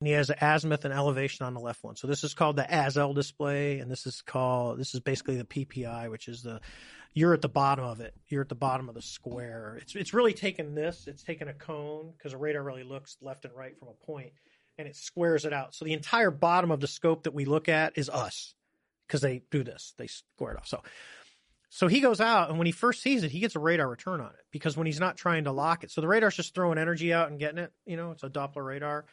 and he has azimuth and elevation on the left one. So this is called the ASL display, and this is called this is basically the PPI, which is the you're at the bottom of it. You're at the bottom of the square. It's it's really taken this. It's taken a cone because a radar really looks left and right from a point, and it squares it out. So the entire bottom of the scope that we look at is us because they do this. They square it off. So so he goes out, and when he first sees it, he gets a radar return on it because when he's not trying to lock it, so the radar's just throwing energy out and getting it. You know, it's a Doppler radar.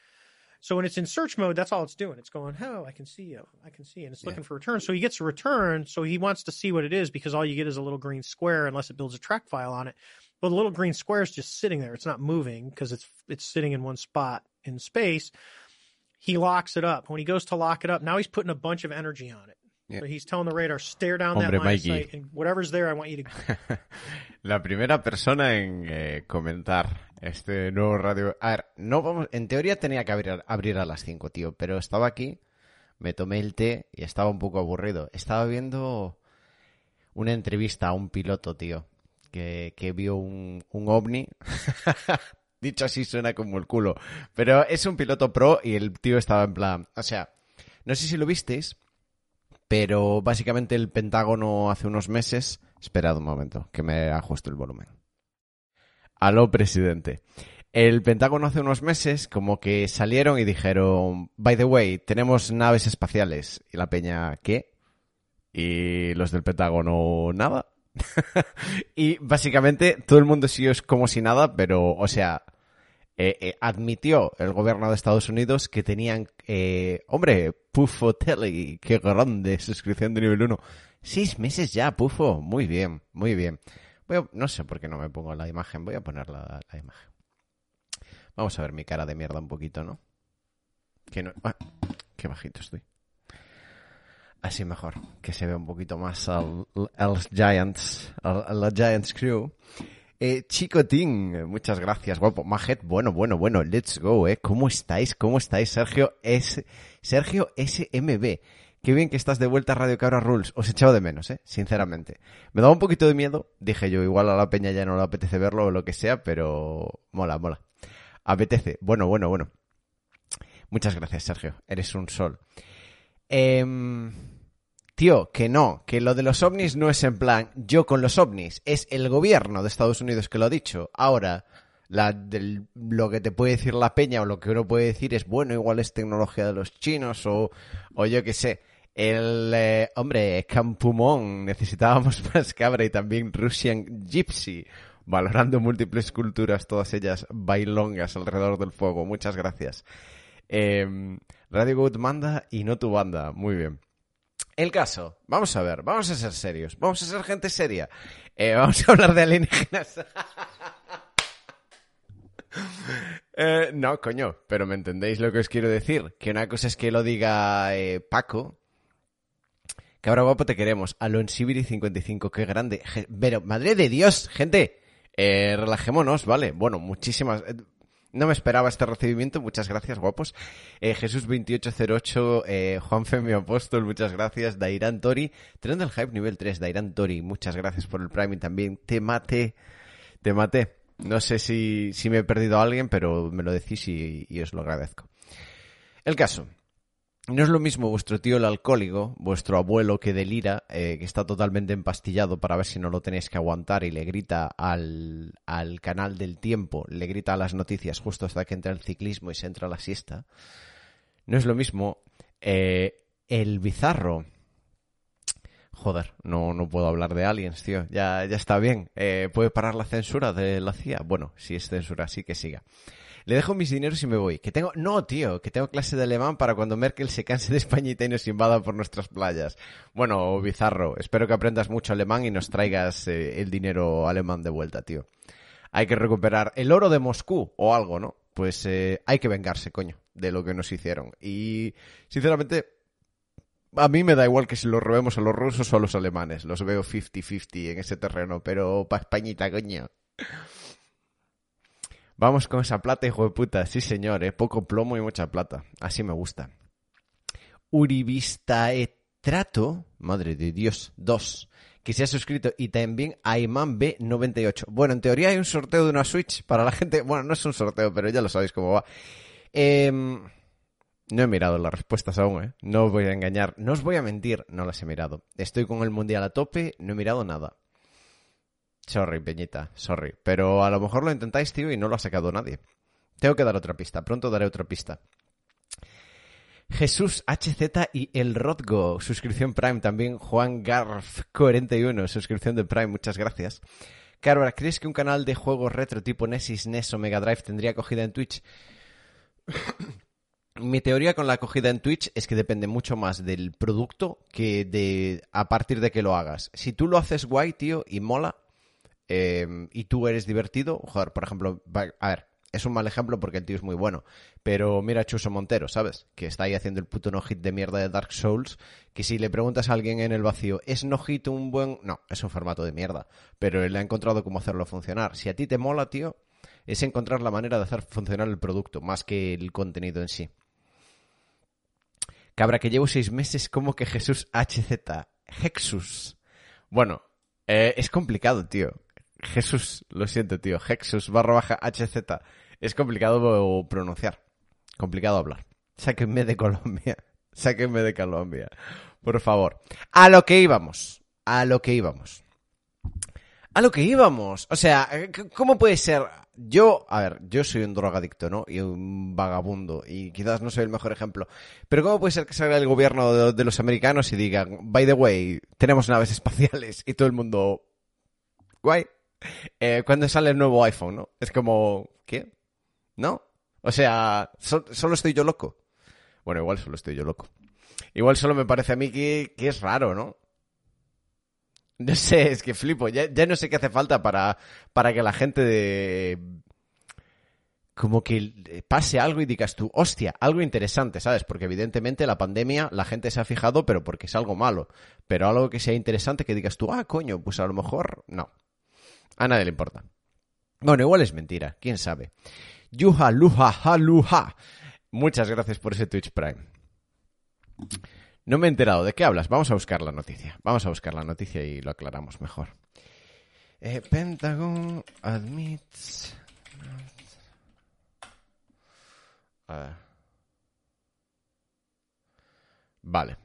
So when it's in search mode, that's all it's doing. It's going, oh, I can see you, I can see, and it's looking Yeah. for a return. So he gets a return. So he wants to see what it is because all you get is a little green square unless it builds a track file on it. But the little green square is just sitting there. It's not moving because it's it's sitting in one spot in space. He locks it up. When he goes to lock it up, now he's putting a bunch of energy on it. Yeah. So he's telling the radar, stare down Hombre, that line of sight, and whatever's there, I want you to La primera persona en eh, comentar este nuevo radio. A ver, no vamos. En teoría tenía que abrir, abrir a las 5, tío, pero estaba aquí, me tomé el té y estaba un poco aburrido. Estaba viendo una entrevista a un piloto, tío, que, que vio un, un ovni. Dicho así suena como el culo. Pero es un piloto pro y el tío estaba en plan. O sea, no sé si lo visteis, pero básicamente el Pentágono hace unos meses. Esperad un momento, que me ajusto el volumen. Aló, presidente. El Pentágono hace unos meses como que salieron y dijeron, by the way, tenemos naves espaciales. Y la peña, ¿qué? Y los del Pentágono, nada. y básicamente todo el mundo siguió como si nada, pero, o sea, eh, eh, admitió el gobierno de Estados Unidos que tenían, eh, hombre, Pufo Tele, qué grande, suscripción de nivel 1. Seis meses ya, Pufo, muy bien, muy bien. Voy a- no sé por qué no me pongo la imagen, voy a poner la, imagen. Vamos a ver mi cara de mierda un poquito, ¿no? Que no... ah, qué bajito estoy. Así mejor, que se vea un poquito más al, Giants, a, la Giants Crew. Eh, Chicotín, muchas gracias, guapo. Majet, bueno, bueno, bueno, let's go, eh. ¿Cómo estáis? ¿Cómo estáis? Sergio S. Sergio SMB. Qué bien que estás de vuelta a Radio Cabra Rules. Os he echado de menos, eh, sinceramente. Me daba un poquito de miedo. Dije yo, igual a la peña ya no le apetece verlo o lo que sea, pero mola, mola. Apetece. Bueno, bueno, bueno. Muchas gracias, Sergio. Eres un sol. Em, tío, que no, que lo de los ovnis no es en plan yo con los ovnis, es el gobierno de Estados Unidos que lo ha dicho. Ahora, lo que te puede decir la peña o lo que uno puede decir es bueno, igual es tecnología de los chinos o, o yo qué sé. El eh, hombre, Campumón, necesitábamos más cabra y también Russian Gypsy, valorando múltiples culturas, todas ellas bailongas alrededor del fuego. Muchas gracias. Em, Radio Good manda y no tu banda. Muy bien. El caso, vamos a ver, vamos a ser serios, vamos a ser gente seria. Eh, vamos a hablar de alienígenas. Eh, no, coño, pero me entendéis lo que os quiero decir. Que una cosa es que lo diga eh, Paco. Que ahora guapo te queremos. Alonsibiri 55, qué grande. Pero, madre de Dios, gente. Eh, relajémonos, ¿vale? Bueno, muchísimas. eh, No me esperaba este recibimiento, muchas gracias, guapos. Eh, Jesús2808, eh, Juan Femi Apóstol, muchas gracias. Dairan Tori, tren del hype nivel 3, Dairan Tori, muchas gracias por el priming también. Te maté, te maté. No sé si, si me he perdido a alguien, pero me lo decís y, y os lo agradezco. El caso. No es lo mismo vuestro tío el alcohólico, vuestro abuelo que delira, eh, que está totalmente empastillado para ver si no lo tenéis que aguantar y le grita al, al canal del tiempo, le grita a las noticias justo hasta que entra el ciclismo y se entra la siesta. No es lo mismo eh, el bizarro. Joder, no, no puedo hablar de aliens, tío. Ya, ya está bien. Eh, ¿Puede parar la censura de la CIA? Bueno, si es censura, sí que siga. Le dejo mis dineros y me voy. Que tengo, no, tío, que tengo clase de alemán para cuando Merkel se canse de Españita y nos invada por nuestras playas. Bueno, bizarro, espero que aprendas mucho alemán y nos traigas eh, el dinero alemán de vuelta, tío. Hay que recuperar el oro de Moscú o algo, ¿no? Pues eh, hay que vengarse, coño, de lo que nos hicieron. Y, sinceramente, a mí me da igual que si lo robemos a los rusos o a los alemanes. Los veo 50-50 en ese terreno, pero pa' Españita, coño. Vamos con esa plata, hijo de puta. Sí, señor, ¿eh? Poco plomo y mucha plata. Así me gusta. Uribista Etrato, madre de Dios, dos, que se ha suscrito. Y también Ayman B98. Bueno, en teoría hay un sorteo de una Switch para la gente. Bueno, no es un sorteo, pero ya lo sabéis cómo va. Em, No he mirado las respuestas aún, ¿eh? No os voy a engañar, no os voy a mentir, no las he mirado. Estoy con el mundial a tope, no he mirado nada. Sorry, Peñita, sorry. Pero a lo mejor lo intentáis, tío, y no lo ha sacado nadie. Tengo que dar otra pista, pronto daré otra pista. Jesús HZ y el Rodgo, suscripción Prime. También Juan Garf, 41, suscripción de Prime, muchas gracias. Carver, ¿crees que un canal de juegos retro tipo Nesis, NES o Mega Drive tendría acogida en Twitch? Mi teoría con la acogida en Twitch es que depende mucho más del producto que de a partir de que lo hagas. Si tú lo haces guay, tío, y mola, eh, y tú eres divertido, joder, por ejemplo, a ver, es un mal ejemplo porque el tío es muy bueno. Pero mira a Chuso Montero, ¿sabes? Que está ahí haciendo el puto no-hit de mierda de Dark Souls. Que si le preguntas a alguien en el vacío, ¿es no-hit un buen...? No, es un formato de mierda. Pero él ha encontrado cómo hacerlo funcionar. Si a ti te mola, tío, es encontrar la manera de hacer funcionar el producto, más que el contenido en sí. Cabra, que llevo seis meses como que Jesús HZ. Hexus. Bueno, eh, es complicado, tío. Jesús, lo siento, tío. Hexus barra baja HZ. Es complicado pronunciar. Complicado hablar. Sáquenme de Colombia. Sáquenme de Colombia. Por favor. A lo que íbamos. A lo que íbamos. A lo que íbamos. O sea, ¿cómo puede ser? Yo, a ver, yo soy un drogadicto, ¿no? Y un vagabundo. Y quizás no soy el mejor ejemplo. Pero ¿cómo puede ser que salga el gobierno de, los americanos y digan, by the way, tenemos naves espaciales y todo el mundo... Guay. Eh, cuando sale el nuevo iPhone, ¿no? Es como, ¿qué? ¿No? O sea, solo estoy yo loco. Bueno, igual solo estoy yo loco. Igual solo me parece a mí que, es raro, ¿no? No sé, es que flipo. Ya, no sé qué hace falta para, para que la gente de... Como que pase algo y digas tú, hostia, algo interesante, ¿sabes? Porque evidentemente la pandemia la gente se ha fijado, pero porque es algo malo. Pero algo que sea interesante que digas tú, ah, coño, pues a lo mejor no. A nadie le importa. Bueno, igual es mentira, quién sabe. Yuha, luha, ha, Muchas gracias por ese Twitch Prime. No me he enterado. ¿De qué hablas? Vamos a buscar la noticia. Vamos a buscar la noticia y lo aclaramos mejor. Eh, Pentagon admits... Vale.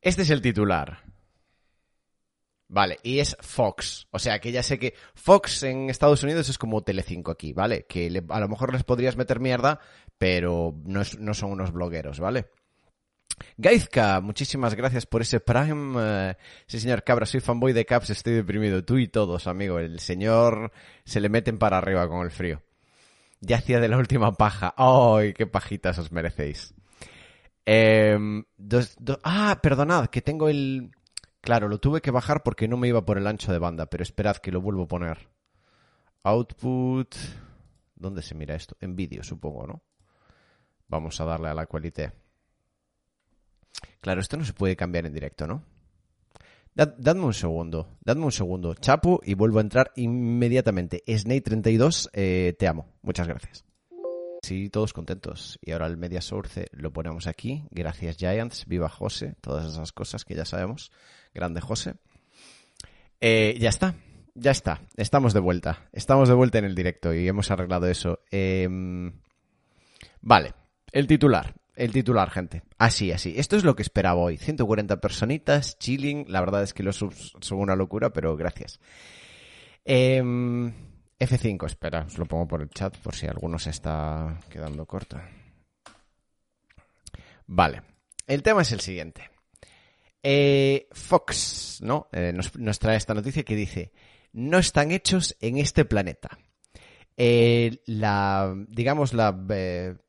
Este es el titular. Vale, y es Fox. O sea que ya sé que Fox en Estados Unidos es como Telecinco aquí, ¿vale? Que a lo mejor les podrías meter mierda, pero no, son unos blogueros, ¿vale? Gaizka, muchísimas gracias por ese Prime. Eh, sí, señor Cabra, soy fanboy de Caps, estoy deprimido. Tú y todos, amigo. El señor se le meten para arriba con el frío. Ya hacía de la última paja. ¡Ay, qué pajitas os merecéis! Em, ah, perdonad, que tengo el, Claro, lo tuve que bajar porque no me iba por el ancho de banda, pero esperad que lo vuelvo a poner. Output. ¿Dónde se mira esto? En vídeo, supongo, ¿no? Vamos a darle a la qualité. Claro, esto no se puede cambiar en directo, ¿no? dadme un segundo, dadme un segundo. Chapo y vuelvo a entrar inmediatamente. Snake32, eh, te amo. Muchas gracias. Sí, todos contentos. Y ahora el media source lo ponemos aquí. Gracias Giants, viva José, todas esas cosas que ya sabemos. Grande José. Eh, ya está, ya está. Estamos de vuelta. Estamos de vuelta en el directo y hemos arreglado eso. Em, vale, el titular. El titular, gente. Así, así. Esto es lo que esperaba hoy. 140 personitas, chilling. La verdad es que los subs son una locura, pero gracias. Eh, F5, espera, os lo pongo por el chat por si alguno se está quedando corto. Vale, el tema es el siguiente. Eh, Fox, ¿no? Eh, nos, trae esta noticia que dice, no están hechos en este planeta. Eh, la, digamos, la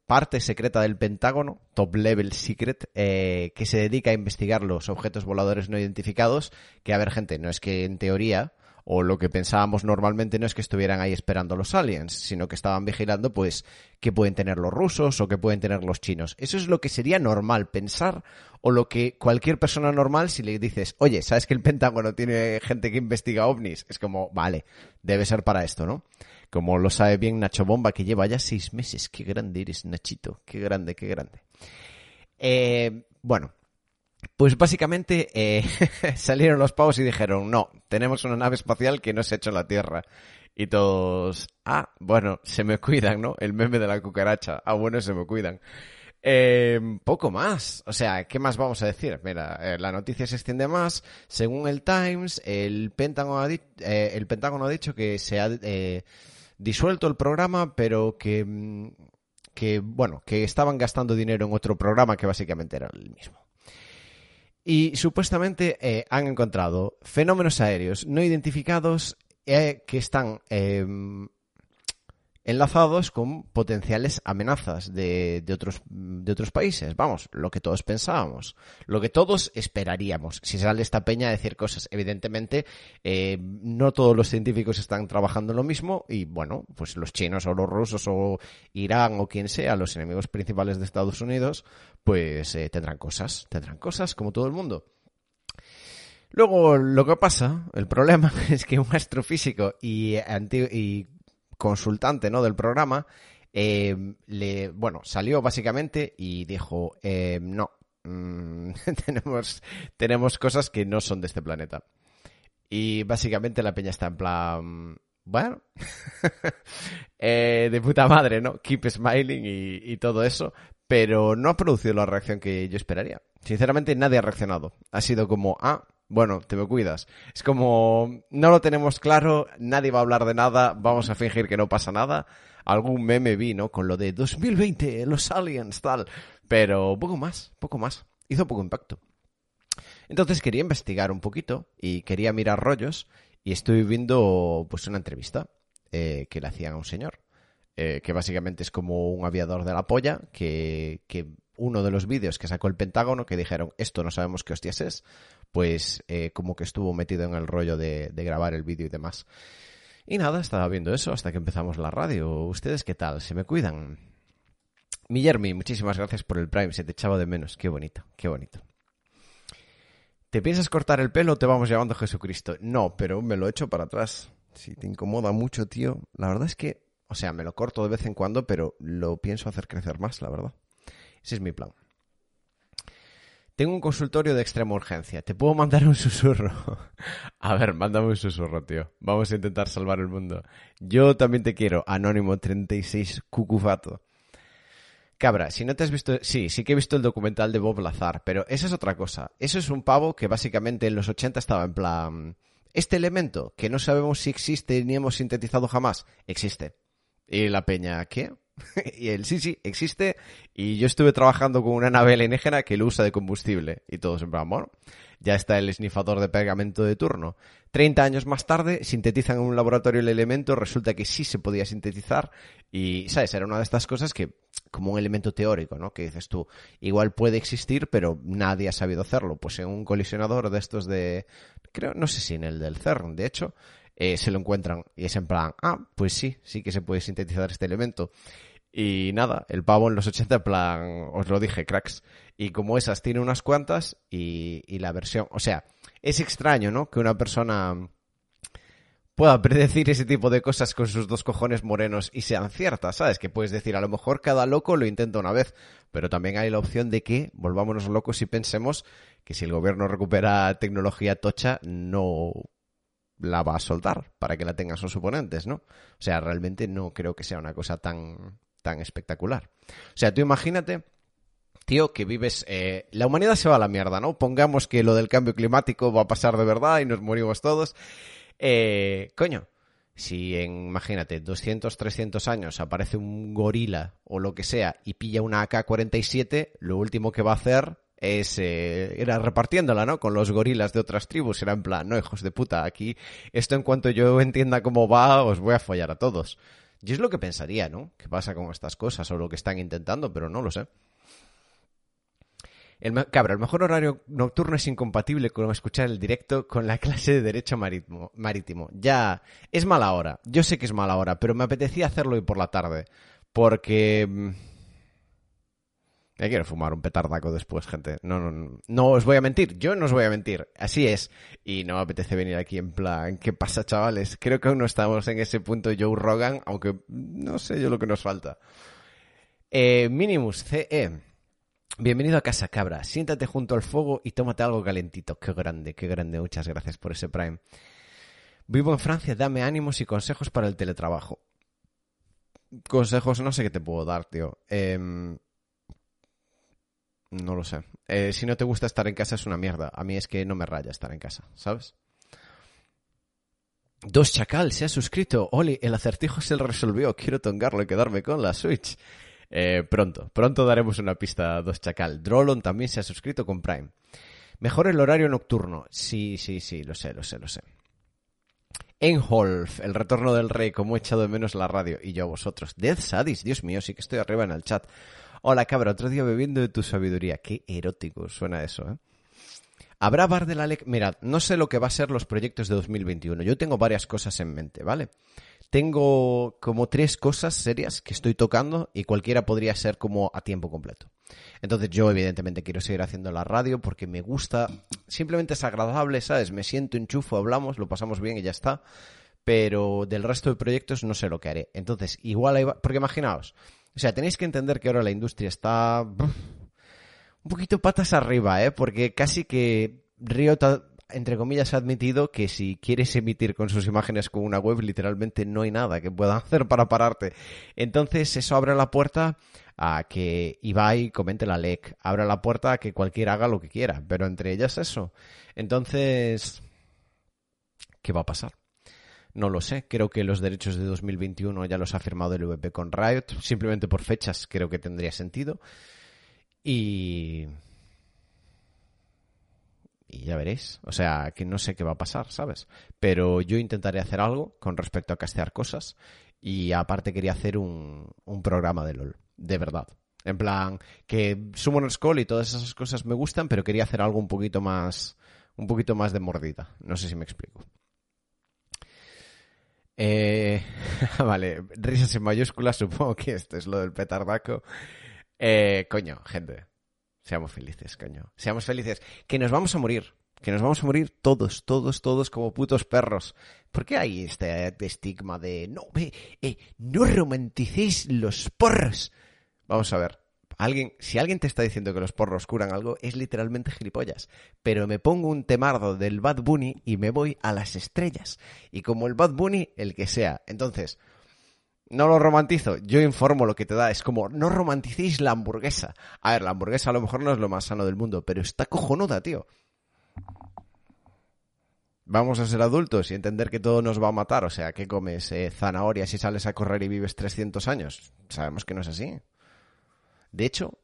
parte secreta del Pentágono, Top Level Secret, que se dedica a investigar los objetos voladores no identificados, que a ver gente, no es que en teoría o lo que pensábamos normalmente no es que estuvieran ahí esperando los aliens, sino que estaban vigilando pues qué pueden tener los rusos o qué pueden tener los chinos. Eso es lo que sería normal pensar o lo que cualquier persona normal si le dices, oye, ¿sabes que el Pentágono tiene gente que investiga ovnis? Es como, vale, debe ser para esto, ¿no? Como lo sabe bien Nacho Bomba, que lleva ya seis meses. Qué grande eres, Nachito. Qué grande, qué grande. Eh, bueno, pues básicamente eh, salieron los pavos y dijeron, no, tenemos una nave espacial que no se ha hecho en la Tierra. Y todos, ah, bueno, se me cuidan, ¿no? El meme de la cucaracha, ah, bueno, se me cuidan. Eh, poco más. O sea, ¿qué más vamos a decir? Mira, eh, la noticia se extiende más. Según el Times, el Pentágono ha, eh, el Pentágono ha dicho que se ha disuelto el programa, pero que, mm, que, bueno, que estaban gastando dinero en otro programa que básicamente era el mismo. Y supuestamente eh, han encontrado fenómenos aéreos no identificados eh, que están eh, enlazados con potenciales amenazas de, otros, de otros países. Vamos, lo que todos pensábamos, lo que todos esperaríamos. Si sale esta peña a decir cosas, evidentemente, eh, no todos los científicos están trabajando lo mismo y, bueno, pues los chinos o los rusos o Irán o quien sea, los enemigos principales de Estados Unidos, pues eh, tendrán cosas, tendrán cosas como todo el mundo. Luego, lo que pasa, el problema es que un astrofísico y, y consultante ¿no? del programa, eh, le, bueno, salió básicamente y dijo, eh, no, mm, tenemos, tenemos cosas que no son de este planeta. Y básicamente la peña está en plan, bueno, eh, de puta madre, ¿no? Keep smiling y, y, todo eso, pero no ha producido la reacción que yo esperaría. Sinceramente nadie ha reaccionado. Ha sido como, ah, bueno, te me cuidas. Es como, no lo tenemos claro, nadie va a hablar de nada, vamos a fingir que no pasa nada. Algún meme vi, ¿no? Con lo de 2020, los aliens, tal. Pero poco más, poco más. Hizo poco impacto. Entonces quería investigar un poquito y quería mirar rollos y estoy viendo pues una entrevista eh, que le hacían a un señor. Eh, que básicamente es como un aviador de la polla que, que uno de los vídeos que sacó el Pentágono que dijeron esto no sabemos qué hostias es, pues eh, como que estuvo metido en el rollo de, grabar el vídeo y demás. Y nada, estaba viendo eso hasta que empezamos la radio. ¿Ustedes qué tal? ¿Se me cuidan? Mi muchísimas gracias por el Prime, se te echaba de menos. Qué bonito, qué bonito. ¿Te piensas cortar el pelo o te vamos llamando Jesucristo? No, pero me lo echo para atrás. Si te incomoda mucho, tío. La verdad es que, o sea, me lo corto de vez en cuando, pero lo pienso hacer crecer más, la verdad. Ese es mi plan. Tengo un consultorio de extrema urgencia. ¿Te puedo mandar un susurro? a ver, mándame un susurro, tío. Vamos a intentar salvar el mundo. Yo también te quiero, Anónimo 36 Cucufato. Cabra, si no te has visto... Sí, sí que he visto el documental de Bob Lazar, pero esa es otra cosa. Eso es un pavo que básicamente en los 80 estaba en plan... Este elemento, que no sabemos si existe ni hemos sintetizado jamás, existe. Y la peña, ¿qué? y él, sí, sí, existe. Y yo estuve trabajando con una nave alienígena que lo usa de combustible. Y todos en plan, bueno, ya está el esnifador de pegamento de turno. Treinta años más tarde, sintetizan en un laboratorio el elemento, resulta que sí se podía sintetizar. Y, ¿sabes? Era una de estas cosas que, como un elemento teórico, ¿no? Que dices tú, igual puede existir, pero nadie ha sabido hacerlo. Pues en un colisionador de estos de, creo, no sé si en el del CERN, de hecho, eh, se lo encuentran y es en plan, ah, pues sí, sí que se puede sintetizar este elemento. Y nada, el pavo en los 80, en plan, os lo dije, cracks. Y como esas tiene unas cuantas y, y la versión, o sea, es extraño, ¿no? Que una persona pueda predecir ese tipo de cosas con sus dos cojones morenos y sean ciertas, ¿sabes? Que puedes decir, a lo mejor cada loco lo intenta una vez, pero también hay la opción de que volvámonos locos y pensemos que si el gobierno recupera tecnología tocha, no la va a soltar para que la tengan sus oponentes, ¿no? O sea, realmente no creo que sea una cosa tan, tan espectacular. O sea, tú imagínate, tío, que vives... Eh, la humanidad se va a la mierda, ¿no? Pongamos que lo del cambio climático va a pasar de verdad y nos morimos todos. Eh, coño, si en, imagínate, 200, 300 años aparece un gorila o lo que sea y pilla una AK-47, lo último que va a hacer es eh, era repartiéndola, ¿no? Con los gorilas de otras tribus. Era en plan, no, hijos de puta, aquí esto en cuanto yo entienda cómo va, os voy a follar a todos. Yo es lo que pensaría, ¿no? ¿Qué pasa con estas cosas o lo que están intentando? Pero no lo sé. El, cabra, el mejor horario nocturno es incompatible con escuchar el directo con la clase de Derecho marítimo, marítimo. Ya, es mala hora. Yo sé que es mala hora, pero me apetecía hacerlo hoy por la tarde. Porque mm, me quiero fumar un petardaco después, gente. No, no, no, os voy a mentir. Yo no os voy a mentir. Así es. Y no me apetece venir aquí en plan, ¿qué pasa, chavales? Creo que aún no estamos en ese punto Joe Rogan, aunque no sé yo lo que nos falta. Eh, Minimus CE. Bienvenido a casa, cabra. Siéntate junto al fuego y tómate algo calentito. Qué grande, qué grande. Muchas gracias por ese Prime. Vivo en Francia, dame ánimos y consejos para el teletrabajo. Consejos, no sé qué te puedo dar, tío. Eh, No lo sé. Eh, si no te gusta estar en casa es una mierda. A mí es que no me raya estar en casa, ¿sabes? Dos Chacal se ha suscrito. Oli, el acertijo se resolvió. Quiero tongarlo y quedarme con la Switch. Eh, pronto, pronto daremos una pista a Dos Chacal. Drolon también se ha suscrito con Prime. Mejor el horario nocturno. Sí, sí, sí, lo sé, lo sé, lo sé. Enholf, el retorno del rey, como he echado de menos la radio. Y yo a vosotros. Death Sadis, Dios mío, sí que estoy arriba en el chat. Hola cabra, otro día bebiendo de tu sabiduría. Qué erótico suena eso, ¿eh? ¿Habrá bar de la LEC? Mirad, no sé lo que va a ser los proyectos de 2021. Yo tengo varias cosas en mente, ¿vale? Tengo como tres cosas serias que estoy tocando y cualquiera podría ser como a tiempo completo. Entonces yo evidentemente quiero seguir haciendo la radio porque me gusta, simplemente es agradable, ¿sabes? Me siento enchufo, hablamos, lo pasamos bien y ya está. Pero del resto de proyectos no sé lo que haré. Entonces, igual hay... Porque imaginaos, o sea, tenéis que entender que ahora la industria está un poquito patas arriba, ¿eh? Porque casi que Riot, entre comillas, ha admitido que si quieres emitir con sus imágenes con una web, literalmente no hay nada que pueda hacer para pararte. Entonces, eso abre la puerta a que Ibai comente la LEC. Abre la puerta a que cualquiera haga lo que quiera. Pero entre ellas eso. Entonces, ¿qué va a pasar? No lo sé. Creo que los derechos de 2021 ya los ha firmado el VP con Riot. Simplemente por fechas creo que tendría sentido. Y... Y ya veréis. O sea, que no sé qué va a pasar, ¿sabes? Pero yo intentaré hacer algo con respecto a castear cosas. Y aparte quería hacer un, un programa de LOL. De verdad. En plan, que Summoner's Call y todas esas cosas me gustan, pero quería hacer algo un poquito más. Un poquito más de mordida. No sé si me explico. Eh, vale, risas en mayúsculas, supongo que esto es lo del petardaco. Eh, coño, gente. Seamos felices, coño. Seamos felices. Que nos vamos a morir. Que nos vamos a morir todos, todos, todos como putos perros. ¿Por qué hay este, estigma de no, eh, no romanticéis los porros? Vamos a ver. Alguien, si alguien te está diciendo que los porros curan algo, es literalmente gilipollas. Pero me pongo un temardo del Bad Bunny y me voy a las estrellas. Y como el Bad Bunny, el que sea. Entonces, no lo romantizo, yo informo lo que te da. Es como, no romanticéis la hamburguesa. A ver, la hamburguesa a lo mejor no es lo más sano del mundo, pero está cojonuda, tío. Vamos a ser adultos y entender que todo nos va a matar. O sea, ¿qué comes? Eh, ¿Zanahorias y sales a correr y vives 300 años? Sabemos que no es así. De hecho,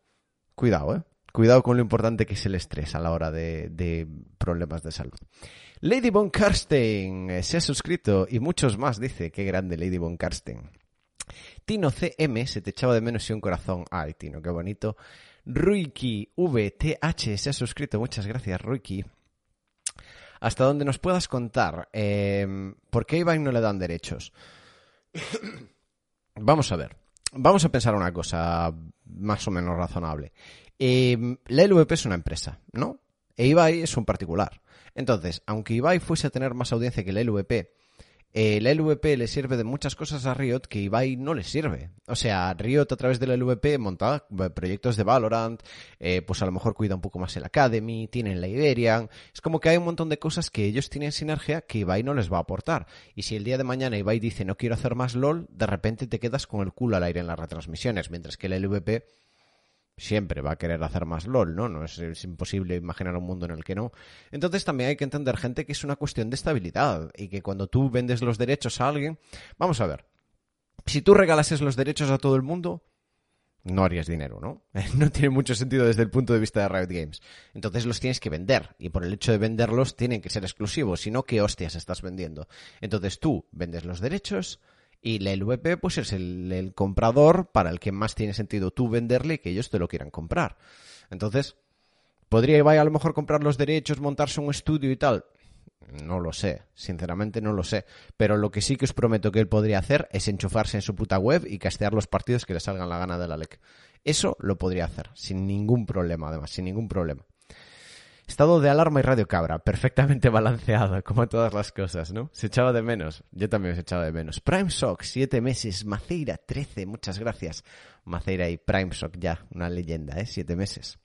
cuidado, ¿eh? Cuidado con lo importante que es el estrés a la hora de, problemas de salud. Lady Von Karsten se ha suscrito y muchos más, dice. Qué grande Lady Von Karsten. Tino CM, se te echaba de menos y un corazón. Ay, Tino, qué bonito. Ruiki VTH se ha suscrito. Muchas gracias, Ruiki. Hasta donde nos puedas contar, eh, ¿por qué a Ibai no le dan derechos? Vamos a ver. Vamos a pensar una cosa más o menos razonable. Eh, la LVP es una empresa, ¿no? E Ibai es un particular. Entonces, aunque Ibai fuese a tener más audiencia que la LVP, el LVP le sirve de muchas cosas a Riot que Ibai no le sirve. O sea, Riot a través del LVP monta proyectos de Valorant, eh, pues a lo mejor cuida un poco más el Academy, tienen la Iberian. Es como que hay un montón de cosas que ellos tienen sinergia que Ibai no les va a aportar. Y si el día de mañana Ibai dice no quiero hacer más LOL, de repente te quedas con el culo al aire en las retransmisiones, mientras que el LVP siempre va a querer hacer más LOL, ¿no? No es, es, imposible imaginar un mundo en el que no. Entonces también hay que entender, gente, que es una cuestión de estabilidad y que cuando tú vendes los derechos a alguien, vamos a ver, si tú regalases los derechos a todo el mundo, no harías dinero, ¿no? No tiene mucho sentido desde el punto de vista de Riot Games. Entonces los tienes que vender y por el hecho de venderlos tienen que ser exclusivos, si no, ¿qué hostias estás vendiendo? Entonces tú vendes los derechos, y la LVP, pues es el, el, comprador para el que más tiene sentido tú venderle y que ellos te lo quieran comprar. Entonces, ¿podría Ibai a lo mejor comprar los derechos, montarse un estudio y tal? No lo sé, sinceramente no lo sé. Pero lo que sí que os prometo que él podría hacer es enchufarse en su puta web y castear los partidos que le salgan la gana de la LEC. Eso lo podría hacer, sin ningún problema, además, sin ningún problema. Estado de alarma y radio cabra, perfectamente balanceado, como todas las cosas, ¿no? Se echaba de menos, yo también se echaba de menos. Prime Shock, siete meses, Maceira, trece, muchas gracias. Maceira y Prime Shock ya, una leyenda, ¿eh? Siete meses.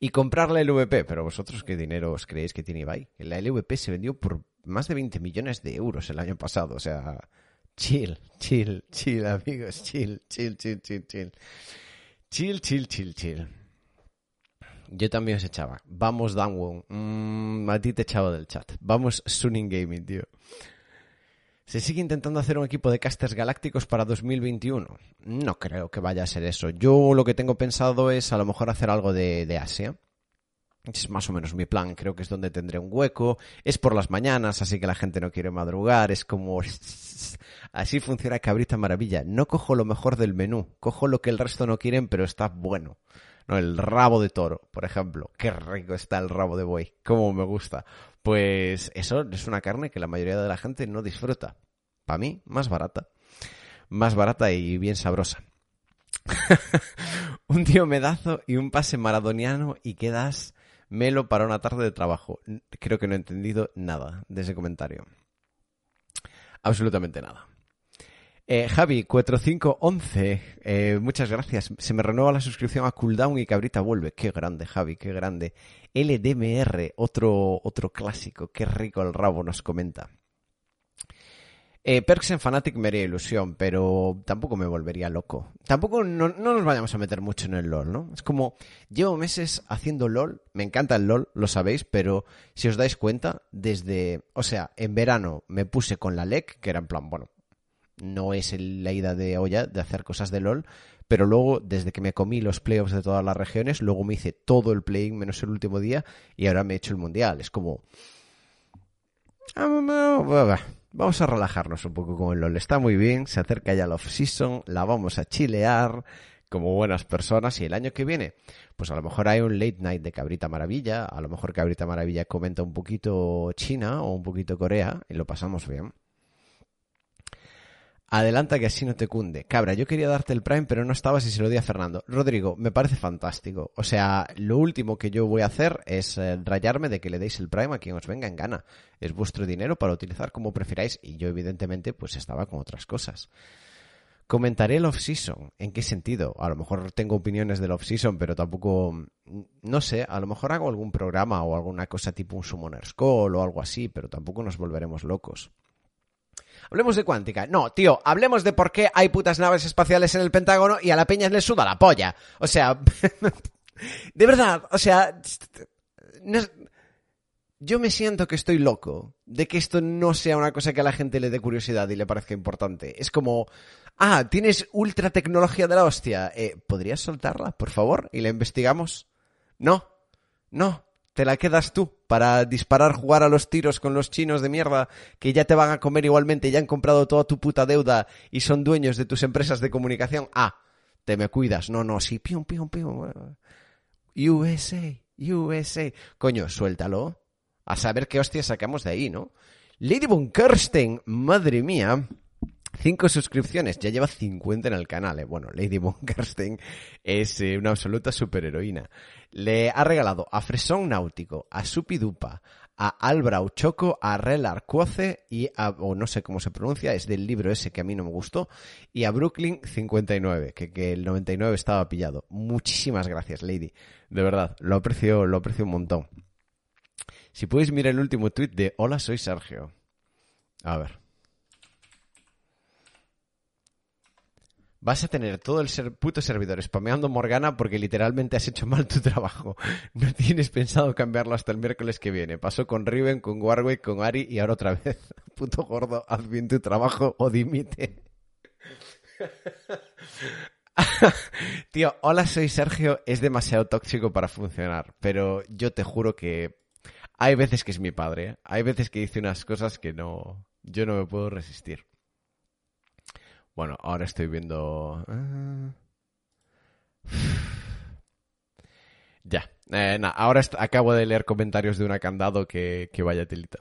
Y comprar la LVP, pero vosotros qué dinero os creéis que tiene Ibai? La LVP se vendió por más de 20 millones de euros el año pasado, o sea, chill, chill, chill, amigos, chill, chill, chill, chill, chill. Chill, chill, chill, chill. Yo también os echaba. Vamos, Danwon. Mm, a ti te echaba del chat. Vamos, Sunning Gaming, tío. ¿Se sigue intentando hacer un equipo de casters galácticos para 2021? No creo que vaya a ser eso. Yo lo que tengo pensado es a lo mejor hacer algo de, de Asia. Es más o menos mi plan, creo que es donde tendré un hueco. Es por las mañanas, así que la gente no quiere madrugar. Es como... Así funciona Cabrita Maravilla. No cojo lo mejor del menú, cojo lo que el resto no quieren, pero está bueno. No, el rabo de toro, por ejemplo. Qué rico está el rabo de buey. Cómo me gusta. Pues eso es una carne que la mayoría de la gente no disfruta. Para mí, más barata. Más barata y bien sabrosa. un tío medazo y un pase maradoniano y quedas melo para una tarde de trabajo. Creo que no he entendido nada de ese comentario. Absolutamente nada. Eh, Javi, 4511, eh, muchas gracias. Se me renueva la suscripción a Cooldown y Cabrita vuelve. Qué grande, Javi, qué grande. LDMR, otro, otro clásico. Qué rico el rabo, nos comenta. Eh, Perks en Fanatic me haría ilusión, pero tampoco me volvería loco. Tampoco no, no, nos vayamos a meter mucho en el LOL, ¿no? Es como, llevo meses haciendo LOL, me encanta el LOL, lo sabéis, pero si os dais cuenta, desde, o sea, en verano me puse con la LEC, que era en plan, bueno, no es la ida de olla de hacer cosas de LOL, pero luego, desde que me comí los playoffs de todas las regiones, luego me hice todo el playing menos el último día y ahora me he hecho el mundial. Es como... Vamos a relajarnos un poco con el LOL. Está muy bien, se acerca ya la off-season, la vamos a chilear como buenas personas y el año que viene, pues a lo mejor hay un late night de Cabrita Maravilla, a lo mejor Cabrita Maravilla comenta un poquito China o un poquito Corea y lo pasamos bien. Adelanta que así no te cunde. Cabra, yo quería darte el Prime, pero no estabas y se lo di a Fernando. Rodrigo, me parece fantástico. O sea, lo último que yo voy a hacer es eh, rayarme de que le deis el Prime a quien os venga en gana. Es vuestro dinero para utilizar como prefiráis y yo evidentemente pues estaba con otras cosas. Comentaré el off-season. ¿En qué sentido? A lo mejor tengo opiniones del off-season, pero tampoco... Mm, no sé, a lo mejor hago algún programa o alguna cosa tipo un Summoner's Call o algo así, pero tampoco nos volveremos locos. Hablemos de cuántica. No, tío, hablemos de por qué hay putas naves espaciales en el Pentágono y a la peña le suda la polla. O sea, de verdad, o sea, yo me siento que estoy loco de que esto no sea una cosa que a la gente le dé curiosidad y le parezca importante. Es como, ah, tienes ultra tecnología de la hostia. Eh, ¿Podrías soltarla, por favor? Y la investigamos. No, no, te la quedas tú para disparar, jugar a los tiros con los chinos de mierda que ya te van a comer igualmente, ya han comprado toda tu puta deuda y son dueños de tus empresas de comunicación. Ah, te me cuidas. No, no, sí, pium, pium, pium. USA, USA. Coño, suéltalo. A saber qué hostia sacamos de ahí, ¿no? Lady Von Kirsten, madre mía. Cinco suscripciones, ya lleva 50 en el canal. Eh. Bueno, Lady Bunkerstein es eh, una absoluta superheroína. Le ha regalado a Fresón Náutico, a Supidupa, a Albrau Choco, a Rel Arcuoce y a, o no sé cómo se pronuncia, es del libro ese que a mí no me gustó, y a Brooklyn 59, que, que el 99 estaba pillado. Muchísimas gracias, Lady. De verdad, lo aprecio, lo aprecio un montón. Si puedes mirar el último tweet de Hola, soy Sergio. A ver. Vas a tener todo el ser puto servidor spameando Morgana porque literalmente has hecho mal tu trabajo. No tienes pensado cambiarlo hasta el miércoles que viene. Pasó con Riven, con Warwick, con Ari y ahora otra vez. Puto gordo, haz bien tu trabajo o dimite. Tío, hola, soy Sergio. Es demasiado tóxico para funcionar, pero yo te juro que hay veces que es mi padre. ¿eh? Hay veces que dice unas cosas que no, yo no me puedo resistir. Bueno, ahora estoy viendo... Ah. Ya. Eh, ahora acabo de leer comentarios de una candado que, que vaya tilita.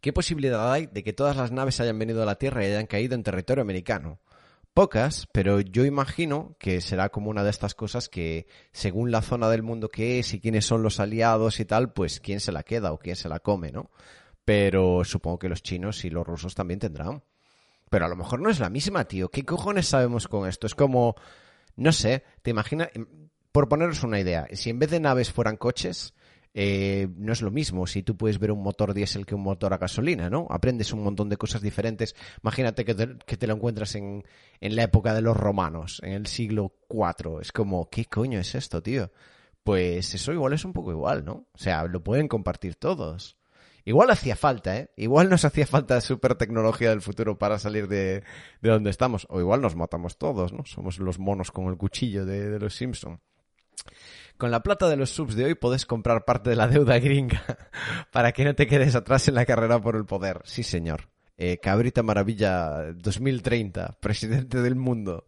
¿Qué posibilidad hay de que todas las naves hayan venido a la Tierra y hayan caído en territorio americano? Pocas, pero yo imagino que será como una de estas cosas que, según la zona del mundo que es y quiénes son los aliados y tal, pues quién se la queda o quién se la come, ¿no? Pero supongo que los chinos y los rusos también tendrán pero a lo mejor no es la misma, tío. ¿Qué cojones sabemos con esto? Es como, no sé, te imaginas, por poneros una idea, si en vez de naves fueran coches, eh, no es lo mismo si tú puedes ver un motor diésel que un motor a gasolina, ¿no? Aprendes un montón de cosas diferentes. Imagínate que te, lo encuentras en, en, la época de los romanos, en el siglo IV. Es como, ¿qué coño es esto, tío? pues eso igual es un poco igual, ¿no? O sea, lo pueden compartir todos. Igual hacía falta, ¿eh? Igual nos hacía falta super tecnología del futuro para salir de, de donde estamos. O igual nos matamos todos, ¿no? Somos los monos con el cuchillo de, de los Simpson. Con la plata de los subs de hoy puedes comprar parte de la deuda gringa para que no te quedes atrás en la carrera por el poder. Sí, señor. Eh, Cabrita Maravilla 2030, presidente del mundo.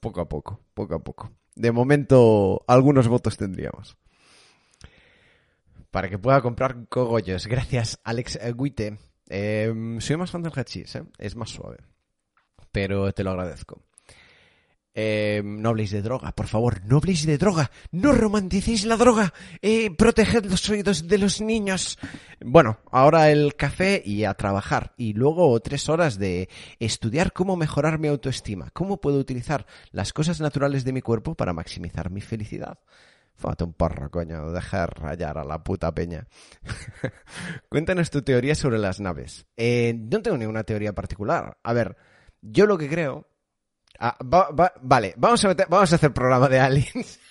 Poco a poco, poco a poco. De momento, algunos votos tendríamos. Para que pueda comprar cogollos. Gracias, Alex Guite. Eh, soy más fan del hachís, ¿eh? Es más suave. Pero te lo agradezco. Eh, no habléis de droga, por favor, no habléis de droga, no romanticéis la droga, eh, proteged los oídos de los niños. Bueno, ahora el café y a trabajar, y luego tres horas de estudiar cómo mejorar mi autoestima, cómo puedo utilizar las cosas naturales de mi cuerpo para maximizar mi felicidad. Fámate un porro, coño, dejar rayar a la puta peña. Cuéntanos tu teoría sobre las naves. Eh, no tengo ninguna teoría particular. A ver, yo lo que creo Ah, va- va- vale, vamos a, meter- vamos a hacer programa de aliens.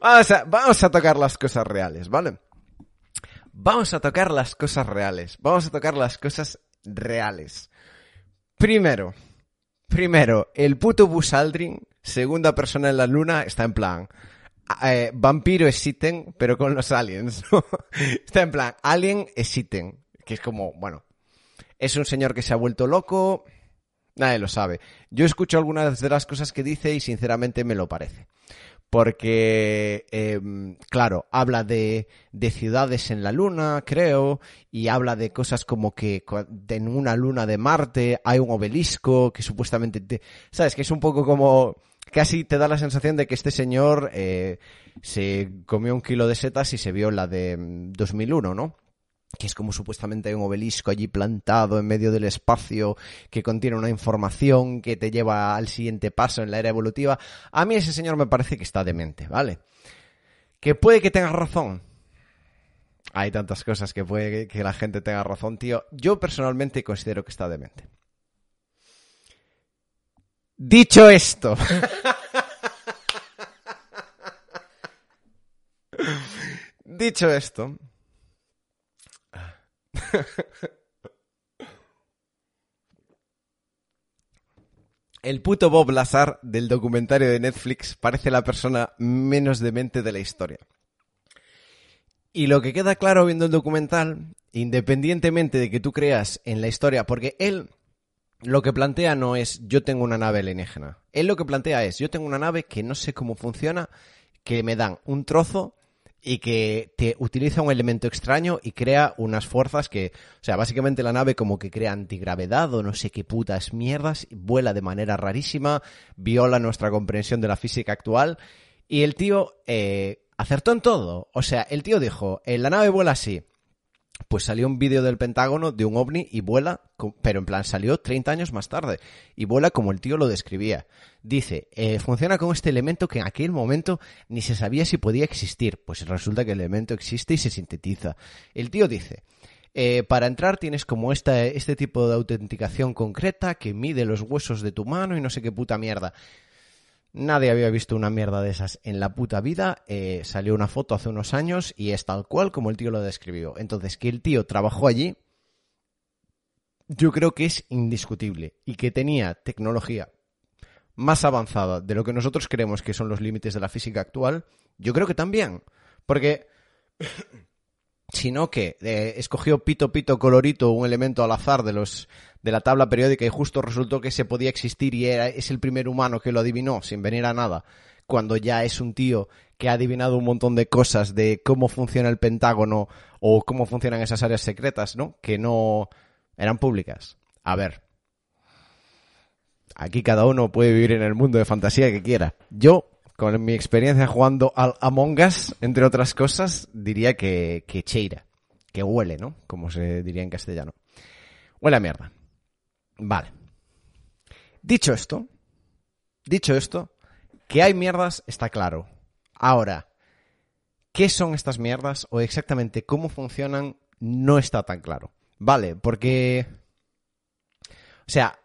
vamos, a, vamos a tocar las cosas reales, ¿vale? Vamos a tocar las cosas reales. Vamos a tocar las cosas reales. Primero, primero, el puto Buzz Aldrin, segunda persona en la luna, está en plan. eh, vampiro existen, pero con los aliens. está en plan, alien existen. Que es como, bueno, es un señor que se ha vuelto loco, Nadie lo sabe. Yo escucho algunas de las cosas que dice y sinceramente me lo parece. Porque, eh, claro, habla de, de ciudades en la luna, creo, y habla de cosas como que en una luna de Marte hay un obelisco que supuestamente, te- ¿sabes? Que es un poco como, casi te da la sensación de que este señor eh, se comió un kilo de setas y se vio la de mm, 2001, ¿no? que es como supuestamente un obelisco allí plantado en medio del espacio que contiene una información que te lleva al siguiente paso en la era evolutiva. A mí ese señor me parece que está demente, ¿vale? Que puede que tenga razón. Hay tantas cosas que puede que la gente tenga razón, tío. Yo personalmente considero que está demente. Dicho esto. Dicho esto. El puto Bob Lazar del documentario de Netflix parece la persona menos demente de la historia. Y lo que queda claro viendo el documental, independientemente de que tú creas en la historia, porque él lo que plantea no es yo tengo una nave alienígena. Él lo que plantea es yo tengo una nave que no sé cómo funciona, que me dan un trozo y que te utiliza un elemento extraño y crea unas fuerzas que, o sea, básicamente la nave como que crea antigravedad o no sé qué putas mierdas, vuela de manera rarísima, viola nuestra comprensión de la física actual y el tío eh, acertó en todo. O sea, el tío dijo, "Eh, la nave vuela así. Pues salió un vídeo del Pentágono de un ovni y vuela, pero en plan salió 30 años más tarde y vuela como el tío lo describía. Dice, eh, funciona con este elemento que en aquel momento ni se sabía si podía existir. Pues resulta que el elemento existe y se sintetiza. El tío dice, eh, para entrar tienes como esta, este tipo de autenticación concreta que mide los huesos de tu mano y no sé qué puta mierda. Nadie había visto una mierda de esas en la puta vida. Eh, salió una foto hace unos años y es tal cual como el tío lo describió. Entonces, que el tío trabajó allí, yo creo que es indiscutible. Y que tenía tecnología más avanzada de lo que nosotros creemos que son los límites de la física actual, yo creo que también. Porque sino que eh, escogió pito pito colorito un elemento al azar de los de la tabla periódica y justo resultó que se podía existir y era es el primer humano que lo adivinó sin venir a nada cuando ya es un tío que ha adivinado un montón de cosas de cómo funciona el Pentágono o cómo funcionan esas áreas secretas, ¿no? Que no eran públicas. A ver. Aquí cada uno puede vivir en el mundo de fantasía que quiera. Yo, con mi experiencia jugando al Among Us, entre otras cosas, diría que, que cheira. Que huele, ¿no? Como se diría en castellano. Huele a mierda. Vale. Dicho esto, dicho esto, que hay mierdas está claro. Ahora, ¿qué son estas mierdas o exactamente cómo funcionan no está tan claro? Vale, porque... O sea,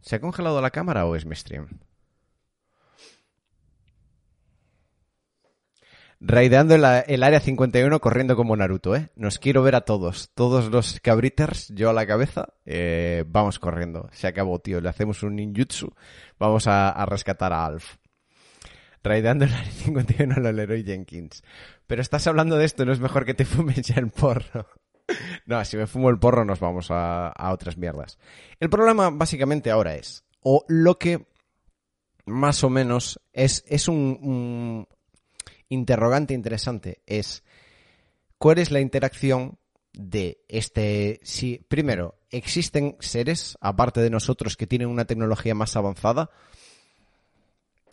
¿se ha congelado la cámara o es mi stream? Raideando el, área 51 corriendo como Naruto, ¿eh? Nos quiero ver a todos. Todos los cabriters, yo a la cabeza, eh, vamos corriendo. Se acabó, tío. Le hacemos un ninjutsu. Vamos a, rescatar a Alf. Raideando el área 51 lo Leroy Jenkins. Pero estás hablando de esto, no es mejor que te fumes ya el porro. No, si me fumo el porro nos vamos a, a otras mierdas. El problema básicamente ahora es, o lo que más o menos es, es un, un interrogante interesante, es cuál es la interacción de este... Si, primero, ¿existen seres, aparte de nosotros, que tienen una tecnología más avanzada?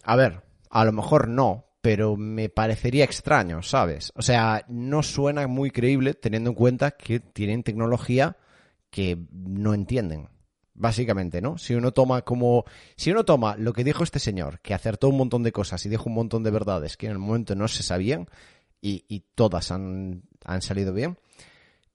A ver, a lo mejor no, pero me parecería extraño, ¿sabes? O sea, no suena muy creíble teniendo en cuenta que tienen tecnología que no entienden. Básicamente, ¿no? Si uno toma como. Si uno toma lo que dijo este señor, que acertó un montón de cosas y dijo un montón de verdades que en el momento no se sabían, y, todas han, han, salido bien.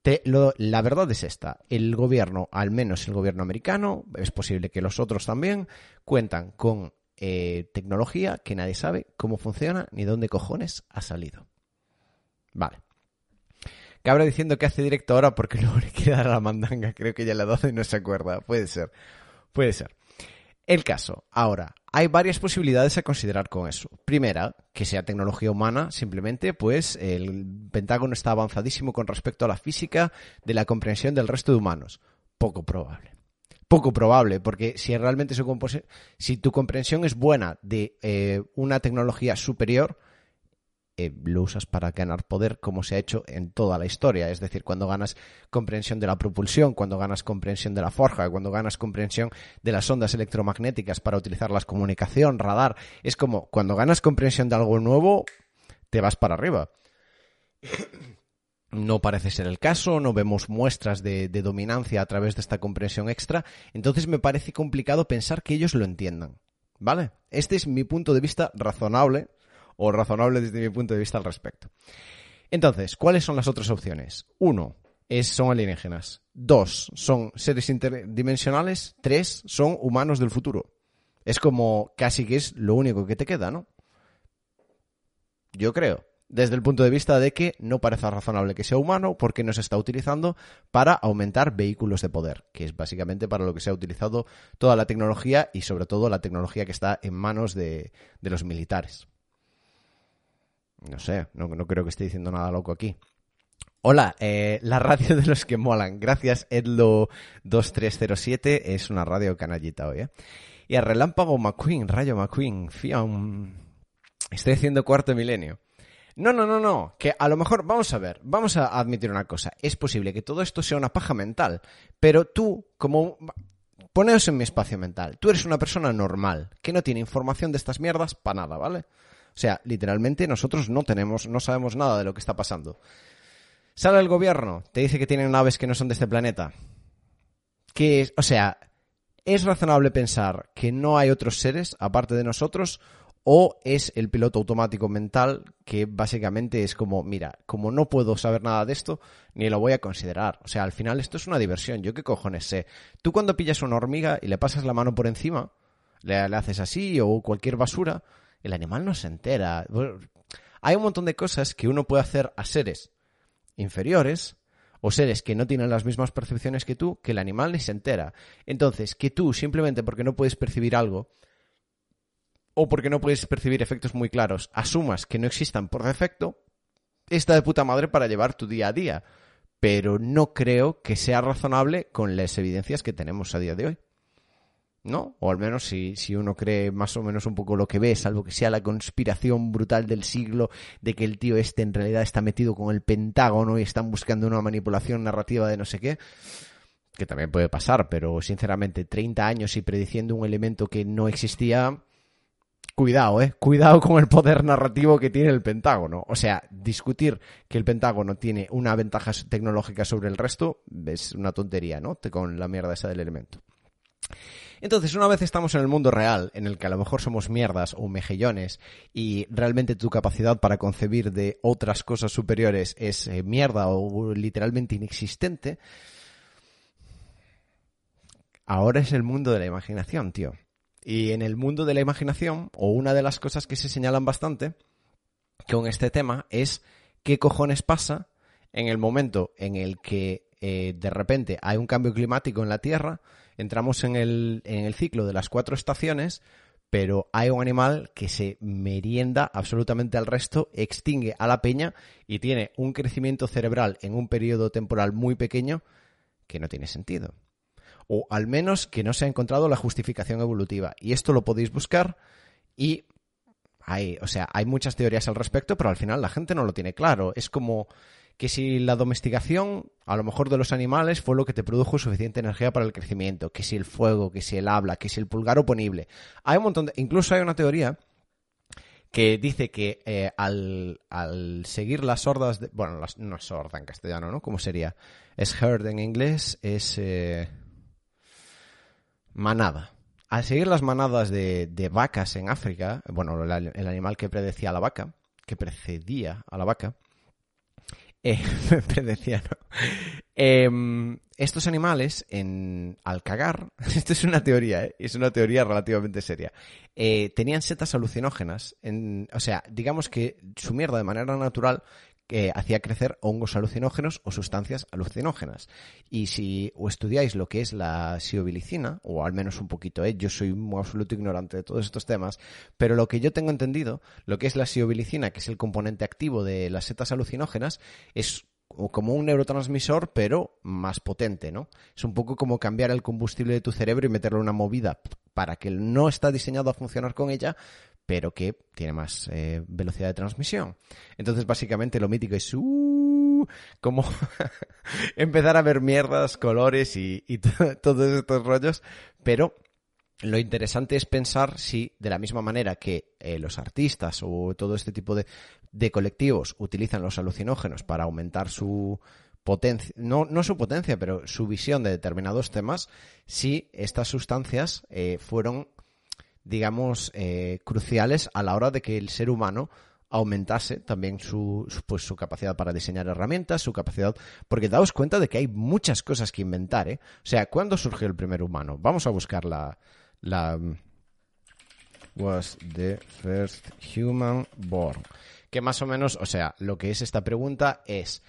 Te, lo, la verdad es esta. El gobierno, al menos el gobierno americano, es posible que los otros también, cuentan con eh, tecnología que nadie sabe cómo funciona ni dónde cojones ha salido. Vale. Cabra diciendo que hace directo ahora porque luego le quiere dar a la mandanga. Creo que ya la 12 y no se acuerda. Puede ser. Puede ser. El caso. Ahora, hay varias posibilidades a considerar con eso. Primera, que sea tecnología humana, simplemente, pues el Pentágono está avanzadísimo con respecto a la física de la comprensión del resto de humanos. Poco probable. Poco probable, porque si realmente su si tu comprensión es buena de eh, una tecnología superior, eh, lo usas para ganar poder como se ha hecho en toda la historia. Es decir, cuando ganas comprensión de la propulsión, cuando ganas comprensión de la forja, cuando ganas comprensión de las ondas electromagnéticas para utilizarlas comunicación, radar, es como cuando ganas comprensión de algo nuevo, te vas para arriba. No parece ser el caso, no vemos muestras de, de dominancia a través de esta comprensión extra, entonces me parece complicado pensar que ellos lo entiendan. ¿Vale? Este es mi punto de vista razonable o razonable desde mi punto de vista al respecto. Entonces, ¿cuáles son las otras opciones? Uno, es, son alienígenas. Dos, son seres interdimensionales. Tres, son humanos del futuro. Es como casi que es lo único que te queda, ¿no? Yo creo. Desde el punto de vista de que no parece razonable que sea humano porque no se está utilizando para aumentar vehículos de poder, que es básicamente para lo que se ha utilizado toda la tecnología y sobre todo la tecnología que está en manos de, de los militares. No sé, no, creo que esté diciendo nada loco aquí. Hola, eh, la radio de los que molan. Gracias, Edlo2307. Es una radio canallita hoy, ¿eh? Y a Relámpago McQueen, Rayo McQueen, Fiam. Estoy haciendo cuarto milenio. No, no, no, no. Que a lo mejor, vamos a ver, vamos a admitir una cosa. Es posible que todo esto sea una paja mental, pero tú, como. Poneos en mi espacio mental. Tú eres una persona normal, que no tiene información de estas mierdas para nada, ¿vale? O sea, literalmente nosotros no tenemos, no sabemos nada de lo que está pasando. Sale el gobierno, te dice que tienen naves que no son de este planeta. Que es, o sea, ¿es razonable pensar que no hay otros seres aparte de nosotros? ¿O es el piloto automático mental que básicamente es como, mira, como no puedo saber nada de esto, ni lo voy a considerar? O sea, al final esto es una diversión. ¿Yo qué cojones sé? Tú cuando pillas una hormiga y le pasas la mano por encima, le, le haces así o cualquier basura, el animal no se entera. Hay un montón de cosas que uno puede hacer a seres inferiores o seres que no tienen las mismas percepciones que tú, que el animal ni se entera. Entonces, que tú, simplemente porque no puedes percibir algo, o porque no puedes percibir efectos muy claros, asumas que no existan por defecto, está de puta madre para llevar tu día a día. Pero no creo que sea razonable con las evidencias que tenemos a día de hoy. ¿No? O al menos si, si uno cree más o menos un poco lo que ve, salvo que sea la conspiración brutal del siglo de que el tío este en realidad está metido con el Pentágono y están buscando una manipulación narrativa de no sé qué, que también puede pasar, pero sinceramente 30 años y prediciendo un elemento que no existía, cuidado, eh, cuidado con el poder narrativo que tiene el Pentágono. O sea, discutir que el Pentágono tiene una ventaja tecnológica sobre el resto es una tontería, ¿no? Con la mierda esa del elemento. Entonces, una vez estamos en el mundo real, en el que a lo mejor somos mierdas o mejillones, y realmente tu capacidad para concebir de otras cosas superiores es eh, mierda o literalmente inexistente, ahora es el mundo de la imaginación, tío. Y en el mundo de la imaginación, o una de las cosas que se señalan bastante, con este tema es qué cojones pasa en el momento en el que eh, de repente hay un cambio climático en la Tierra, entramos en el, en el ciclo de las cuatro estaciones, pero hay un animal que se merienda absolutamente al resto, extingue a la peña y tiene un crecimiento cerebral en un periodo temporal muy pequeño que no tiene sentido. O al menos que no se ha encontrado la justificación evolutiva. Y esto lo podéis buscar y hay, o sea, hay muchas teorías al respecto, pero al final la gente no lo tiene claro. Es como que si la domesticación, a lo mejor de los animales, fue lo que te produjo suficiente energía para el crecimiento, que si el fuego, que si el habla, que si el pulgar oponible. Hay un montón de... Incluso hay una teoría que dice que eh, al, seguir las hordas de... Bueno, no es horda en castellano, ¿no? ¿Cómo sería? Es herd en inglés, es... Eh, manada. Al seguir las manadas de, vacas en África, bueno, el animal que predecía a la vaca, que precedía a la vaca, eh, em, estos animales, en, al cagar, esto es una teoría, ¿eh? es una teoría relativamente seria, eh, tenían setas alucinógenas, en, o sea, digamos que su mierda de manera natural que hacía crecer hongos alucinógenos o sustancias alucinógenas. Y si o estudiáis lo que es la siobilicina, o al menos un poquito, ¿eh? yo soy un absoluto ignorante de todos estos temas, pero lo que yo tengo entendido, lo que es la siobilicina, que es el componente activo de las setas alucinógenas, es como un neurotransmisor, pero más potente, ¿no? Es un poco como cambiar el combustible de tu cerebro y meterle una movida para que no está diseñado a funcionar con ella, pero que tiene más eh, velocidad de transmisión. Entonces, básicamente, lo mítico es uh, como empezar a ver mierdas, colores y, todos estos rollos, pero lo interesante es pensar si, de la misma manera que eh, los artistas o todo este tipo de, colectivos utilizan los alucinógenos para aumentar su potencia, no, no su potencia, pero su visión de determinados temas, si estas sustancias eh, fueron digamos, eh, cruciales a la hora de que el ser humano aumentase también su, pues, su capacidad para diseñar herramientas, su capacidad... Porque daos cuenta de que hay muchas cosas que inventar, ¿eh? O sea, ¿cuándo surgió el primer humano? Vamos a buscar la... la was the first human born? Que más o menos, o sea, lo que es esta pregunta es...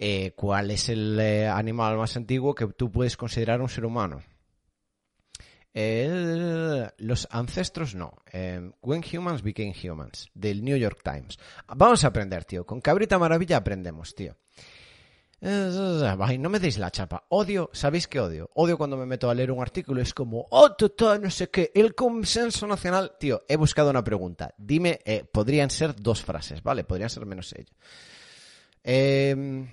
Eh, ¿Cuál es el eh, animal más antiguo que tú puedes considerar un ser humano? Los ancestros no. Em, When Humans Became Humans, del New York Times. Vamos a aprender, tío. Con Cabrita Maravilla aprendemos, tío. no me deis la chapa. Odio, ¿sabéis qué odio? Odio cuando me meto a leer un artículo. Es como, oh, no sé qué, el consenso nacional. Tío, he buscado una pregunta. Dime, eh, podrían ser dos frases, ¿vale? Podrían ser menos ello. Em,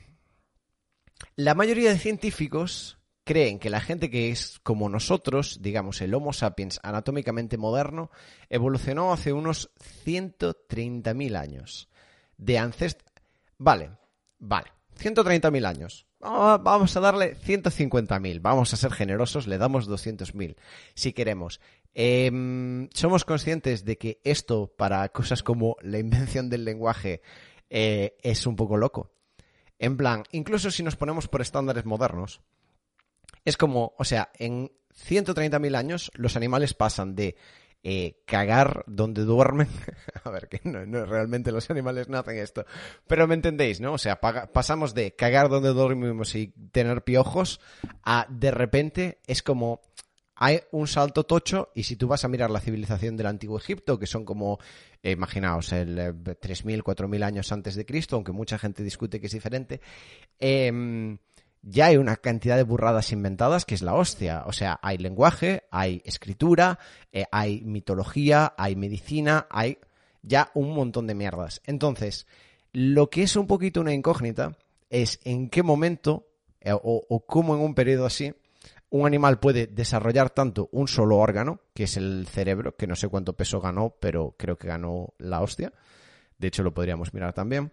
la mayoría de científicos creen que la gente que es como nosotros, digamos el Homo sapiens anatómicamente moderno, evolucionó hace unos 130.000 años. De ancestros... Vale, vale, 130.000 años. Vamos a darle 150.000. Vamos a ser generosos, le damos 200.000 si queremos. Em, somos conscientes de que esto para cosas como la invención del lenguaje eh, es un poco loco. En plan, incluso si nos ponemos por estándares modernos, es como, o sea, en 130.000 años los animales pasan de eh, cagar donde duermen. a ver, que no, realmente los animales no hacen esto. Pero me entendéis, ¿no? O sea, pasamos de cagar donde dormimos y tener piojos a de repente es como hay un salto tocho y si tú vas a mirar la civilización del antiguo Egipto, que son como, eh, imaginaos, el 3.000, eh, 4.000 años antes de Cristo, aunque mucha gente discute que es diferente, eh, ya hay una cantidad de burradas inventadas que es la hostia. O sea, hay lenguaje, hay escritura, eh, hay mitología, hay medicina, hay ya un montón de mierdas. Entonces, lo que es un poquito una incógnita es en qué momento eh, o, cómo en un periodo así un animal puede desarrollar tanto un solo órgano, que es el cerebro, que no sé cuánto peso ganó, pero creo que ganó la hostia. De hecho, lo podríamos mirar también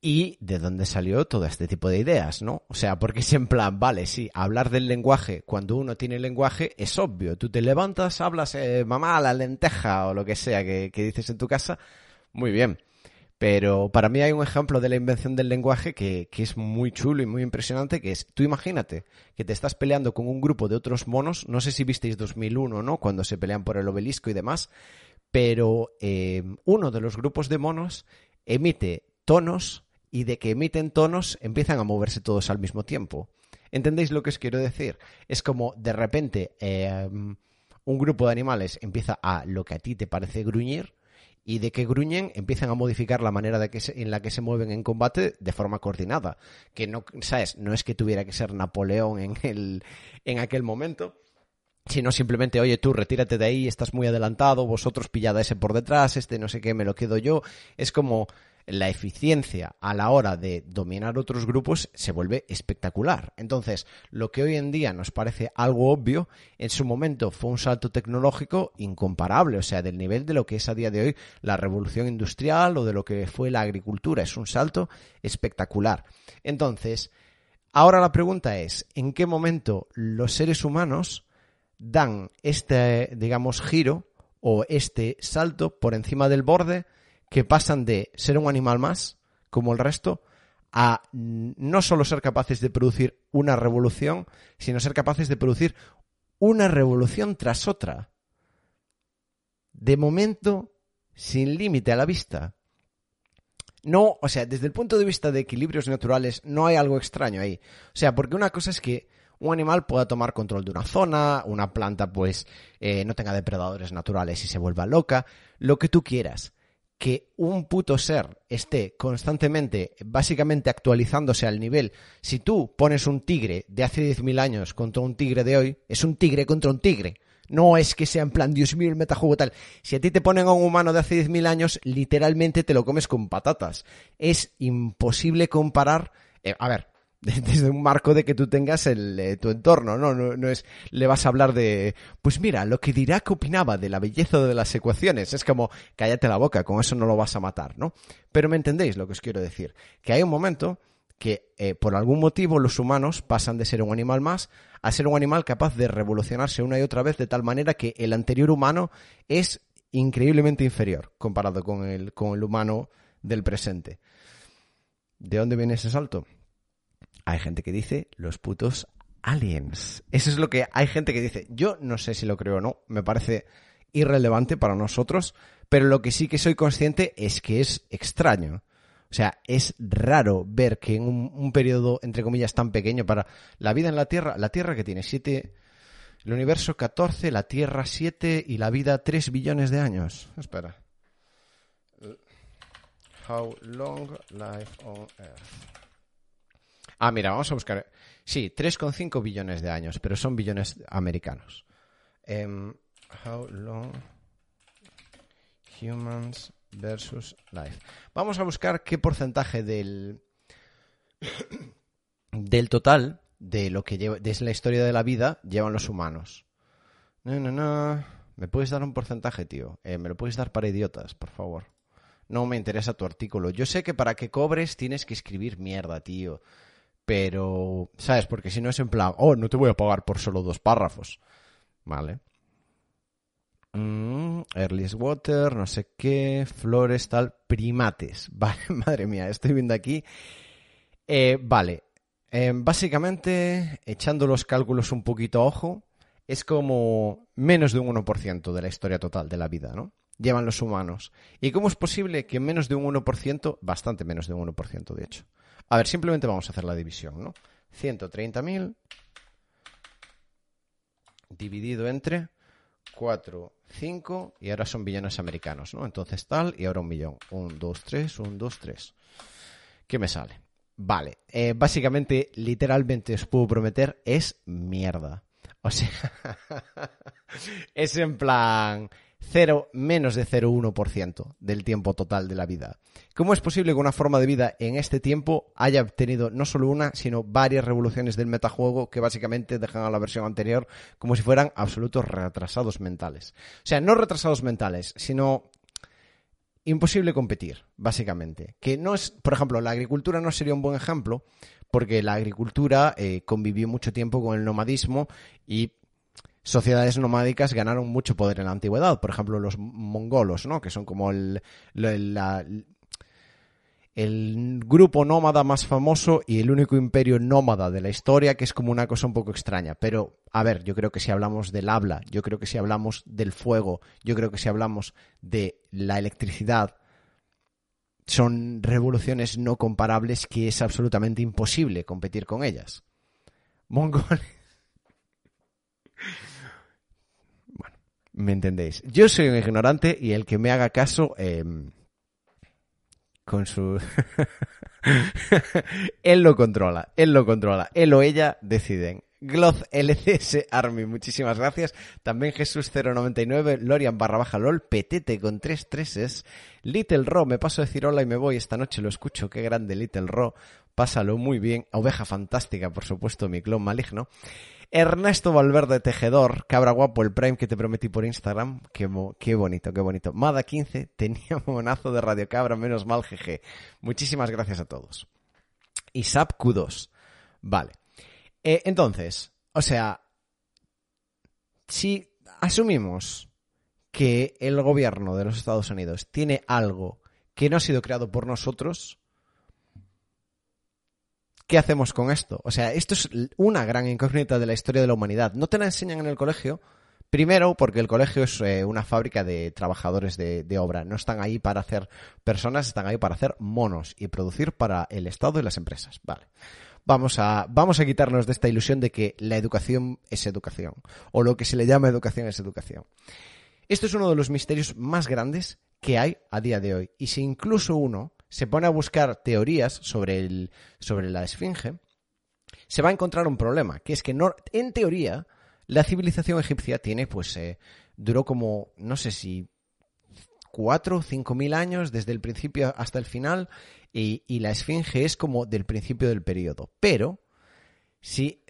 y de dónde salió todo este tipo de ideas, ¿no? O sea, porque es en plan, vale, sí, hablar del lenguaje cuando uno tiene lenguaje es obvio. Tú te levantas, hablas, eh, mamá, la lenteja o lo que sea que, dices en tu casa, muy bien. Pero para mí hay un ejemplo de la invención del lenguaje que, que, es muy chulo y muy impresionante, que es, tú imagínate que te estás peleando con un grupo de otros monos, no sé si visteis 2001, ¿no? Cuando se pelean por el obelisco y demás, pero eh, uno de los grupos de monos emite tonos y de que emiten tonos empiezan a moverse todos al mismo tiempo. ¿Entendéis lo que os quiero decir? Es como de repente eh, un grupo de animales empieza a lo que a ti te parece gruñir y de que gruñen empiezan a modificar la manera de que en la que se mueven en combate de forma coordinada. Que no, ¿sabes? No es que tuviera que ser Napoleón en, el, en aquel momento, sino simplemente, oye, tú retírate de ahí, estás muy adelantado, vosotros pillad a ese por detrás, este no sé qué, me lo quedo yo. Es como la eficiencia a la hora de dominar otros grupos se vuelve espectacular. Entonces, lo que hoy en día nos parece algo obvio, en su momento fue un salto tecnológico incomparable, o sea, del nivel de lo que es a día de hoy la revolución industrial o de lo que fue la agricultura. Es un salto espectacular. Entonces, ahora la pregunta es, ¿en qué momento los seres humanos dan este, digamos, giro o este salto por encima del borde que pasan de ser un animal más, como el resto, a no solo ser capaces de producir una revolución, sino ser capaces de producir una revolución tras otra. De momento, sin límite a la vista. No, o sea, desde el punto de vista de equilibrios naturales, no hay algo extraño ahí. O sea, porque una cosa es que un animal pueda tomar control de una zona, una planta pues eh, no tenga depredadores naturales y se vuelva loca, lo que tú quieras que un puto ser esté constantemente, básicamente actualizándose al nivel. Si tú pones un tigre de hace 10.000 años contra un tigre de hoy, es un tigre contra un tigre. No es que sea en plan, Dios mío, el metajuego tal. Si a ti te ponen a un humano de hace 10.000 años, literalmente te lo comes con patatas. Es imposible comparar. Eh, a ver, desde un marco de que tú tengas el, eh, tu entorno, ¿no? ¿no? es, le vas a hablar de, pues mira, lo que dirá que opinaba de la belleza de las ecuaciones, es como, cállate la boca, con eso no lo vas a matar, ¿no? Pero me entendéis lo que os quiero decir, que hay un momento que eh, por algún motivo los humanos pasan de ser un animal más a ser un animal capaz de revolucionarse una y otra vez de tal manera que el anterior humano es increíblemente inferior comparado con el, con el humano del presente. ¿De dónde viene ese salto? Hay gente que dice los putos aliens. Eso es lo que hay gente que dice. Yo no sé si lo creo o no, me parece irrelevante para nosotros, pero lo que sí que soy consciente es que es extraño. O sea, es raro ver que en un, periodo, entre comillas, tan pequeño para la vida en la Tierra, la Tierra que tiene 7, el universo 14, la Tierra 7 y la vida 3 billones de años. Espera. How long life on Earth? Ah, mira, vamos a buscar. Sí, 3,5 billones de años, pero son billones americanos. Em, how long humans versus life. Vamos a buscar qué porcentaje del del total de lo que lleva desde la historia de la vida llevan los humanos. No, no, no. ¿Me puedes dar un porcentaje, tío? Eh, ¿Me lo puedes dar para idiotas, por favor? No me interesa tu artículo. Yo sé que para que cobres tienes que escribir mierda, tío pero, ¿sabes? Porque si no es en plan, oh, no te voy a pagar por solo dos párrafos. ¿Vale? Mm, water, no sé qué, flores, tal, primates. Vale, madre mía, estoy viendo aquí. Eh, vale, eh, básicamente, echando los cálculos un poquito a ojo, es como menos de un 1% de la historia total de la vida, ¿no? Llevan los humanos. ¿Y cómo es posible que menos de un 1%, bastante menos de un 1% de hecho, a ver, simplemente vamos a hacer la división, ¿no? 130.000 dividido entre 4, 5 y ahora son billones americanos, ¿no? Entonces tal y ahora un millón. 1, 2, 3, 1, 2, 3. ¿Qué me sale? Vale, eh, básicamente, literalmente os puedo prometer, es mierda. O sea, es en plan, cero, menos de 0,1% del tiempo total de la vida. ¿Cómo es posible que una forma de vida en este tiempo haya tenido no solo una, sino varias revoluciones del metajuego que básicamente dejan a la versión anterior como si fueran absolutos retrasados mentales? O sea, no retrasados mentales, sino imposible competir, básicamente. Que no es, por ejemplo, la agricultura no sería un buen ejemplo, porque la agricultura eh, convivió mucho tiempo con el nomadismo y sociedades nomádicas ganaron mucho poder en la antigüedad. Por ejemplo, los mongolos, ¿no? Que son como el, el grupo nómada más famoso y el único imperio nómada de la historia, que es como una cosa un poco extraña. Pero, a ver, yo creo que si hablamos del habla, yo creo que si hablamos del fuego, yo creo que si hablamos de la electricidad, son revoluciones no comparables que es absolutamente imposible competir con ellas. Mongoles. Me entendéis. Yo soy un ignorante y el que me haga caso... Eh, con su... él lo controla, él lo controla, él o ella deciden. Gloth LCS Army, muchísimas gracias. También Jesús099, Lorian barra baja LOL, Petete con tres treses, Little Ro, me paso a decir hola y me voy, esta noche lo escucho, qué grande Little Ro, pásalo muy bien. Oveja fantástica, por supuesto, mi clon maligno. Ernesto Valverde Tejedor, cabra guapo, el Prime que te prometí por Instagram. Qué, bonito, qué bonito. Mada15, tenía monazo de Radio Cabra, menos mal, jeje. Muchísimas gracias a todos. Y SAP Q2. Vale. Eh, entonces, o sea, si asumimos que el gobierno de los Estados Unidos tiene algo que no ha sido creado por nosotros, ¿qué hacemos con esto? O sea, esto es una gran incógnita de la historia de la humanidad. No te la enseñan en el colegio. Primero, porque el colegio es eh, una fábrica de trabajadores de, de, obra. No están ahí para hacer personas, están ahí para hacer monos y producir para el Estado y las empresas. Vale. Vamos a, vamos a quitarnos de esta ilusión de que la educación es educación. O lo que se le llama educación es educación. Esto es uno de los misterios más grandes que hay a día de hoy. Y si incluso uno se pone a buscar teorías sobre, el, sobre la esfinge, se va a encontrar un problema, que es que en teoría la civilización egipcia tiene, pues, eh, duró como, no sé si cuatro o cinco mil años desde el principio hasta el final y, y la esfinge es como del principio del periodo. Pero, si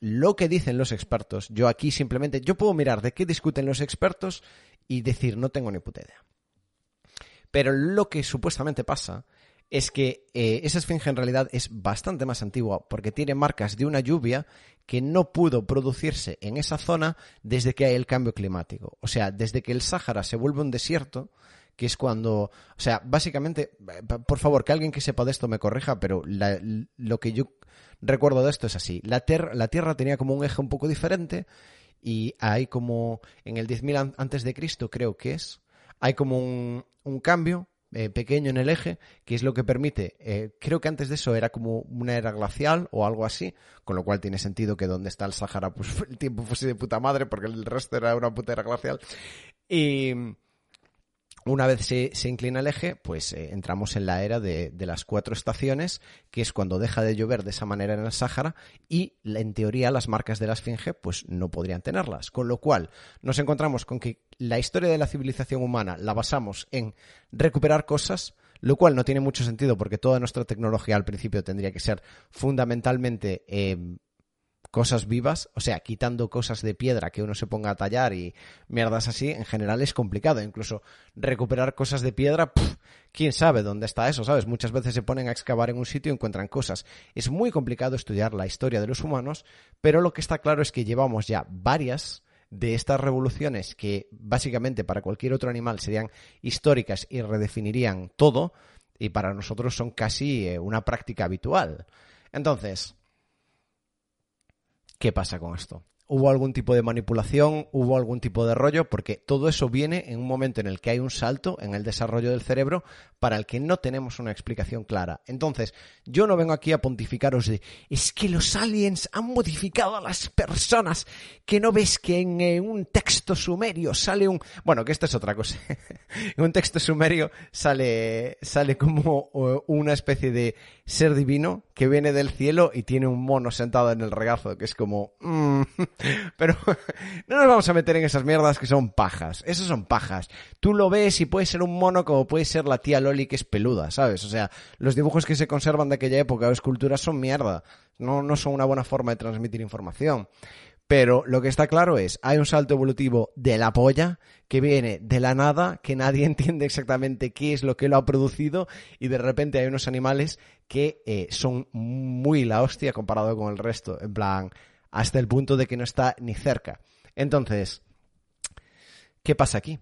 lo que dicen los expertos, yo aquí simplemente, yo puedo mirar de qué discuten los expertos y decir, no tengo ni puta idea. Pero lo que supuestamente pasa es que eh, esa esfinge en realidad es bastante más antigua porque tiene marcas de una lluvia que no pudo producirse en esa zona desde que hay el cambio climático. O sea, desde que el Sáhara se vuelve un desierto, que es cuando, o sea, básicamente, por favor, que alguien que sepa de esto me corrija, pero la, lo que yo recuerdo de esto es así. La, ter la Tierra tenía como un eje un poco diferente y hay como en el 10.000 antes de Cristo creo que es, hay como un, cambio eh, pequeño en el eje, que es lo que permite, eh, creo que antes de eso era como una era glacial o algo así, con lo cual tiene sentido que donde está el Sahara, pues el tiempo fuese de puta madre, porque el resto era una puta era glacial. Y una vez se, se, inclina el eje, pues eh, entramos en la era de, de, las cuatro estaciones, que es cuando deja de llover de esa manera en el Sáhara y en teoría las marcas de la Esfinge pues no podrían tenerlas. Con lo cual nos encontramos con que la historia de la civilización humana la basamos en recuperar cosas, lo cual no tiene mucho sentido porque toda nuestra tecnología al principio tendría que ser fundamentalmente eh, cosas vivas, o sea, quitando cosas de piedra que uno se ponga a tallar y mierdas así, en general es complicado. Incluso recuperar cosas de piedra, pff, quién sabe dónde está eso, ¿sabes? Muchas veces se ponen a excavar en un sitio y encuentran cosas. Es muy complicado estudiar la historia de los humanos, pero lo que está claro es que llevamos ya varias de estas revoluciones que básicamente para cualquier otro animal serían históricas y redefinirían todo, y para nosotros son casi eh, una práctica habitual. Entonces, ¿Qué pasa con esto? ¿Hubo algún tipo de manipulación? ¿Hubo algún tipo de rollo? Porque todo eso viene en un momento en el que hay un salto en el desarrollo del cerebro para el que no tenemos una explicación clara. Entonces, yo no vengo aquí a pontificaros de es que los aliens han modificado a las personas, que no ves que en un texto sumerio sale un... Bueno, que esto es otra cosa. en un texto sumerio sale, sale como una especie de ser divino que viene del cielo y tiene un mono sentado en el regazo, que es como... Mm, pero no nos vamos a meter en esas mierdas que son pajas. Esas son pajas. Tú lo ves y puede ser un mono como puede ser la tía Loli que es peluda, ¿sabes? O sea, los dibujos que se conservan de aquella época o esculturas son mierda. No, no son una buena forma de transmitir información. Pero lo que está claro es, hay un salto evolutivo de la polla que viene de la nada, que nadie entiende exactamente qué es lo que lo ha producido y de repente hay unos animales que eh, son muy la hostia comparado con el resto. En plan, hasta el punto de que no está ni cerca. Entonces, ¿qué pasa aquí?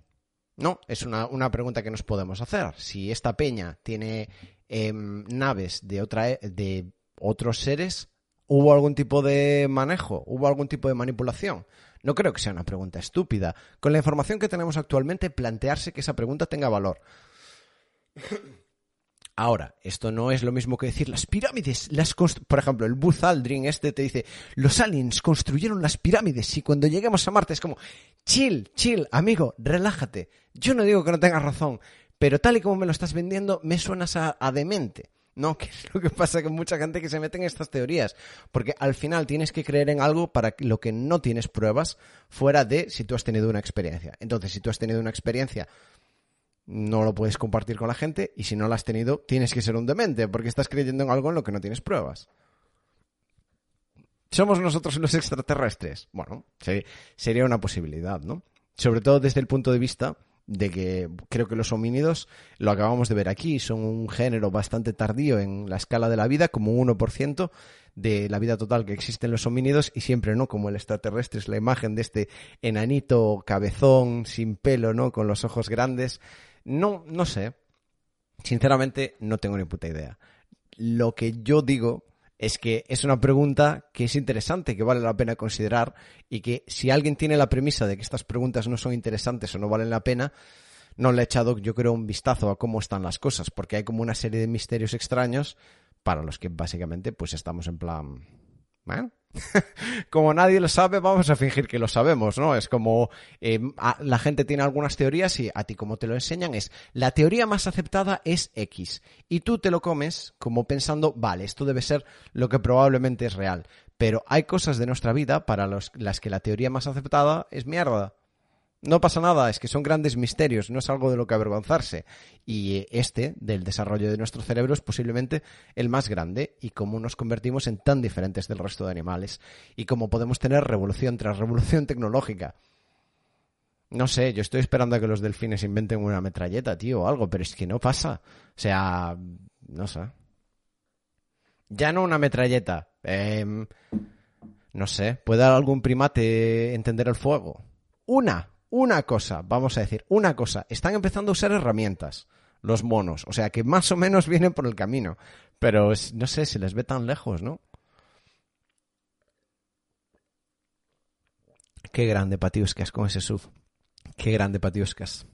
No, es una, una, pregunta que nos podemos hacer. Si esta peña tiene em, naves de, otra, e, de otros seres, ¿hubo algún tipo de manejo? ¿Hubo algún tipo de manipulación? No creo que sea una pregunta estúpida. Con la información que tenemos actualmente, plantearse que esa pregunta tenga valor. Ahora, esto no es lo mismo que decir las pirámides, las por ejemplo, el Buzz Aldrin este te dice, los aliens construyeron las pirámides y cuando lleguemos a Marte es como, chill, chill, amigo, relájate. Yo no digo que no tengas razón, pero tal y como me lo estás vendiendo, me suenas a, demente. No, que es lo que pasa con mucha gente que se mete en estas teorías. Porque al final tienes que creer en algo para lo que no tienes pruebas fuera de si tú has tenido una experiencia. Entonces, si tú has tenido una experiencia no lo puedes compartir con la gente y si no lo has tenido, tienes que ser un demente porque estás creyendo en algo en lo que no tienes pruebas. ¿Somos nosotros los extraterrestres? Bueno, sería una posibilidad, ¿no? Sobre todo desde el punto de vista de que creo que los homínidos, lo acabamos de ver aquí, son un género bastante tardío en la escala de la vida, como un 1% de la vida total que existe en los homínidos y siempre, ¿no? Como el extraterrestre es la imagen de este enanito cabezón, sin pelo, ¿no? Con los ojos grandes. No, no sé. Sinceramente, no tengo ni puta idea. Lo que yo digo es que es una pregunta que es interesante, que vale la pena considerar y que si alguien tiene la premisa de que estas preguntas no son interesantes o no valen la pena, no le ha echado, yo creo, un vistazo a cómo están las cosas, porque hay como una serie de misterios extraños para los que básicamente pues estamos en plan... ¿eh? como nadie lo sabe, vamos a fingir que lo sabemos, ¿no? Es como eh, la gente tiene algunas teorías y a ti como te lo enseñan es la teoría más aceptada es X y tú te lo comes como pensando, vale, esto debe ser lo que probablemente es real, pero hay cosas de nuestra vida para las que la teoría más aceptada es mierda. No pasa nada, es que son grandes misterios, no es algo de lo que avergonzarse. Y este, del desarrollo de nuestro cerebro, es posiblemente el más grande y cómo nos convertimos en tan diferentes del resto de animales y cómo podemos tener revolución tras revolución tecnológica. No sé, yo estoy esperando a que los delfines inventen una metralleta, tío, o algo, pero es que no pasa. O sea, no sé. Ya no una metralleta. Em, no sé, ¿puede algún primate entender el fuego? Una, una cosa, vamos a decir, una cosa, están empezando a usar herramientas, los monos, o sea que más o menos vienen por el camino, pero no sé, se les ve tan lejos, ¿no? Qué grande Patiuscas con ese sub. Qué grande Patiuscas.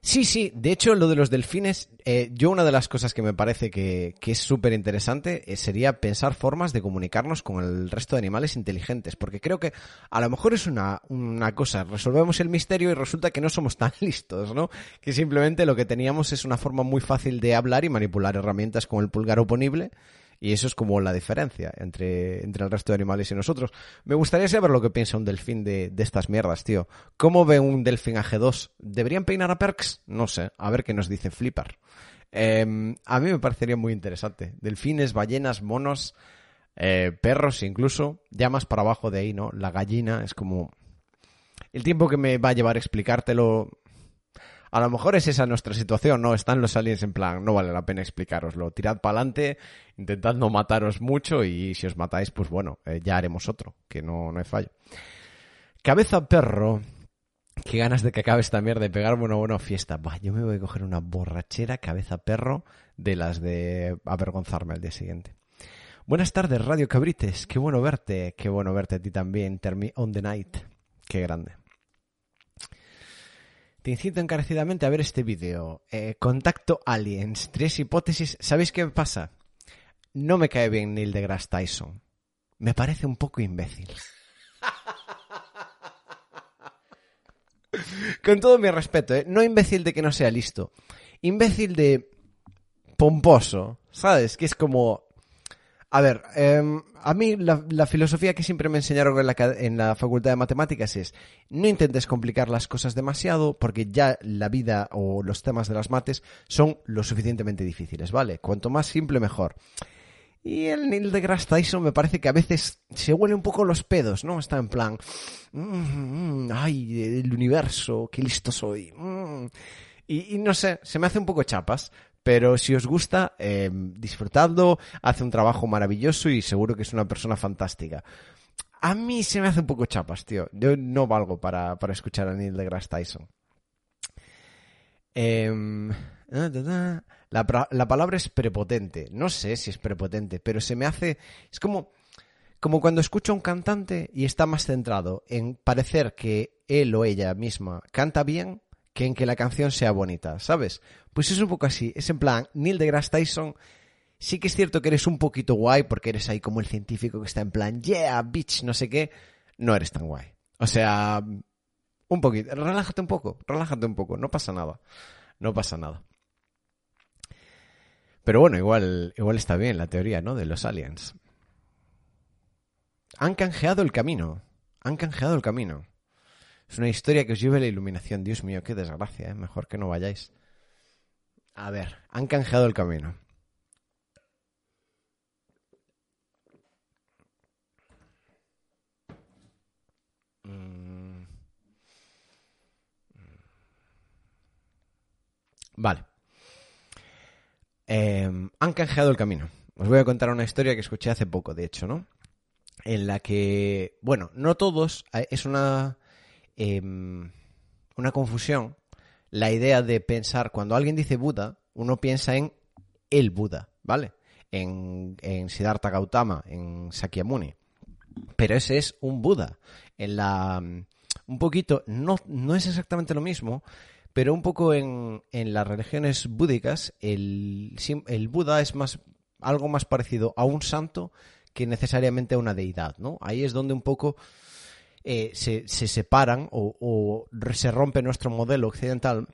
Sí, sí, de hecho lo de los delfines, eh, yo una de las cosas que me parece que, es súper interesante eh, sería pensar formas de comunicarnos con el resto de animales inteligentes, porque creo que a lo mejor es una, una cosa, resolvemos el misterio y resulta que no somos tan listos, ¿no? Que simplemente lo que teníamos es una forma muy fácil de hablar y manipular herramientas con el pulgar oponible y eso es como la diferencia entre, entre el resto de animales y nosotros. Me gustaría saber lo que piensa un delfín de, de estas mierdas, tío. ¿Cómo ve un delfín a G2? ¿Deberían peinar a Perks? No sé. A ver qué nos dice Flipper. Em, a mí me parecería muy interesante. Delfines, ballenas, monos, eh, perros incluso. Ya más para abajo de ahí, ¿no? La gallina es como... El tiempo que me va a llevar explicártelo a lo mejor es esa nuestra situación, ¿no? Están los aliens en plan, no vale la pena explicaroslo. Tirad para adelante, intentad no mataros mucho y si os matáis, pues bueno, eh, ya haremos otro, que no, no hay fallo. Cabeza perro. Qué ganas de que acabe esta mierda y pegarme una buena fiesta. Bah, yo me voy a coger una borrachera cabeza perro de las de avergonzarme al día siguiente. Buenas tardes, Radio Cabrites. Qué bueno verte. Qué bueno verte a ti también. Termi on the night. Qué grande. Te incito encarecidamente a ver este vídeo. Eh, contacto Aliens. Tres hipótesis. ¿Sabéis qué pasa? No me cae bien Neil deGrasse Tyson. Me parece un poco imbécil. Con todo mi respeto, ¿eh? no imbécil de que no sea listo. Imbécil de pomposo, ¿sabes? Que es como a ver, em, a mí la, filosofía que siempre me enseñaron en la, facultad de matemáticas es no intentes complicar las cosas demasiado porque ya la vida o los temas de las mates son lo suficientemente difíciles, ¿vale? Cuanto más simple mejor. Y el Neil deGrasse Tyson me parece que a veces se huele un poco los pedos, ¿no? Está en plan, mm, ay, el universo, qué listo soy. Mm". Y, y, no sé, se me hace un poco chapas. Pero si os gusta, eh, disfrutadlo, hace un trabajo maravilloso y seguro que es una persona fantástica. A mí se me hace un poco chapas, tío. Yo no valgo para, escuchar a Neil deGrasse Tyson. Em, la, la, palabra es prepotente. No sé si es prepotente, pero se me hace... Es como, como cuando escucho a un cantante y está más centrado en parecer que él o ella misma canta bien que en que la canción sea bonita, ¿sabes? Pues es un poco así. Es en plan, Neil deGrasse Tyson sí que es cierto que eres un poquito guay porque eres ahí como el científico que está en plan, yeah, bitch, no sé qué. No eres tan guay. O sea, un poquito. Relájate un poco, relájate un poco. No pasa nada. No pasa nada. Pero bueno, igual, igual está bien la teoría, ¿no? De los aliens. Han canjeado el camino. Han canjeado el camino. Es una historia que os lleve la iluminación. Dios mío, qué desgracia, ¿eh? Mejor que no vayáis. A ver, han canjeado el camino. Mm. Vale. Em, han canjeado el camino. Os voy a contar una historia que escuché hace poco, de hecho, ¿no? En la que, bueno, no todos, eh, es una, em, una confusión la idea de pensar, cuando alguien dice Buda, uno piensa en el Buda, ¿vale? En, Siddhartha Gautama, en Sakyamuni. Pero ese es un Buda. En la. Un poquito. No, no es exactamente lo mismo. Pero un poco en, en las religiones búdicas, el, el Buda es más algo más parecido a un santo que necesariamente a una deidad, ¿no? Ahí es donde un poco eh, se, se, separan o, se rompe nuestro modelo occidental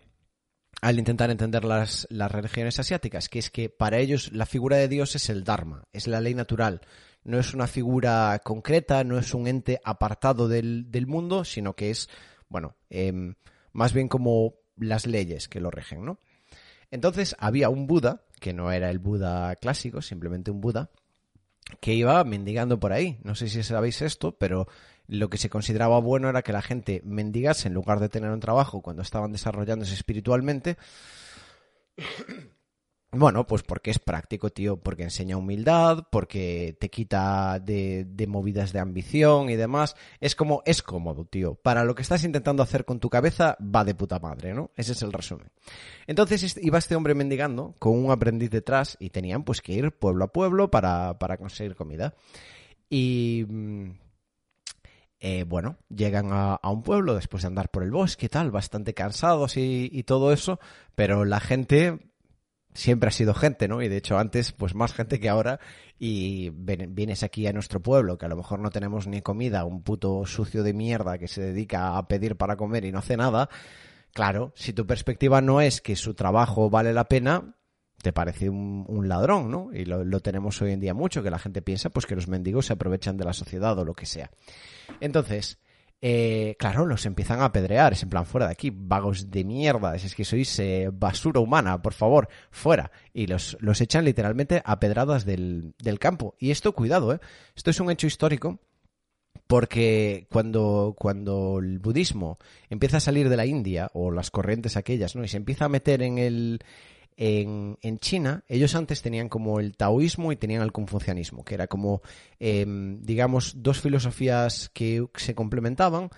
al intentar entender las, las religiones asiáticas, que es que para ellos la figura de Dios es el Dharma, es la ley natural, no es una figura concreta, no es un ente apartado del, del mundo, sino que es, bueno, eh, más bien como las leyes que lo regen, ¿no? Entonces había un Buda, que no era el Buda clásico, simplemente un Buda, que iba mendigando por ahí. No sé si sabéis esto, pero lo que se consideraba bueno era que la gente mendigase en lugar de tener un trabajo cuando estaban desarrollándose espiritualmente bueno, pues porque es práctico, tío, porque enseña humildad, porque te quita de, de, movidas de ambición y demás. Es como, es cómodo, tío. Para lo que estás intentando hacer con tu cabeza, va de puta madre, ¿no? Ese es el resumen. Entonces iba este hombre mendigando con un aprendiz detrás y tenían pues que ir pueblo a pueblo para, para conseguir comida. Y... Eh, bueno, llegan a, a, un pueblo después de andar por el bosque y tal, bastante cansados y, y todo eso, pero la gente siempre ha sido gente, ¿no? Y de hecho antes, pues más gente que ahora, y vienes aquí a nuestro pueblo, que a lo mejor no tenemos ni comida, un puto sucio de mierda que se dedica a pedir para comer y no hace nada, claro, si tu perspectiva no es que su trabajo vale la pena, te parece un, un ladrón, ¿no? Y lo, lo, tenemos hoy en día mucho, que la gente piensa pues que los mendigos se aprovechan de la sociedad o lo que sea. Entonces, eh, claro, los empiezan a apedrear. Es en plan, fuera de aquí, vagos de mierda. Es que sois eh, basura humana, por favor, fuera. Y los, los echan literalmente a pedradas del, del campo. Y esto, cuidado, ¿eh? Esto es un hecho histórico porque cuando, cuando el budismo empieza a salir de la India, o las corrientes aquellas, ¿no? Y se empieza a meter en el, en, en, China, ellos antes tenían como el taoísmo y tenían el confucianismo, que era como, eh, digamos, dos filosofías que se complementaban,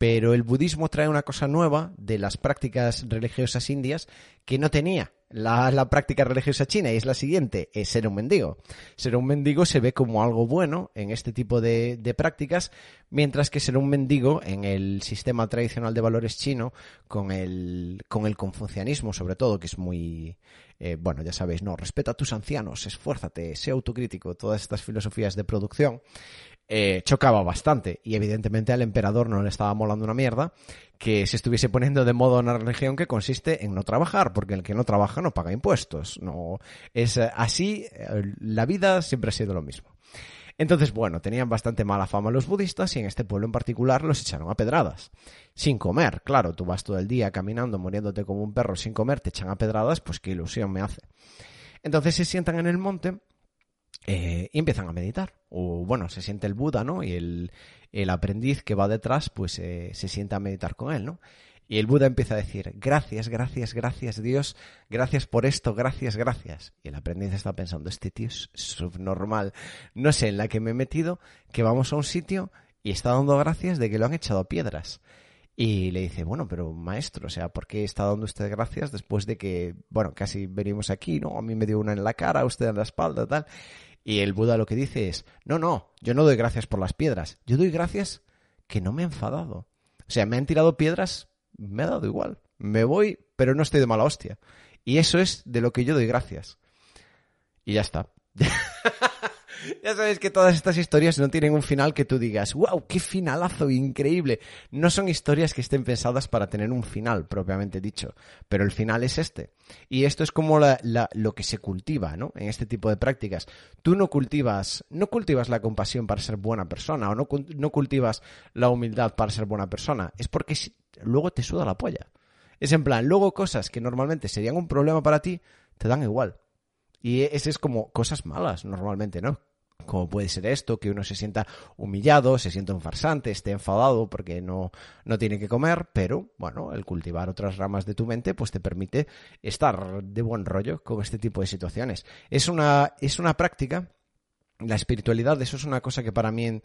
pero el budismo trae una cosa nueva de las prácticas religiosas indias que no tenía la, práctica religiosa china y es la siguiente, es ser un mendigo. Ser un mendigo se ve como algo bueno en este tipo de, de, prácticas, mientras que ser un mendigo en el sistema tradicional de valores chino, con el, con el confucianismo sobre todo, que es muy, eh, bueno, ya sabéis, no, respeta a tus ancianos, esfuérzate, sé autocrítico, todas estas filosofías de producción, eh, chocaba bastante y evidentemente al emperador no le estaba molando una mierda que se estuviese poniendo de moda una religión que consiste en no trabajar, porque el que no trabaja no paga impuestos. No es eh, así, eh, la vida siempre ha sido lo mismo. Entonces, bueno, tenían bastante mala fama los budistas y en este pueblo en particular los echaron a pedradas. Sin comer, claro, tú vas todo el día caminando, muriéndote como un perro sin comer, te echan a pedradas, pues qué ilusión me hace. Entonces se sientan en el monte eh, y empiezan a meditar. O bueno, se siente el Buda, ¿no? Y el, el aprendiz que va detrás, pues eh, se sienta a meditar con él, ¿no? Y el Buda empieza a decir, gracias, gracias, gracias Dios, gracias por esto, gracias, gracias. Y el aprendiz está pensando, este tío es subnormal. No sé en la que me he metido, que vamos a un sitio y está dando gracias de que lo han echado a piedras. Y le dice, bueno, pero maestro, o sea, ¿por qué está dando usted gracias después de que, bueno, casi venimos aquí, ¿no? A mí me dio una en la cara, usted en la espalda, tal. Y el Buda lo que dice es, no, no, yo no doy gracias por las piedras, yo doy gracias que no me he enfadado. O sea, me han tirado piedras, me ha dado igual. Me voy, pero no estoy de mala hostia. Y eso es de lo que yo doy gracias. Y ya está. ya sabes que todas estas historias no tienen un final que tú digas, wow, qué finalazo increíble. No son historias que estén pensadas para tener un final, propiamente dicho, pero el final es este. Y esto es como lo que se cultiva, ¿no? En este tipo de prácticas. Tú no cultivas, no cultivas la compasión para ser buena persona, o no, no cultivas la humildad para ser buena persona. Es porque luego te suda la polla. Es en plan, luego cosas que normalmente serían un problema para ti, te dan igual. Y ese es como cosas malas normalmente, ¿no? Como puede ser esto, que uno se sienta humillado, se sienta un farsante, esté enfadado porque no, no tiene que comer, pero bueno, el cultivar otras ramas de tu mente pues te permite estar de buen rollo con este tipo de situaciones. Es una, es una práctica, la espiritualidad, eso es una cosa que para mí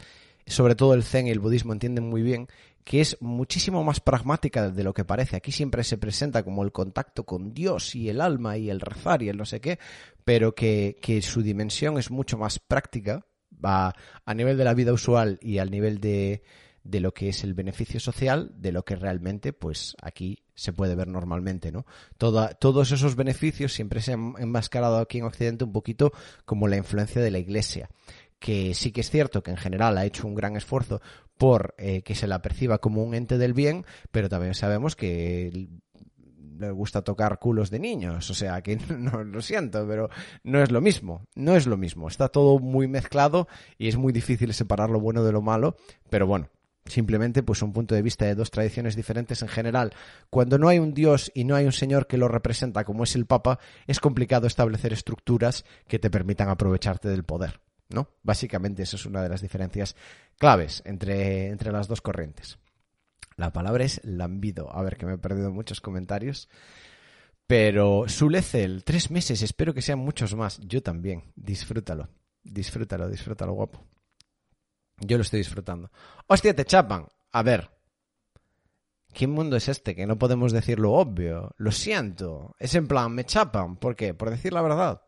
sobre todo el Zen y el budismo entienden muy bien, que es muchísimo más pragmática de lo que parece. Aquí siempre se presenta como el contacto con Dios y el alma y el rezar y el no sé qué, pero que, su dimensión es mucho más práctica va a nivel de la vida usual y al nivel de, de lo que es el beneficio social, de lo que realmente, pues aquí se puede ver normalmente, ¿no? todos esos beneficios siempre se han enmascarado aquí en Occidente un poquito como la influencia de la Iglesia que sí que es cierto que en general ha hecho un gran esfuerzo por eh, que se la perciba como un ente del bien, pero también sabemos que le gusta tocar culos de niños, o sea que no lo siento, pero no es lo mismo, no es lo mismo, está todo muy mezclado y es muy difícil separar lo bueno de lo malo, pero bueno, simplemente pues un punto de vista de dos tradiciones diferentes en general. Cuando no hay un Dios y no hay un Señor que lo representa como es el Papa, es complicado establecer estructuras que te permitan aprovecharte del poder. ¿no? Básicamente eso es una de las diferencias claves entre, entre las dos corrientes. La palabra es lambido. A ver, que me he perdido muchos comentarios. Pero Sulecel, tres meses, espero que sean muchos más. Yo también. Disfrútalo. Disfrútalo, disfrútalo, guapo. Yo lo estoy disfrutando. Hostia, te chapan. A ver. ¿Qué mundo es este? Que no podemos decir lo obvio. Lo siento. Es en plan, me chapan. ¿Por qué? Por decir la verdad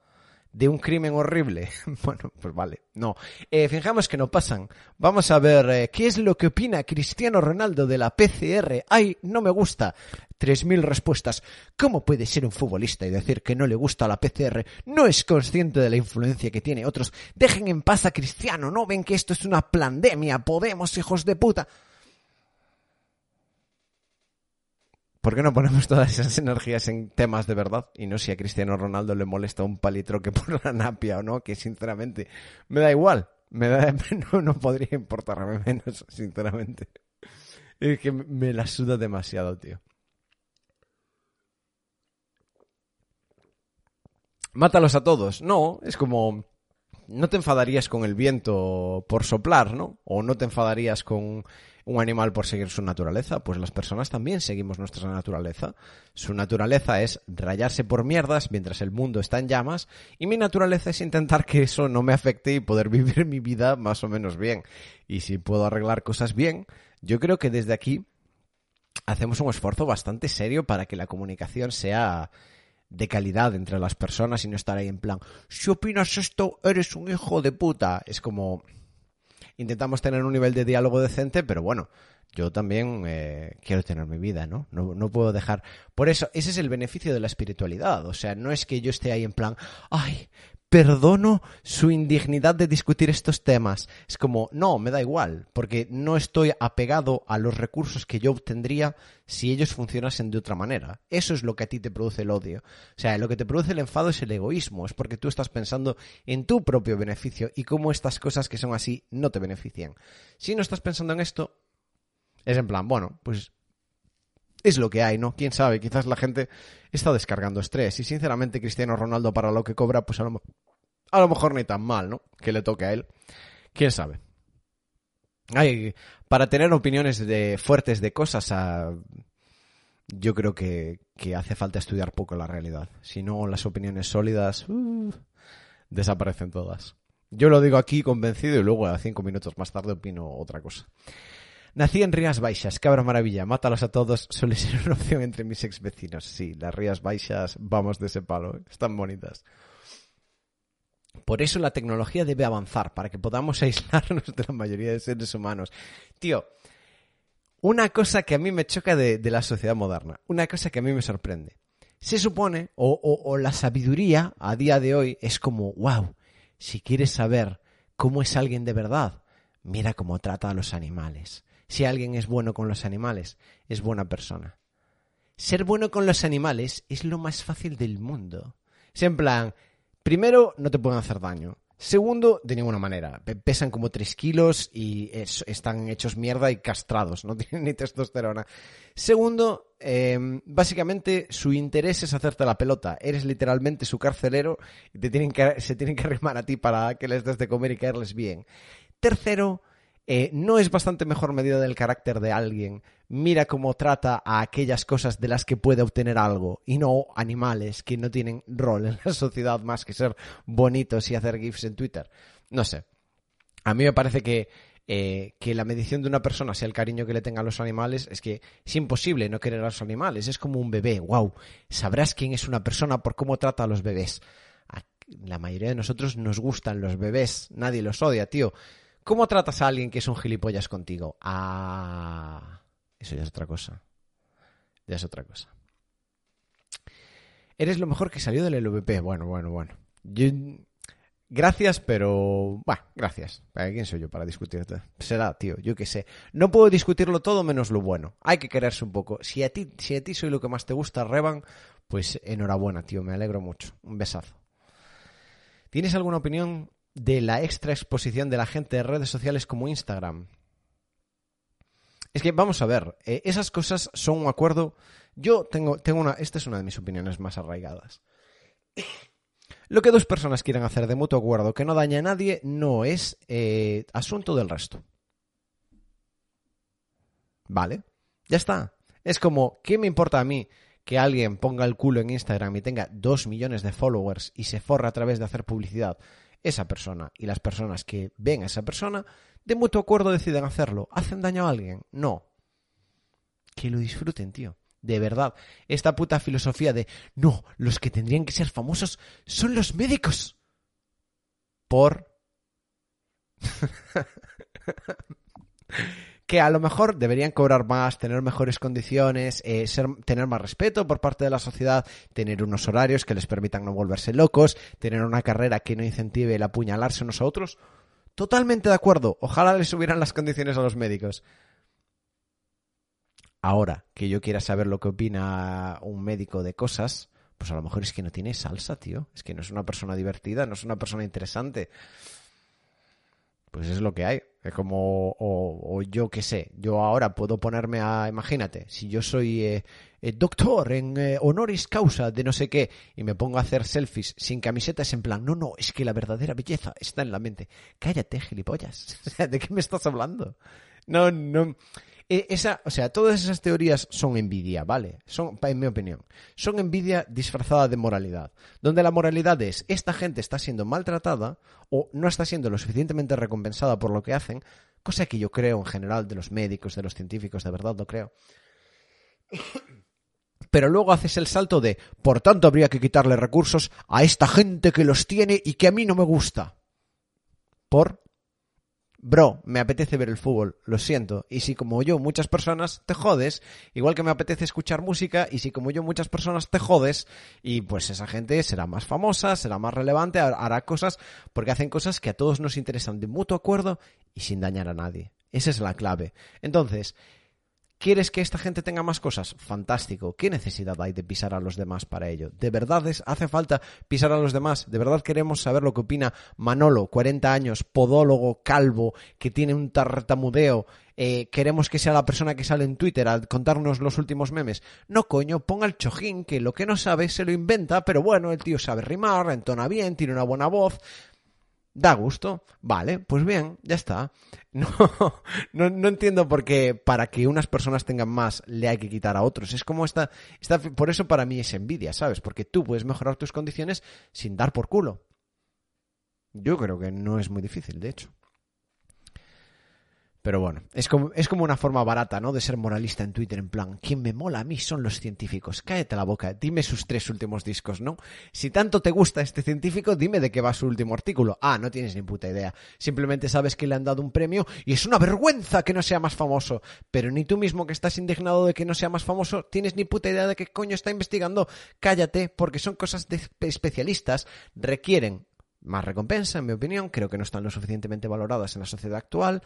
de un crimen horrible. bueno, pues vale, no. Eh, fijamos que no pasan. Vamos a ver eh, qué es lo que opina Cristiano Ronaldo de la PCR. Ay, no me gusta. 3.000 respuestas. ¿Cómo puede ser un futbolista y decir que no le gusta la PCR? No es consciente de la influencia que tiene otros. Dejen en paz a Cristiano, ¿no ven que esto es una pandemia? Podemos, hijos de puta. ¿Por qué no ponemos todas esas energías en temas de verdad? Y no si a Cristiano Ronaldo le molesta un palitroque por la napia o no, que sinceramente me da igual. Me da, no, no podría importarme menos, sinceramente. Es que me la suda demasiado, tío. Mátalos a todos. No, es como... No te enfadarías con el viento por soplar, ¿no? O no te enfadarías con un animal por seguir su naturaleza, pues las personas también seguimos nuestra naturaleza. Su naturaleza es rayarse por mierdas mientras el mundo está en llamas y mi naturaleza es intentar que eso no me afecte y poder vivir mi vida más o menos bien. Y si puedo arreglar cosas bien, yo creo que desde aquí hacemos un esfuerzo bastante serio para que la comunicación sea de calidad entre las personas y no estar ahí en plan, si opinas esto, eres un hijo de puta. Es como, intentamos tener un nivel de diálogo decente, pero bueno, yo también eh, quiero tener mi vida, ¿no? ¿no? ¿no? puedo dejar. Por eso, ese es el beneficio de la espiritualidad. O sea, no es que yo esté ahí en plan, ay, perdono su indignidad de discutir estos temas. Es como, no, me da igual, porque no estoy apegado a los recursos que yo obtendría si ellos funcionasen de otra manera. Eso es lo que a ti te produce el odio. O sea, lo que te produce el enfado es el egoísmo, es porque tú estás pensando en tu propio beneficio y cómo estas cosas que son así no te benefician. Si no estás pensando en esto, es en plan, bueno, pues es lo que hay, ¿no? Quién sabe, quizás la gente está descargando estrés. Y sinceramente, Cristiano Ronaldo, para lo que cobra, pues a lo, a lo mejor ni tan mal, ¿no? Que le toque a él. Quién sabe. Hay, para tener opiniones de, fuertes de cosas, yo creo que, hace falta estudiar poco la realidad. Si no, las opiniones sólidas uh, desaparecen todas. Yo lo digo aquí convencido y luego a cinco minutos más tarde opino otra cosa. Nací en Rías Baixas, cabra maravilla, mátalos a todos, suele ser una opción entre mis ex vecinos. Sí, las Rías Baixas, vamos de ese palo, ¿eh? están bonitas. Por eso la tecnología debe avanzar, para que podamos aislarnos de la mayoría de seres humanos. Tío, una cosa que a mí me choca de, la sociedad moderna, una cosa que a mí me sorprende. Se supone, o, o la sabiduría a día de hoy es como, wow, si quieres saber cómo es alguien de verdad, mira cómo trata a los animales. Si alguien es bueno con los animales, es buena persona. Ser bueno con los animales es lo más fácil del mundo. Es en plan, primero, no te pueden hacer daño. Segundo, de ninguna manera. Pesan como 3 kilos y están hechos mierda y castrados, no tienen ni testosterona. Segundo, em, básicamente su interés es hacerte la pelota. Eres literalmente su carcelero y te tienen que, se tienen que arrimar a ti para que les des de comer y caerles bien. Tercero, eh, no es bastante mejor medida del carácter de alguien. Mira cómo trata a aquellas cosas de las que puede obtener algo y no animales que no tienen rol en la sociedad más que ser bonitos y hacer GIFs en Twitter. No sé. A mí me parece que, eh, que la medición de una persona sea el cariño que le tenga a los animales es que es imposible no querer a los animales. Es como un bebé. ¡Wow! Sabrás quién es una persona por cómo trata a los bebés. la mayoría de nosotros nos gustan los bebés. Nadie los odia, tío. ¿Cómo tratas a alguien que es un gilipollas contigo? Ah, eso ya es otra cosa. Ya es otra cosa. Eres lo mejor que salió del LVP. Bueno, bueno, bueno. Gracias, pero... Bueno, gracias. ¿Quién soy yo para discutirte? Será, tío, yo qué sé. No puedo discutirlo todo menos lo bueno. Hay que quererse un poco. Si a ti, si a ti soy lo que más te gusta, Revan, pues enhorabuena, tío. Me alegro mucho. Un besazo. ¿Tienes alguna opinión de la extra exposición de la gente de redes sociales como Instagram. Es que vamos a ver, eh, esas cosas son un acuerdo. Yo tengo, tengo una. Esta es una de mis opiniones más arraigadas. Lo que dos personas quieren hacer de mutuo acuerdo que no daña a nadie no es eh, asunto del resto. ¿Vale? Ya está. Es como, ¿qué me importa a mí que alguien ponga el culo en Instagram y tenga dos millones de followers y se forra a través de hacer publicidad? Esa persona y las personas que ven a esa persona de mutuo acuerdo deciden hacerlo. ¿Hacen daño a alguien? No. Que lo disfruten, tío. De verdad. Esta puta filosofía de no, los que tendrían que ser famosos son los médicos. Por. que a lo mejor deberían cobrar más, tener mejores condiciones, eh, tener más respeto por parte de la sociedad, tener unos horarios que les permitan no volverse locos, tener una carrera que no incentive el apuñalarse unos a otros. Totalmente de acuerdo. Ojalá les subieran las condiciones a los médicos. Ahora que yo quiera saber lo que opina un médico de cosas, pues a lo mejor es que no tiene salsa, tío. Es que no es una persona divertida, no es una persona interesante pues es lo que hay. Es como, o, yo qué sé, yo ahora puedo ponerme a, imagínate, si yo soy eh, eh, doctor en eh, honoris causa de no sé qué y me pongo a hacer selfies sin camiseta, es en plan, no, no, es que la verdadera belleza está en la mente. Cállate, gilipollas. ¿De qué me estás hablando? No, no. Eh, esa, o sea, todas esas teorías son envidia, ¿vale? Son, en mi opinión, son envidia disfrazada de moralidad. Donde la moralidad es, esta gente está siendo maltratada o no está siendo lo suficientemente recompensada por lo que hacen, cosa que yo creo en general de los médicos, de los científicos, de verdad lo creo. Pero luego haces el salto de, por tanto habría que quitarle recursos a esta gente que los tiene y que a mí no me gusta. ¿Por? Bro, me apetece ver el fútbol, lo siento. Y si como yo muchas personas te jodes, igual que me apetece escuchar música, y si como yo muchas personas te jodes, y pues esa gente será más famosa, será más relevante, hará cosas, porque hacen cosas que a todos nos interesan de mutuo acuerdo y sin dañar a nadie. Esa es la clave. Entonces, ¿Quieres que esta gente tenga más cosas? Fantástico. ¿Qué necesidad hay de pisar a los demás para ello? ¿De verdad hace falta pisar a los demás? ¿De verdad queremos saber lo que opina Manolo, 40 años, podólogo, calvo, que tiene un tartamudeo? Eh, ¿Queremos que sea la persona que sale en Twitter a contarnos los últimos memes? No, coño, ponga el chojín que lo que no sabe se lo inventa, pero bueno, el tío sabe rimar, entona bien, tiene una buena voz. Da gusto. Vale, pues bien, ya está. No, no, entiendo por qué para que unas personas tengan más le hay que quitar a otros. Es como esta, esta, por eso para mí es envidia, ¿sabes? Porque tú puedes mejorar tus condiciones sin dar por culo. Yo creo que no es muy difícil, de hecho. Pero bueno, es como, es como una forma barata, ¿no? De ser moralista en Twitter, en plan, quien me mola a mí son los científicos. Cállate la boca, dime sus tres últimos discos, ¿no? Si tanto te gusta este científico, dime de qué va su último artículo. Ah, no tienes ni puta idea. Simplemente sabes que le han dado un premio y es una vergüenza que no sea más famoso. Pero ni tú mismo que estás indignado de que no sea más famoso, tienes ni puta idea de qué coño está investigando. Cállate, porque son cosas de especialistas, requieren más recompensa, en mi opinión. Creo que no están lo suficientemente valoradas en la sociedad actual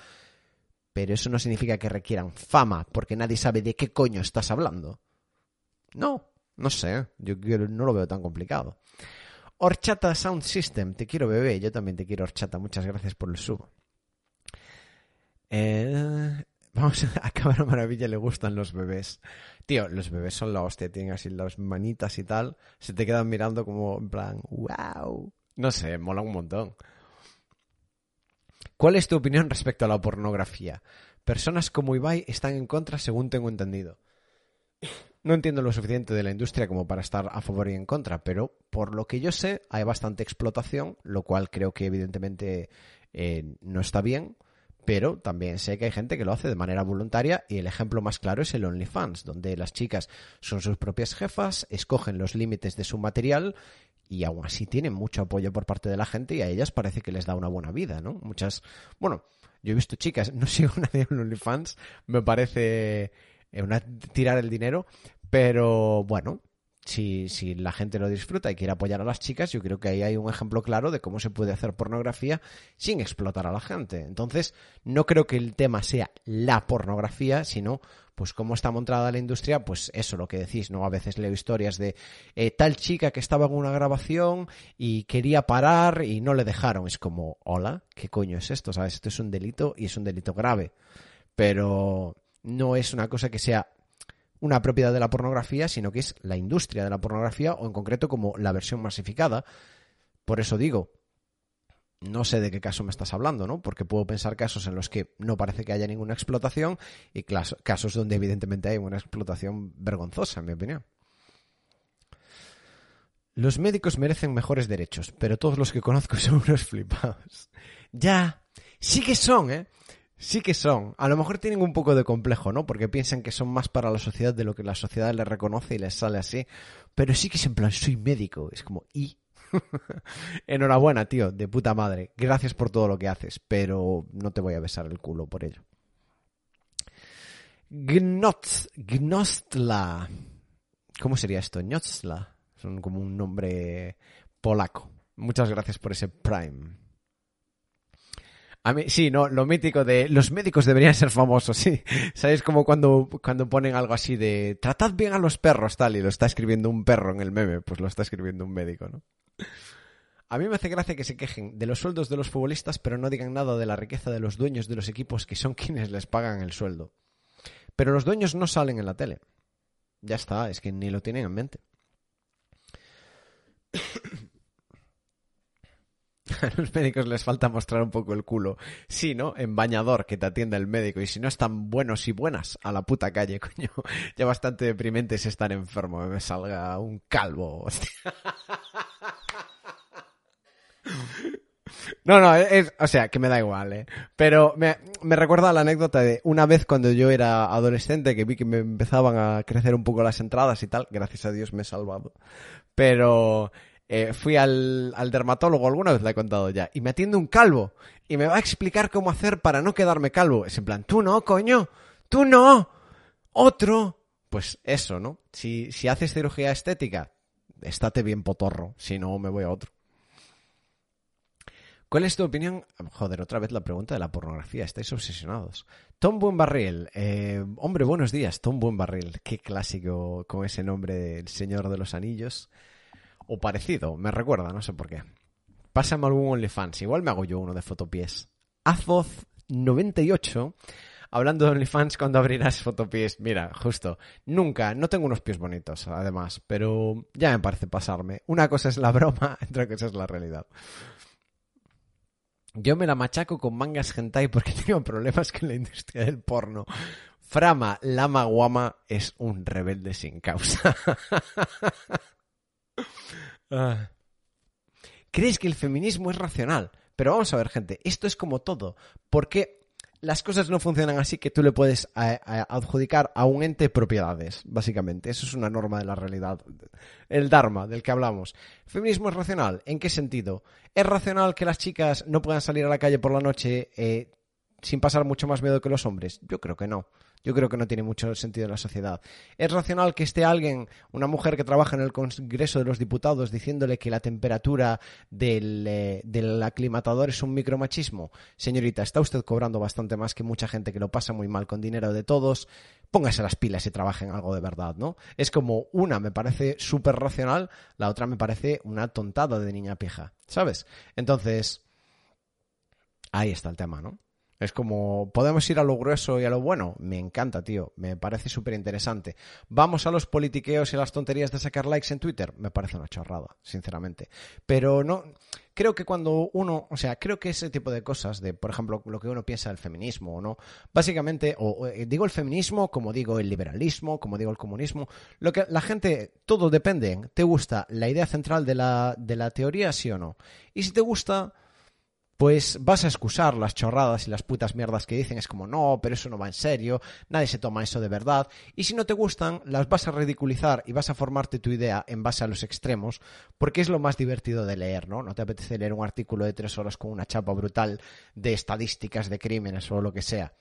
pero eso no significa que requieran fama, porque nadie sabe de qué coño estás hablando. No, no sé, yo no lo veo tan complicado. Horchata Sound System, te quiero bebé, yo también te quiero Horchata, muchas gracias por el sub. Eh, vamos a acabar maravilla, le gustan los bebés. Tío, los bebés son la hostia, tienen así las manitas y tal, se te quedan mirando como en plan, wow. No sé, mola un montón. ¿Cuál es tu opinión respecto a la pornografía? Personas como Ibai están en contra, según tengo entendido. No entiendo lo suficiente de la industria como para estar a favor y en contra, pero por lo que yo sé hay bastante explotación, lo cual creo que evidentemente eh, no está bien, pero también sé que hay gente que lo hace de manera voluntaria y el ejemplo más claro es el OnlyFans, donde las chicas son sus propias jefas, escogen los límites de su material y aún así tienen mucho apoyo por parte de la gente y a ellas parece que les da una buena vida, ¿no? Muchas, bueno, yo he visto chicas, no sigo nadie en OnlyFans, me parece eh, una, tirar el dinero, pero bueno, si, si la gente lo disfruta y quiere apoyar a las chicas, yo creo que ahí hay un ejemplo claro de cómo se puede hacer pornografía sin explotar a la gente. Entonces, no creo que el tema sea la pornografía, sino pues cómo está montada la industria, pues eso, lo que decís, ¿no? A veces leo historias de eh, tal chica que estaba en una grabación y quería parar y no le dejaron. Es como, hola, ¿qué coño es esto? ¿Sabes? Esto es un delito y es un delito grave. Pero no es una cosa que sea una propiedad de la pornografía, sino que es la industria de la pornografía o en concreto como la versión masificada. Por eso digo, no sé de qué caso me estás hablando, ¿no? Porque puedo pensar casos en los que no parece que haya ninguna explotación y casos donde evidentemente hay una explotación vergonzosa, en mi opinión. Los médicos merecen mejores derechos, pero todos los que conozco son unos flipados. Ya, sí que son, ¿eh? Sí que son. A lo mejor tienen un poco de complejo, ¿no? Porque piensan que son más para la sociedad de lo que la sociedad les reconoce y les sale así. Pero sí que es en plan, soy médico. Es como, ¿y? Enhorabuena, tío, de puta madre. Gracias por todo lo que haces, pero no te voy a besar el culo por ello. Gnostla. ¿Cómo sería esto? Gnostla. Son como un nombre polaco. Muchas gracias por ese Prime. A mí, sí, no, lo mítico de los médicos deberían ser famosos, sí. ¿Sabéis como cuando, cuando ponen algo así de tratad bien a los perros, tal, y lo está escribiendo un perro en el meme, pues lo está escribiendo un médico, ¿no? A mí me hace gracia que se quejen de los sueldos de los futbolistas, pero no digan nada de la riqueza de los dueños de los equipos que son quienes les pagan el sueldo. Pero los dueños no salen en la tele. Ya está, es que ni lo tienen en mente. A los médicos les falta mostrar un poco el culo. Sí, ¿no? En bañador, que te atienda el médico. Y si no están buenos y buenas, a la puta calle, coño. Ya bastante deprimente es estar enfermo. Me salga un calvo. No, no, es, o sea, que me da igual, ¿eh? Pero me, me recuerda la anécdota de una vez cuando yo era adolescente que vi que me empezaban a crecer un poco las entradas y tal. Gracias a Dios me he salvado. Pero eh, fui al, al, dermatólogo, alguna vez le he contado ya, y me atiende un calvo y me va a explicar cómo hacer para no quedarme calvo. Es en plan, tú no, coño, tú no, otro. Pues eso, ¿no? Si, si haces cirugía estética, estate bien potorro, si no me voy a otro. ¿Cuál es tu opinión? Joder, otra vez la pregunta de la pornografía. Estáis obsesionados. Tom Buenbarril. Eh, hombre, buenos días. Tom Buenbarril. Qué clásico con ese nombre del Señor de los Anillos o parecido, me recuerda, no sé por qué. Pásame algún OnlyFans, igual me hago yo uno de fotopies. Azoz98, hablando de OnlyFans cuando abrirás fotopies. Mira, justo, nunca, no tengo unos pies bonitos, además, pero ya me parece pasarme. Una cosa es la broma, otra cosa es la realidad. Yo me la machaco con mangas hentai porque tengo problemas con la industria del porno. Frama Lama Guama es un rebelde sin causa. Ah. Crees que el feminismo es racional, pero vamos a ver, gente, esto es como todo, porque las cosas no funcionan así que tú le puedes adjudicar a un ente propiedades, básicamente. Eso es una norma de la realidad. El Dharma, del que hablamos. ¿Feminismo es racional? ¿En qué sentido? ¿Es racional que las chicas no puedan salir a la calle por la noche eh, sin pasar mucho más miedo que los hombres? Yo creo que no yo creo que no tiene mucho sentido en la sociedad. ¿Es racional que esté alguien, una mujer que trabaja en el Congreso de los Diputados, diciéndole que la temperatura del, eh, del aclimatador es un micromachismo? Señorita, está usted cobrando bastante más que mucha gente que lo pasa muy mal con dinero de todos. Póngase las pilas y trabaje en algo de verdad, ¿no? Es como una me parece súper racional, la otra me parece una tontada de niña pija, ¿sabes? Entonces, ahí está el tema, ¿no? Es como, podemos ir a lo grueso y a lo bueno. Me encanta, tío. Me parece súper interesante. Vamos a los politiqueos y las tonterías de sacar likes en Twitter. Me parece una chorrada, sinceramente. Pero no, creo que cuando uno, o sea, creo que ese tipo de cosas, de, por ejemplo, lo que uno piensa del feminismo o no, básicamente, o, eh, digo el feminismo, como digo el liberalismo, como digo el comunismo, lo que la gente, todo depende. ¿Te gusta la idea central de la, de la teoría, sí o no? Y si te gusta pues vas a excusar las chorradas y las putas mierdas que dicen. Es como, no, pero eso no va en serio, nadie se toma eso de verdad. Y si no te gustan, las vas a ridiculizar y vas a formarte tu idea en base a los extremos, porque es lo más divertido de leer, ¿no? No te apetece leer un artículo de tres horas con una chapa brutal de estadísticas de crímenes o lo que sea.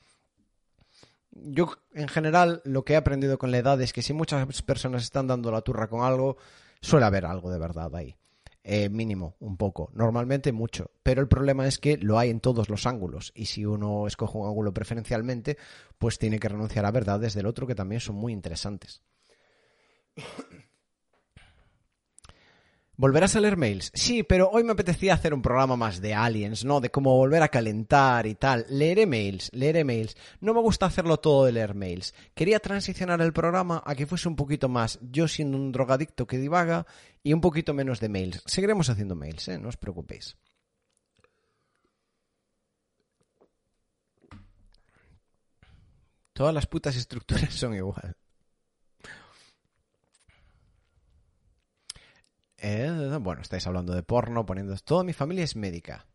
Yo, en general, lo que he aprendido con la edad es que si muchas personas están dando la turra con algo, suele haber algo de verdad ahí. Eh, mínimo, un poco, normalmente mucho, pero el problema es que lo hay en todos los ángulos. Y si uno escoge un ángulo preferencialmente, pues tiene que renunciar a verdades del otro que también son muy interesantes. ¿Volverás a leer mails? Sí, pero hoy me apetecía hacer un programa más de aliens, ¿no? De cómo volver a calentar y tal. Leeré mails, leeré mails. No me gusta hacerlo todo de leer mails. Quería transicionar el programa a que fuese un poquito más yo siendo un drogadicto que divaga y un poquito menos de mails. Seguiremos haciendo mails, ¿eh? No os preocupéis. Todas las putas estructuras son igual. Eh, bueno, estáis hablando de porno, poniendo... Toda mi familia es médica.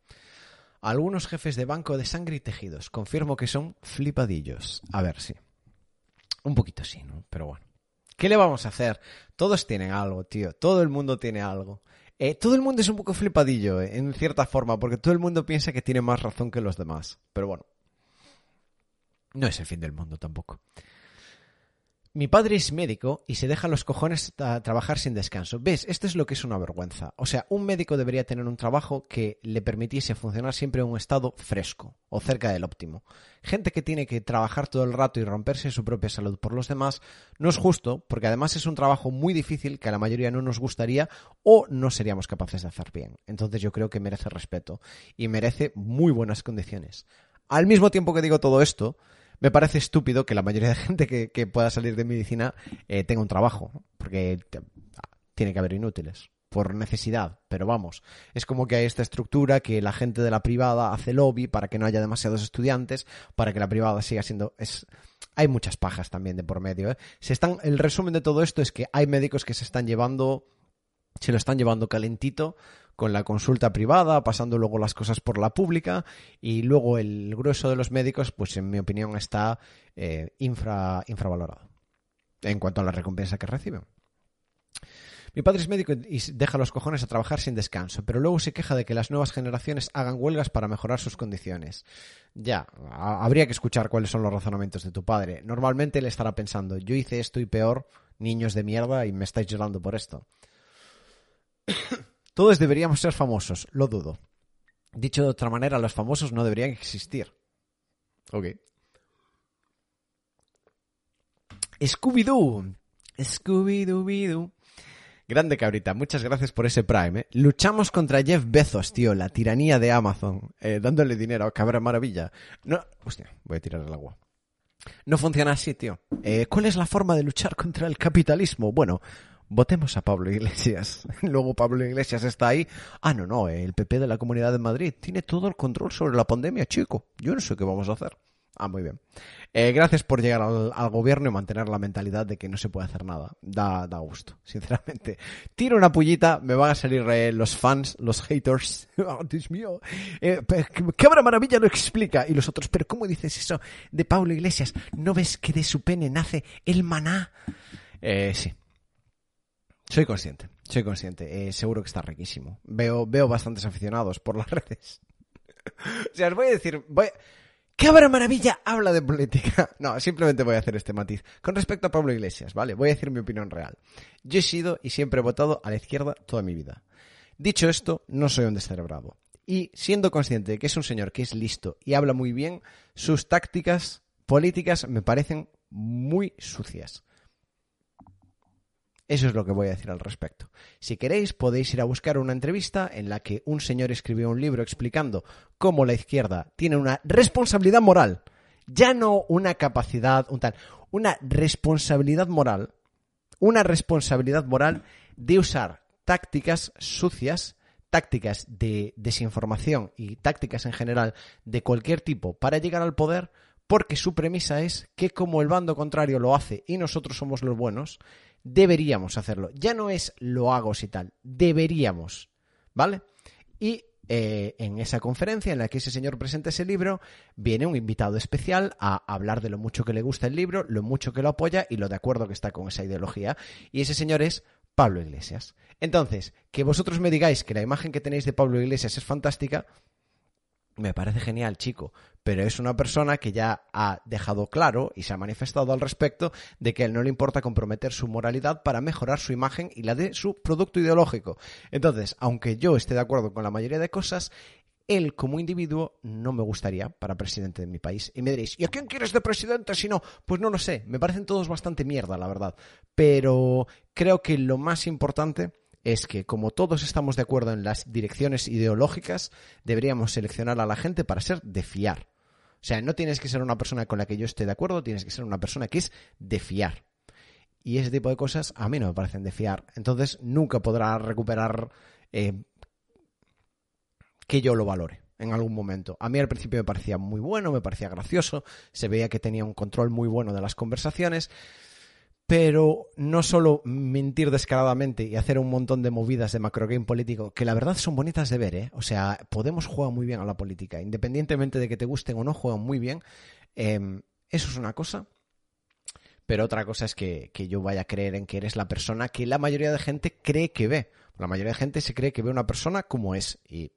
Algunos jefes de banco de sangre y tejidos. Confirmo que son flipadillos. A ver, sí. Un poquito sí, ¿no? Pero bueno. ¿Qué le vamos a hacer? Todos tienen algo, tío. Todo el mundo tiene algo. Eh, todo el mundo es un poco flipadillo, eh, en cierta forma, porque todo el mundo piensa que tiene más razón que los demás. Pero bueno. No es el fin del mundo tampoco. Mi padre es médico y se deja los cojones a trabajar sin descanso. ¿Ves? Esto es lo que es una vergüenza. O sea, un médico debería tener un trabajo que le permitiese funcionar siempre en un estado fresco o cerca del óptimo. Gente que tiene que trabajar todo el rato y romperse su propia salud por los demás no es justo porque además es un trabajo muy difícil que a la mayoría no nos gustaría o no seríamos capaces de hacer bien. Entonces yo creo que merece respeto y merece muy buenas condiciones. Al mismo tiempo que digo todo esto, me parece estúpido que la mayoría de gente que, pueda salir de medicina eh, tenga un trabajo, porque tiene que haber inútiles por necesidad, pero vamos, es como que hay esta estructura que la gente de la privada hace lobby para que no haya demasiados estudiantes, para que la privada siga siendo es hay muchas pajas también de por medio, ¿eh? Se están el resumen de todo esto es que hay médicos que se están llevando se lo están llevando calentito con la consulta privada, pasando luego las cosas por la pública y luego el grueso de los médicos, pues en mi opinión está eh, infra, infravalorado en cuanto a la recompensa que reciben. Mi padre es médico y deja los cojones a trabajar sin descanso, pero luego se queja de que las nuevas generaciones hagan huelgas para mejorar sus condiciones. Ya, habría que escuchar cuáles son los razonamientos de tu padre. Normalmente él estará pensando, yo hice esto y peor, niños de mierda, y me estáis llorando por esto. Todos deberíamos ser famosos, lo dudo. Dicho de otra manera, los famosos no deberían existir. Ok. Scooby-Doo. Scooby-Doo. Grande cabrita, muchas gracias por ese Prime. ¿eh? Luchamos contra Jeff Bezos, tío, la tiranía de Amazon, eh, dándole dinero cabra maravilla. No, hostia, voy a tirar el agua. No funciona así, tío. Eh, ¿Cuál es la forma de luchar contra el capitalismo? Bueno, votemos a Pablo Iglesias. Luego Pablo Iglesias está ahí. Ah, no, no, el PP de la Comunidad de Madrid tiene todo el control sobre la pandemia, chico. Yo no sé qué vamos a hacer. Ah, muy bien. Eh, gracias por llegar al, gobierno y mantener la mentalidad de que no se puede hacer nada. Da, da gusto, sinceramente. Tiro una pullita, me van a salir eh, los fans, los haters. Oh, Dios mío. Eh, Cabra Maravilla lo explica. Y los otros, pero ¿cómo dices eso de Pablo Iglesias? ¿No ves que de su pene nace el maná? Eh, sí. Soy consciente, soy consciente. Eh, seguro que está riquísimo. Veo, veo bastantes aficionados por las redes. o sea, os voy a decir, voy... Cabra Maravilla habla de política. No, simplemente voy a hacer este matiz. Con respecto a Pablo Iglesias, ¿vale? Voy a decir mi opinión real. Yo he sido y siempre he votado a la izquierda toda mi vida. Dicho esto, no soy un descerebrado. Y siendo consciente de que es un señor que es listo y habla muy bien, sus tácticas políticas me parecen muy sucias. Eso es lo que voy a decir al respecto. Si queréis, podéis ir a buscar una entrevista en la que un señor escribió un libro explicando cómo la izquierda tiene una responsabilidad moral, ya no una capacidad, un tal, una responsabilidad moral, una responsabilidad moral de usar tácticas sucias, tácticas de desinformación y tácticas en general de cualquier tipo para llegar al poder, porque su premisa es que como el bando contrario lo hace y nosotros somos los buenos, deberíamos hacerlo. Ya no es lo hago si tal, deberíamos, ¿vale? Y eh, en esa conferencia en la que ese señor presenta ese libro, viene un invitado especial a hablar de lo mucho que le gusta el libro, lo mucho que lo apoya y lo de acuerdo que está con esa ideología. Y ese señor es Pablo Iglesias. Entonces, que vosotros me digáis que la imagen que tenéis de Pablo Iglesias es fantástica, me parece genial, chico, pero es una persona que ya ha dejado claro y se ha manifestado al respecto de que a él no le importa comprometer su moralidad para mejorar su imagen y la de su producto ideológico. Entonces, aunque yo esté de acuerdo con la mayoría de cosas, él como individuo no me gustaría para presidente de mi país. Y me diréis, ¿y a quién quieres de presidente si no? Pues no lo sé, me parecen todos bastante mierda, la verdad. Pero creo que lo más importante es que como todos estamos de acuerdo en las direcciones ideológicas, deberíamos seleccionar a la gente para ser de fiar. O sea, no tienes que ser una persona con la que yo esté de acuerdo, tienes que ser una persona que es de fiar. Y ese tipo de cosas a mí no me parecen de fiar. Entonces nunca podrá recuperar eh, que yo lo valore en algún momento. A mí al principio me parecía muy bueno, me parecía gracioso, se veía que tenía un control muy bueno de las conversaciones, pero no solo mentir descaradamente y hacer un montón de movidas de macrogame político, que la verdad son bonitas de ver, ¿eh? O sea, Podemos jugar muy bien a la política, independientemente de que te gusten o no, juegan muy bien. Eh, eso es una cosa. Pero otra cosa es que, que, yo vaya a creer en que eres la persona que la mayoría de gente cree que ve. La mayoría de gente se cree que ve una persona como es. Y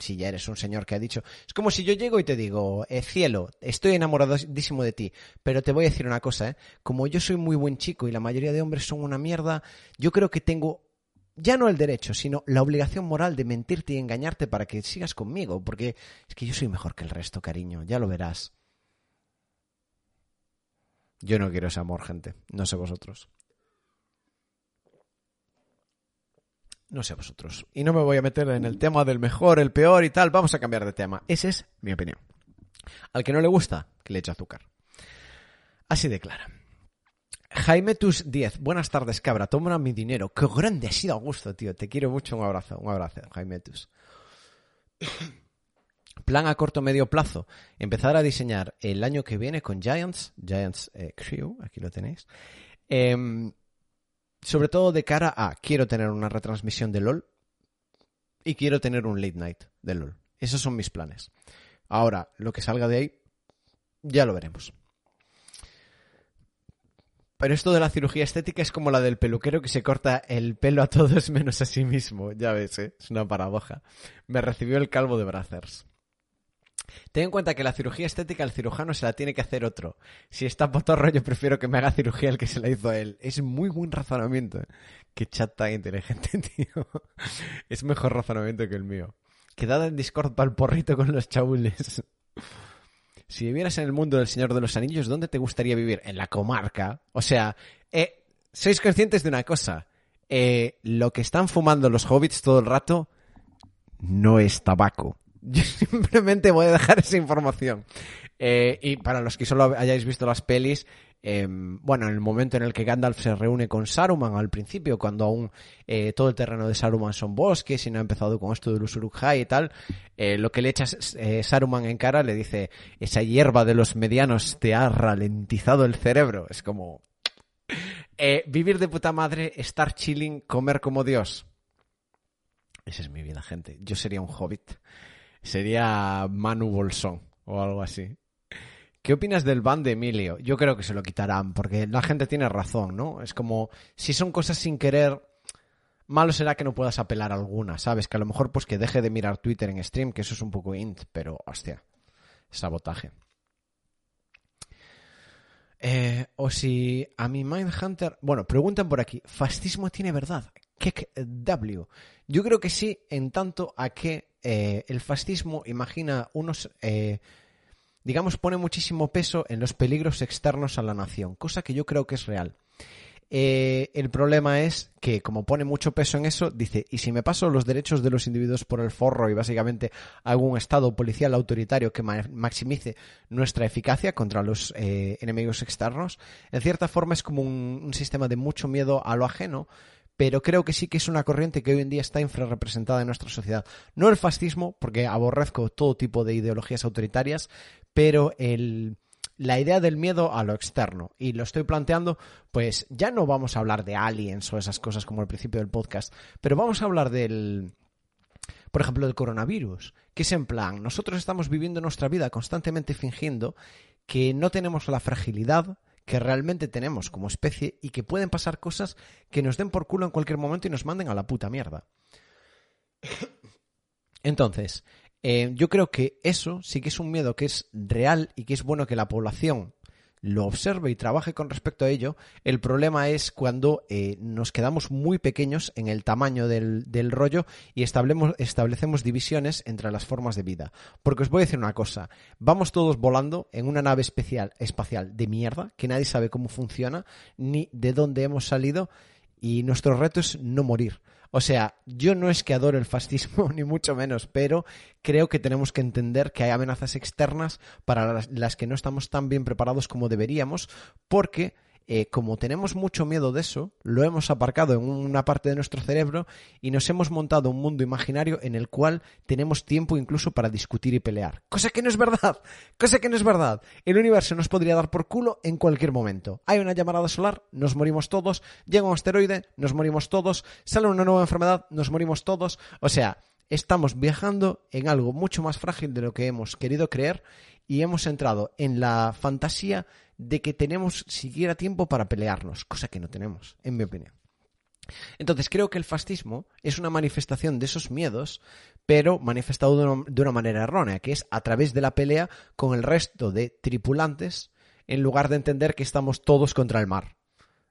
si ya eres un señor que ha dicho, es como si yo llego y te digo, eh, cielo, estoy enamoradísimo de ti, pero te voy a decir una cosa, ¿eh? como yo soy muy buen chico y la mayoría de hombres son una mierda, yo creo que tengo ya no el derecho, sino la obligación moral de mentirte y engañarte para que sigas conmigo, porque es que yo soy mejor que el resto, cariño, ya lo verás. Yo no quiero ese amor, gente, no sé vosotros. No sé vosotros. Y no me voy a meter en el tema del mejor, el peor y tal. Vamos a cambiar de tema. Esa es mi opinión. Al que no le gusta, que le eche azúcar. Así de clara. Jaimetus 10. Buenas tardes, cabra. Toma mi dinero. Qué grande ha sido Augusto, tío. Te quiero mucho. Un abrazo. Un abrazo, Jaimetus. Plan a corto medio plazo. Empezar a diseñar el año que viene con Giants. Giants eh, Crew. Aquí lo tenéis. Eh, sobre todo de cara a quiero tener una retransmisión de LOL y quiero tener un late night de LOL. Esos son mis planes. Ahora, lo que salga de ahí, ya lo veremos. Pero esto de la cirugía estética es como la del peluquero que se corta el pelo a todos menos a sí mismo. Ya ves, ¿eh? es una paradoja. Me recibió el calvo de Brazzers. Ten en cuenta que la cirugía estética el cirujano se la tiene que hacer otro. Si está potorro, yo prefiero que me haga cirugía el que se la hizo él. Es muy buen razonamiento. ¿eh? Qué chat tan inteligente, tío. Es mejor razonamiento que el mío. Quedad en Discord para el porrito con los chabules. Si vivieras en el mundo del Señor de los Anillos, ¿dónde te gustaría vivir? En la comarca. O sea, eh, sois conscientes de una cosa. Eh, lo que están fumando los hobbits todo el rato no es tabaco. Yo simplemente voy a dejar esa información. Eh, y para los que solo hayáis visto las pelis, Em, bueno, en el momento en el que Gandalf se reúne con Saruman al principio, cuando aún eh, todo el terreno de Saruman son bosques y no ha empezado con esto del Uruk-hai y tal, eh, lo que le echa Saruman en cara le dice, esa hierba de los medianos te ha ralentizado el cerebro. Es como... vivir de puta madre, estar chilling, comer como Dios. Esa es mi vida, gente. Yo sería un hobbit. Sería Manu Bolsón o algo así. ¿Qué opinas del ban de Emilio? Yo creo que se lo quitarán, porque la gente tiene razón, ¿no? Es como, si son cosas sin querer, malo será que no puedas apelar a alguna, ¿sabes? Que a lo mejor pues que deje de mirar Twitter en stream, que eso es un poco int, pero hostia, sabotaje. Eh, o si a mi Mindhunter... Bueno, preguntan por aquí, ¿fascismo tiene verdad? ¿Qué W? Yo creo que sí, en tanto a que eh, el fascismo imagina unos... Eh, digamos, pone muchísimo peso en los peligros externos a la nación, cosa que yo creo que es real. Eh, el problema es que, como pone mucho peso en eso, dice, ¿y si me paso los derechos de los individuos por el forro y básicamente hago un Estado policial autoritario que maximice nuestra eficacia contra los eh, enemigos externos? En cierta forma es como un, sistema de mucho miedo a lo ajeno, pero creo que sí que es una corriente que hoy en día está infrarrepresentada en nuestra sociedad. No el fascismo, porque aborrezco todo tipo de ideologías autoritarias, pero el, la idea del miedo a lo externo. Y lo estoy planteando, pues ya no vamos a hablar de aliens o esas cosas como al principio del podcast, pero vamos a hablar del, por ejemplo, del coronavirus, que es en plan, nosotros estamos viviendo nuestra vida constantemente fingiendo que no tenemos la fragilidad que realmente tenemos como especie y que pueden pasar cosas que nos den por culo en cualquier momento y nos manden a la puta mierda. Entonces, eh, yo creo que eso sí que es un miedo que es real y que es bueno que la población lo observe y trabaje con respecto a ello. El problema es cuando eh, nos quedamos muy pequeños en el tamaño del, rollo y establecemos divisiones entre las formas de vida. Porque os voy a decir una cosa, vamos todos volando en una nave especial, espacial de mierda, que nadie sabe cómo funciona, ni de dónde hemos salido, y nuestro reto es no morir. O sea, yo no es que adoro el fascismo, ni mucho menos, pero creo que tenemos que entender que hay amenazas externas para las, que no estamos tan bien preparados como deberíamos, porque eh, como tenemos mucho miedo de eso, lo hemos aparcado en una parte de nuestro cerebro y nos hemos montado un mundo imaginario en el cual tenemos tiempo incluso para discutir y pelear. Cosa que no es verdad, cosa que no es verdad. El universo nos podría dar por culo en cualquier momento. Hay una llamarada solar, nos morimos todos, llega un asteroide, nos morimos todos, sale una nueva enfermedad, nos morimos todos. O sea, estamos viajando en algo mucho más frágil de lo que hemos querido creer y hemos entrado en la fantasía de que tenemos siquiera tiempo para pelearnos, cosa que no tenemos, en mi opinión. Entonces creo que el fascismo es una manifestación de esos miedos, pero manifestado de una, manera errónea, que es a través de la pelea con el resto de tripulantes, en lugar de entender que estamos todos contra el mar.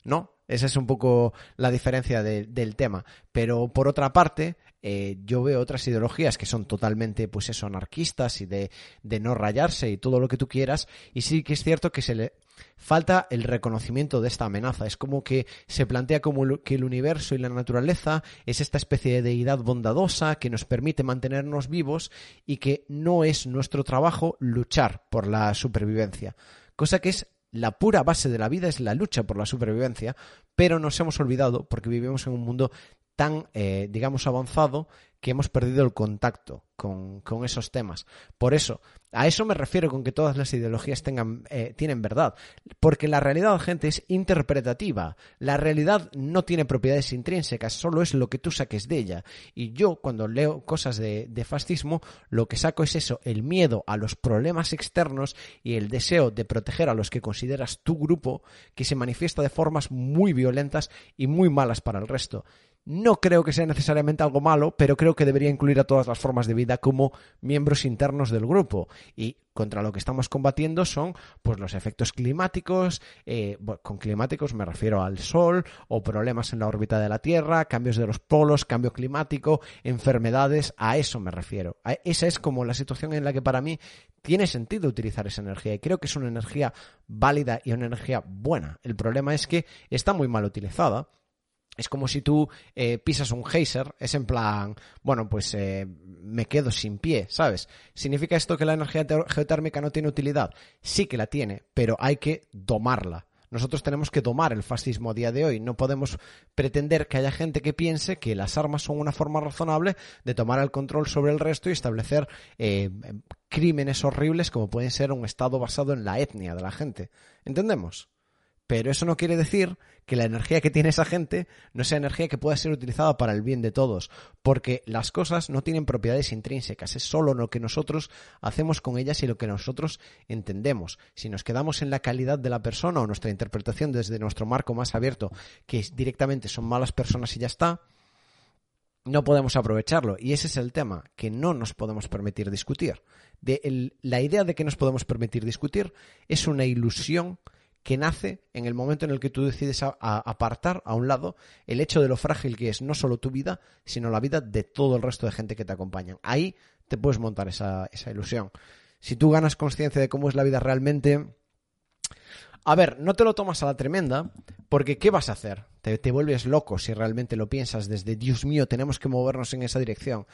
¿No? Esa es un poco la diferencia del tema. Pero por otra parte, eh, yo veo otras ideologías que son totalmente, pues eso, anarquistas y de, de, no rayarse y todo lo que tú quieras. Y sí que es cierto que se le falta el reconocimiento de esta amenaza. Es como que se plantea como que el universo y la naturaleza es esta especie de deidad bondadosa que nos permite mantenernos vivos y que no es nuestro trabajo luchar por la supervivencia. Cosa que es la pura base de la vida es la lucha por la supervivencia, pero nos hemos olvidado porque vivimos en un mundo tan, eh, digamos, avanzado que hemos perdido el contacto con, esos temas. Por eso, a eso me refiero con que todas las ideologías tengan, eh, tienen verdad. Porque la realidad, gente, es interpretativa. La realidad no tiene propiedades intrínsecas, solo es lo que tú saques de ella. Y yo, cuando leo cosas de fascismo, lo que saco es eso, el miedo a los problemas externos y el deseo de proteger a los que consideras tu grupo, que se manifiesta de formas muy violentas y muy malas para el resto. No creo que sea necesariamente algo malo, pero creo que debería incluir a todas las formas de vida como miembros internos del grupo. Y contra lo que estamos combatiendo son pues los efectos climáticos, eh, con climáticos me refiero al sol o problemas en la órbita de la Tierra, cambios de los polos, cambio climático, enfermedades, a eso me refiero. esa es como la situación en la que para mí tiene sentido utilizar esa energía y creo que es una energía válida y una energía buena. El problema es que está muy mal utilizada es como si tú eh, pisas un geyser, es en plan, bueno, pues eh, me quedo sin pie, ¿sabes? ¿Significa esto que la energía geotérmica no tiene utilidad? Sí que la tiene, pero hay que domarla. Nosotros tenemos que domar el fascismo a día de hoy. No podemos pretender que haya gente que piense que las armas son una forma razonable de tomar el control sobre el resto y establecer eh, crímenes horribles como pueden ser un Estado basado en la etnia de la gente. ¿Entendemos? Pero eso no quiere decir que la energía que tiene esa gente no sea energía que pueda ser utilizada para el bien de todos, porque las cosas no tienen propiedades intrínsecas, es solo lo que nosotros hacemos con ellas y lo que nosotros entendemos. Si nos quedamos en la calidad de la persona o nuestra interpretación desde nuestro marco más abierto, que directamente son malas personas y ya está, no podemos aprovecharlo. Y ese es el tema, que no nos podemos permitir discutir. La idea de que nos podemos permitir discutir es una ilusión que nace en el momento en el que tú decides apartar a un lado el hecho de lo frágil que es no solo tu vida, sino la vida de todo el resto de gente que te acompaña. Ahí te puedes montar esa, esa ilusión. Si tú ganas conciencia de cómo es la vida realmente, a ver, no te lo tomas a la tremenda, porque ¿qué vas a hacer? Te, te, vuelves loco si realmente lo piensas desde Dios mío, tenemos que movernos en esa dirección.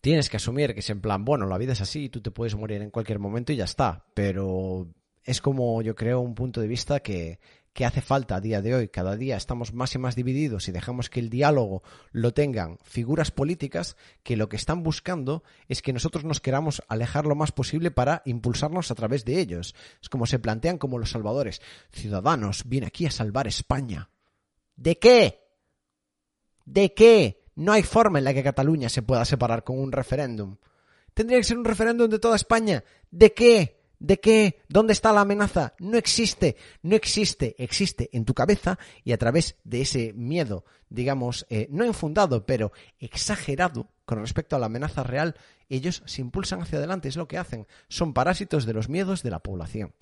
Tienes que asumir que es en plan, bueno, la vida es así, tú te puedes morir en cualquier momento y ya está, pero es como yo creo un punto de vista que, que hace falta a día de hoy. Cada día estamos más y más divididos y dejamos que el diálogo lo tengan figuras políticas que lo que están buscando es que nosotros nos queramos alejar lo más posible para impulsarnos a través de ellos. Es como se plantean como los salvadores. Ciudadanos, viene aquí a salvar España. ¿De qué? ¿De qué? No hay forma en la que Cataluña se pueda separar con un referéndum. Tendría que ser un referéndum de toda España. ¿De qué? ¿De qué? ¿Dónde está la amenaza? No existe, no existe, existe en tu cabeza y a través de ese miedo, digamos, eh, no infundado, pero exagerado con respecto a la amenaza real, ellos se impulsan hacia adelante, es lo que hacen. Son parásitos de los miedos de la población.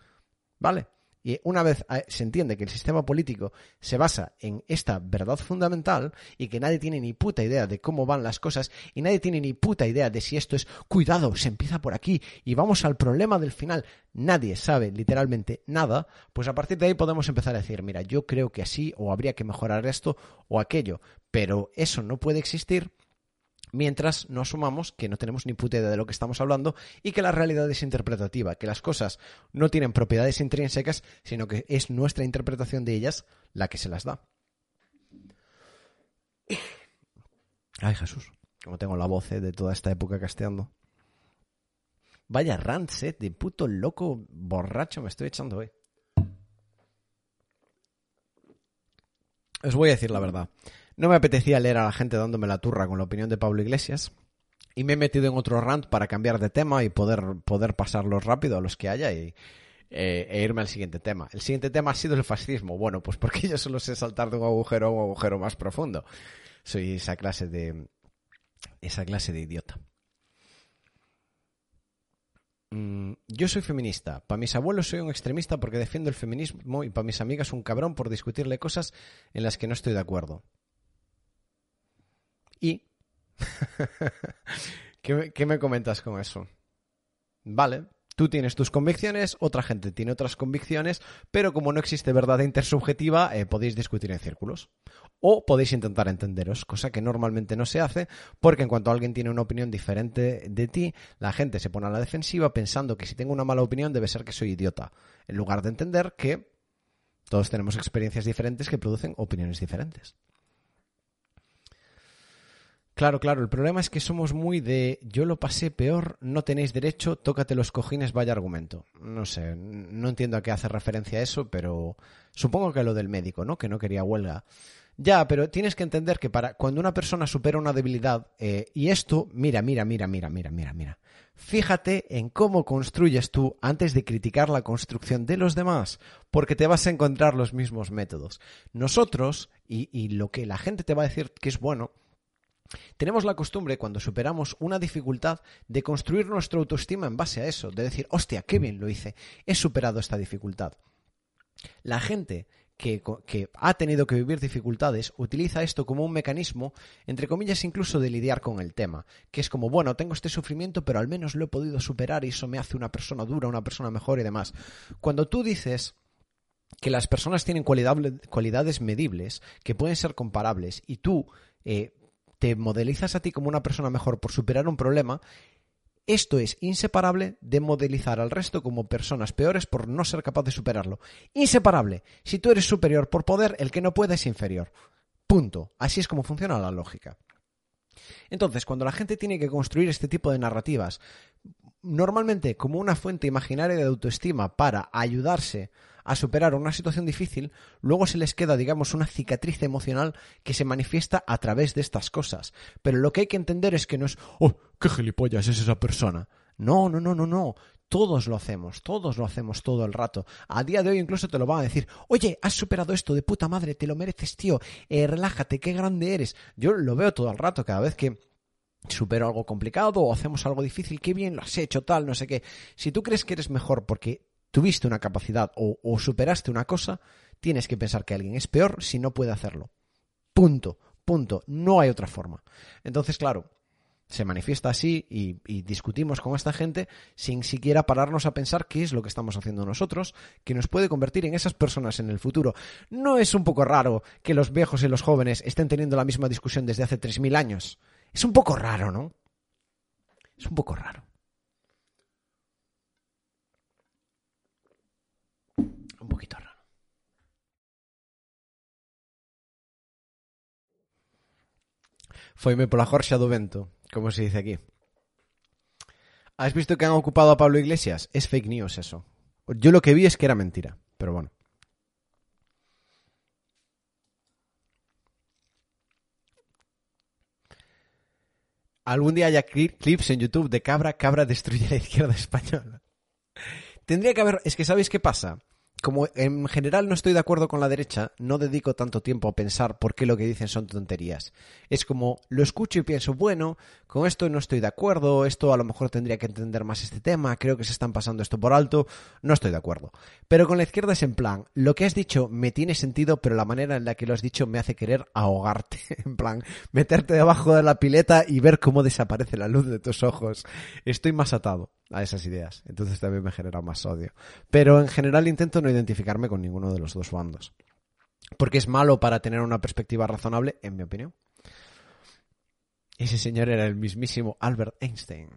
¿Vale? Y una vez eh, se entiende que el sistema político se basa en esta verdad fundamental y que nadie tiene ni puta idea de cómo van las cosas y nadie tiene ni puta idea de si esto es cuidado, se empieza por aquí y vamos al problema del final, nadie sabe literalmente nada, pues a partir de ahí podemos empezar a decir, mira, yo creo que así o habría que mejorar esto o aquello, pero eso no puede existir mientras no asumamos que no tenemos ni puta idea de lo que estamos hablando y que la realidad es interpretativa, que las cosas no tienen propiedades intrínsecas, sino que es nuestra interpretación de ellas la que se las da. Ay, Jesús, como tengo la voz eh, de toda esta época casteando. Vaya rantset de puto loco borracho me estoy echando hoy. Os voy a decir la verdad. No me apetecía leer a la gente dándome la turra con la opinión de Pablo Iglesias. Y me he metido en otro rant para cambiar de tema y poder, poder pasarlos rápido a los que haya y, eh, e irme al siguiente tema. El siguiente tema ha sido el fascismo. Bueno, pues porque yo solo sé saltar de un agujero a un agujero más profundo. Soy esa clase de. esa clase de idiota. Mm, yo soy feminista. Para mis abuelos soy un extremista porque defiendo el feminismo y para mis amigas un cabrón por discutirle cosas en las que no estoy de acuerdo. ¿Y? ¿Qué, me, comentas con eso? Vale, tú tienes tus convicciones, otra gente tiene otras convicciones, pero como no existe verdad intersubjetiva, eh, podéis discutir en círculos. O podéis intentar entenderos, cosa que normalmente no se hace, porque en cuanto alguien tiene una opinión diferente de ti, la gente se pone a la defensiva pensando que si tengo una mala opinión debe ser que soy idiota, en lugar de entender que todos tenemos experiencias diferentes que producen opiniones diferentes. Claro, claro, el problema es que somos muy de yo lo pasé peor, no tenéis derecho, tócate los cojines, vaya argumento. No sé, no entiendo a qué hace referencia eso, pero supongo que lo del médico, ¿no? Que no quería huelga. Ya, pero tienes que entender que para cuando una persona supera una debilidad, eh, y esto, mira, mira, mira, mira, mira, mira, mira. Fíjate en cómo construyes tú antes de criticar la construcción de los demás, porque te vas a encontrar los mismos métodos. Nosotros, y, y lo que la gente te va a decir que es bueno, tenemos la costumbre, cuando superamos una dificultad, de construir nuestra autoestima en base a eso, de decir, hostia, qué bien lo hice, he superado esta dificultad. La gente que, ha tenido que vivir dificultades utiliza esto como un mecanismo, entre comillas, incluso de lidiar con el tema, que es como, bueno, tengo este sufrimiento, pero al menos lo he podido superar y eso me hace una persona dura, una persona mejor y demás. Cuando tú dices que las personas tienen cualidades medibles, que pueden ser comparables, y tú eh, te modelizas a ti como una persona mejor por superar un problema, Esto es inseparable de modelizar al resto como personas peores por no ser capaz de superarlo. Inseparable. Si tú eres superior por poder, el que no puede es inferior. Punto. Así es como funciona la lógica. Entonces, cuando la gente tiene que construir este tipo de narrativas, normalmente como una fuente imaginaria de autoestima para ayudarse a superar una situación difícil, luego se les queda, digamos, una cicatriz emocional que se manifiesta a través de estas cosas. Pero lo que hay que entender es que no es, oh, qué gilipollas es esa persona. No, no, no, no, no. Todos lo hacemos, todos lo hacemos todo el rato. A día de hoy incluso te lo van a decir, oye, has superado esto de puta madre, te lo mereces, tío, eh, relájate, qué grande eres. Yo lo veo todo el rato, cada vez que supero algo complicado o hacemos algo difícil, qué bien lo has hecho, tal, no sé qué. Si tú crees que eres mejor porque tuviste una capacidad o, superaste una cosa, tienes que pensar que alguien es peor si no puede hacerlo. Punto, punto. No hay otra forma. Entonces, claro, se manifiesta así y, y, discutimos con esta gente sin siquiera pararnos a pensar qué es lo que estamos haciendo nosotros, que nos puede convertir en esas personas en el futuro. ¿No es un poco raro que los viejos y los jóvenes estén teniendo la misma discusión desde hace 3.000 años? Es un poco raro, ¿no? Es un poco raro. Un poquito raro. Foime pola Jorxa do vento, como se dice aquí. ¿Has visto que han ocupado a Pablo Iglesias? Es fake news eso. Yo lo que vi es que era mentira, pero bueno. Algún día haya clips en YouTube de cabra, cabra destruye la izquierda española. Tendría que haber... Es que ¿sabéis qué pasa? Como en general no estoy de acuerdo con la derecha, no dedico tanto tiempo a pensar por qué lo que dicen son tonterías. Es como lo escucho y pienso, bueno, con esto no estoy de acuerdo, esto a lo mejor tendría que entender más este tema, creo que se están pasando esto por alto, no estoy de acuerdo. Pero con la izquierda es en plan, lo que has dicho me tiene sentido, pero la manera en la que lo has dicho me hace querer ahogarte, en plan, meterte debajo de la pileta y ver cómo desaparece la luz de tus ojos. Estoy más atado a esas ideas, entonces también me genera más odio. Pero en general intento no identificarme con ninguno de los dos bandos. Porque es malo para tener una perspectiva razonable, en mi opinión. Ese señor era el mismísimo Albert Einstein.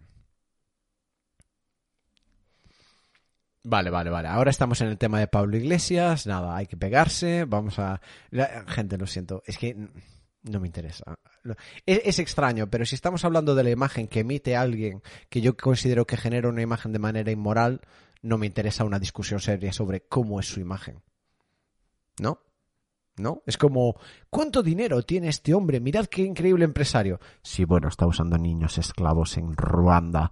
Vale, vale, vale. Ahora estamos en el tema de Pablo Iglesias. Nada, hay que pegarse. Vamos a... Gente, lo siento. Es que no me interesa. Es, es, extraño, pero si estamos hablando de la imagen que emite alguien que yo considero que genera una imagen de manera inmoral, no me interesa una discusión seria sobre cómo es su imagen. ¿No? ¿No? Es como, ¿cuánto dinero tiene este hombre? Mirad qué increíble empresario. Sí, bueno, está usando niños esclavos en Ruanda.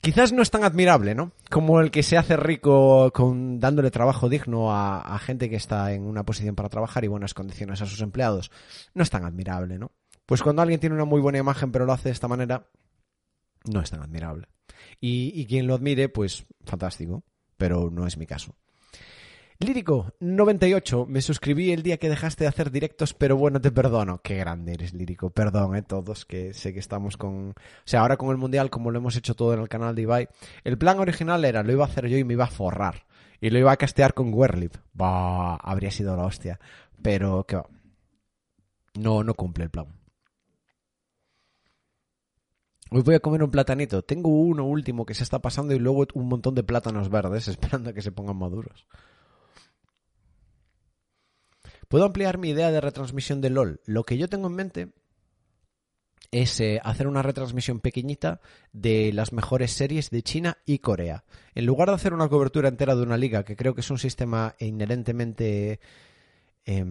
Quizás no es tan admirable, ¿no? Como el que se hace rico con dándole trabajo digno a, a gente que está en una posición para trabajar y buenas condiciones a sus empleados. No es tan admirable, ¿no? Pues cuando alguien tiene una muy buena imagen pero lo hace de esta manera, no es tan admirable. Y, y quien lo admire, pues fantástico, pero no es mi caso. Lírico 98, me suscribí el día que dejaste de hacer directos, pero bueno, te perdono. Qué grande eres, Lírico. Perdón, eh, todos, que sé que estamos con... O sea, ahora con el Mundial, como lo hemos hecho todo en el canal de Ibai, el plan original era, lo iba a hacer yo y me iba a forrar. Y lo iba a castear con Werlip. Bah, habría sido la hostia. Pero, que No, no cumple el plan. Hoy voy a comer un platanito. Tengo uno último que se está pasando y luego un montón de plátanos verdes esperando a que se pongan maduros. Puedo ampliar mi idea de retransmisión de LOL. Lo que yo tengo en mente es eh, hacer una retransmisión pequeñita de las mejores series de China y Corea. En lugar de hacer una cobertura entera de una liga, que creo que es un sistema inherentemente... Eh,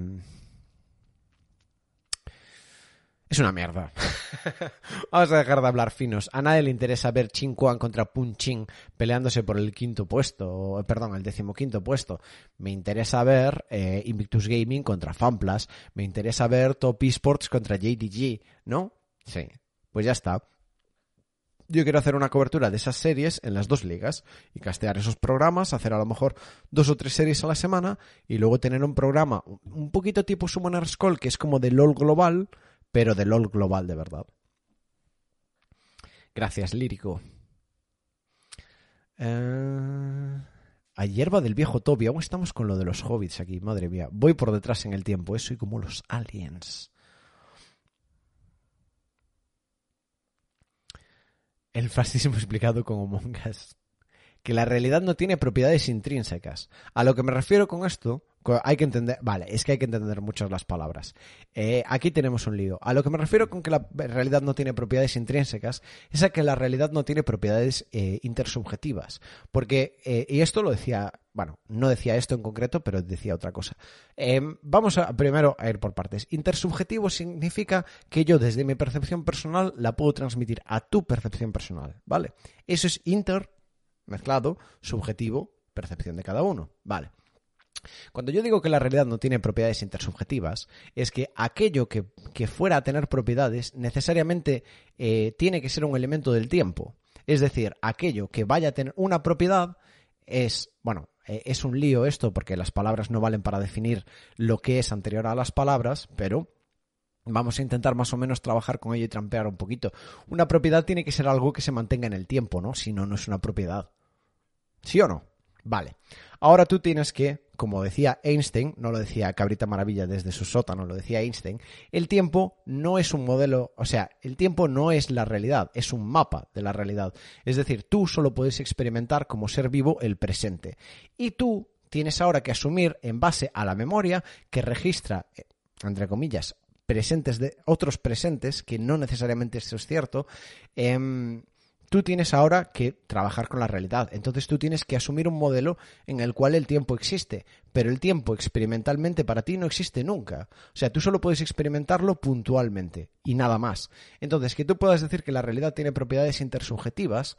es una mierda. Vamos a dejar de hablar finos. A nadie le interesa ver Chin Quan contra Pun Ching peleándose por el quinto puesto, perdón, el decimoquinto puesto. Me interesa ver eh, Invictus Gaming contra Fanplas. Me interesa ver Top Esports contra JDG, ¿no? Sí. Pues ya está. Yo quiero hacer una cobertura de esas series en las dos ligas y castear esos programas, hacer a lo mejor dos o tres series a la semana y luego tener un programa un poquito tipo Summoner's Call, que es como de LOL global, pero de LOL global de verdad. Gracias, lírico. Eh... A hierba del viejo Toby. Aún estamos con lo de los hobbits aquí, madre mía. Voy por detrás en el tiempo. Eso y como los aliens. el fascismo explicado como mongas. Que la realidad no tiene propiedades intrínsecas. A lo que me refiero con esto, hay que entender, vale, es que hay que entender muchas las palabras. Eh, aquí tenemos un lío. A lo que me refiero con que la realidad no tiene propiedades intrínsecas es a que la realidad no tiene propiedades eh, intersubjetivas. Porque, eh, y esto lo decía, bueno, no decía esto en concreto, pero decía otra cosa. Vamos a primero a ir por partes. Intersubjetivo significa que yo desde mi percepción personal la puedo transmitir a tu percepción personal, ¿vale? Eso es inter mezclado, subjetivo, percepción de cada uno, ¿vale? Cuando yo digo que la realidad no tiene propiedades intersubjetivas, es que aquello que, fuera a tener propiedades necesariamente eh, tiene que ser un elemento del tiempo. Es decir, aquello que vaya a tener una propiedad es, bueno, eh, es un lío esto porque las palabras no valen para definir lo que es anterior a las palabras, pero Vamos a intentar más o menos trabajar con ello y trampear un poquito. Una propiedad tiene que ser algo que se mantenga en el tiempo, ¿no? Si no, no es una propiedad. ¿Sí o no? Vale. Ahora tú tienes que, como decía Einstein, no lo decía Cabrita Maravilla desde su sótano, lo decía Einstein, el tiempo no es un modelo, o sea, el tiempo no es la realidad, es un mapa de la realidad. Es decir, tú solo puedes experimentar como ser vivo el presente. Y tú tienes ahora que asumir en base a la memoria que registra, eh, entre comillas, presentes de otros presentes, que no necesariamente eso es cierto, em, tú tienes ahora que trabajar con la realidad. Entonces tú tienes que asumir un modelo en el cual el tiempo existe, pero el tiempo experimentalmente para ti no existe nunca. O sea, tú solo puedes experimentarlo puntualmente y nada más. Entonces, que tú puedas decir que la realidad tiene propiedades intersubjetivas,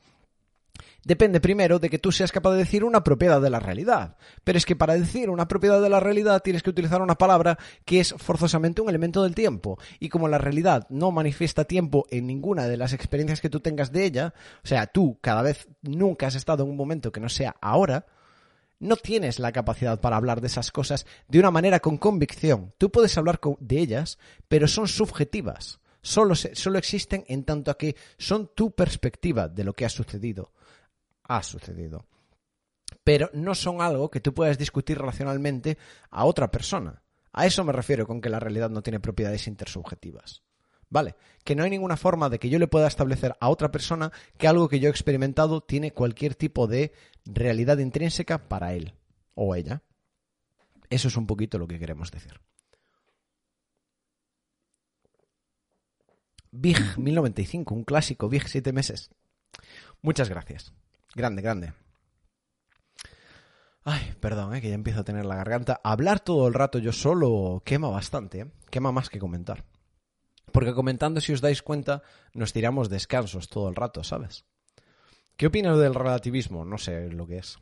Depende primero de que tú seas capaz de decir una propiedad de la realidad. Pero es que para decir una propiedad de la realidad tienes que utilizar una palabra que es forzosamente un elemento del tiempo. Y como la realidad no manifiesta tiempo en ninguna de las experiencias que tú tengas de ella, o sea, tú cada vez nunca has estado en un momento que no sea ahora, no tienes la capacidad para hablar de esas cosas de una manera con convicción. Tú puedes hablar de ellas, pero son subjetivas. Solo, solo existen en tanto a que son tu perspectiva de lo que ha sucedido ha sucedido. Pero no son algo que tú puedas discutir racionalmente a otra persona. A eso me refiero con que la realidad no tiene propiedades intersubjetivas. ¿Vale? Que no hay ninguna forma de que yo le pueda establecer a otra persona que algo que yo he experimentado tiene cualquier tipo de realidad intrínseca para él o ella. Eso es un poquito lo que queremos decir. Big 1095, un clásico, Big 7 meses. Muchas gracias. Grande, grande. Ay, perdón, eh, que ya empiezo a tener la garganta. Hablar todo el rato yo solo quema bastante, ¿eh? quema más que comentar. Porque comentando, si os dais cuenta, nos tiramos descansos todo el rato, ¿sabes? ¿Qué opinas del relativismo? No sé lo que es.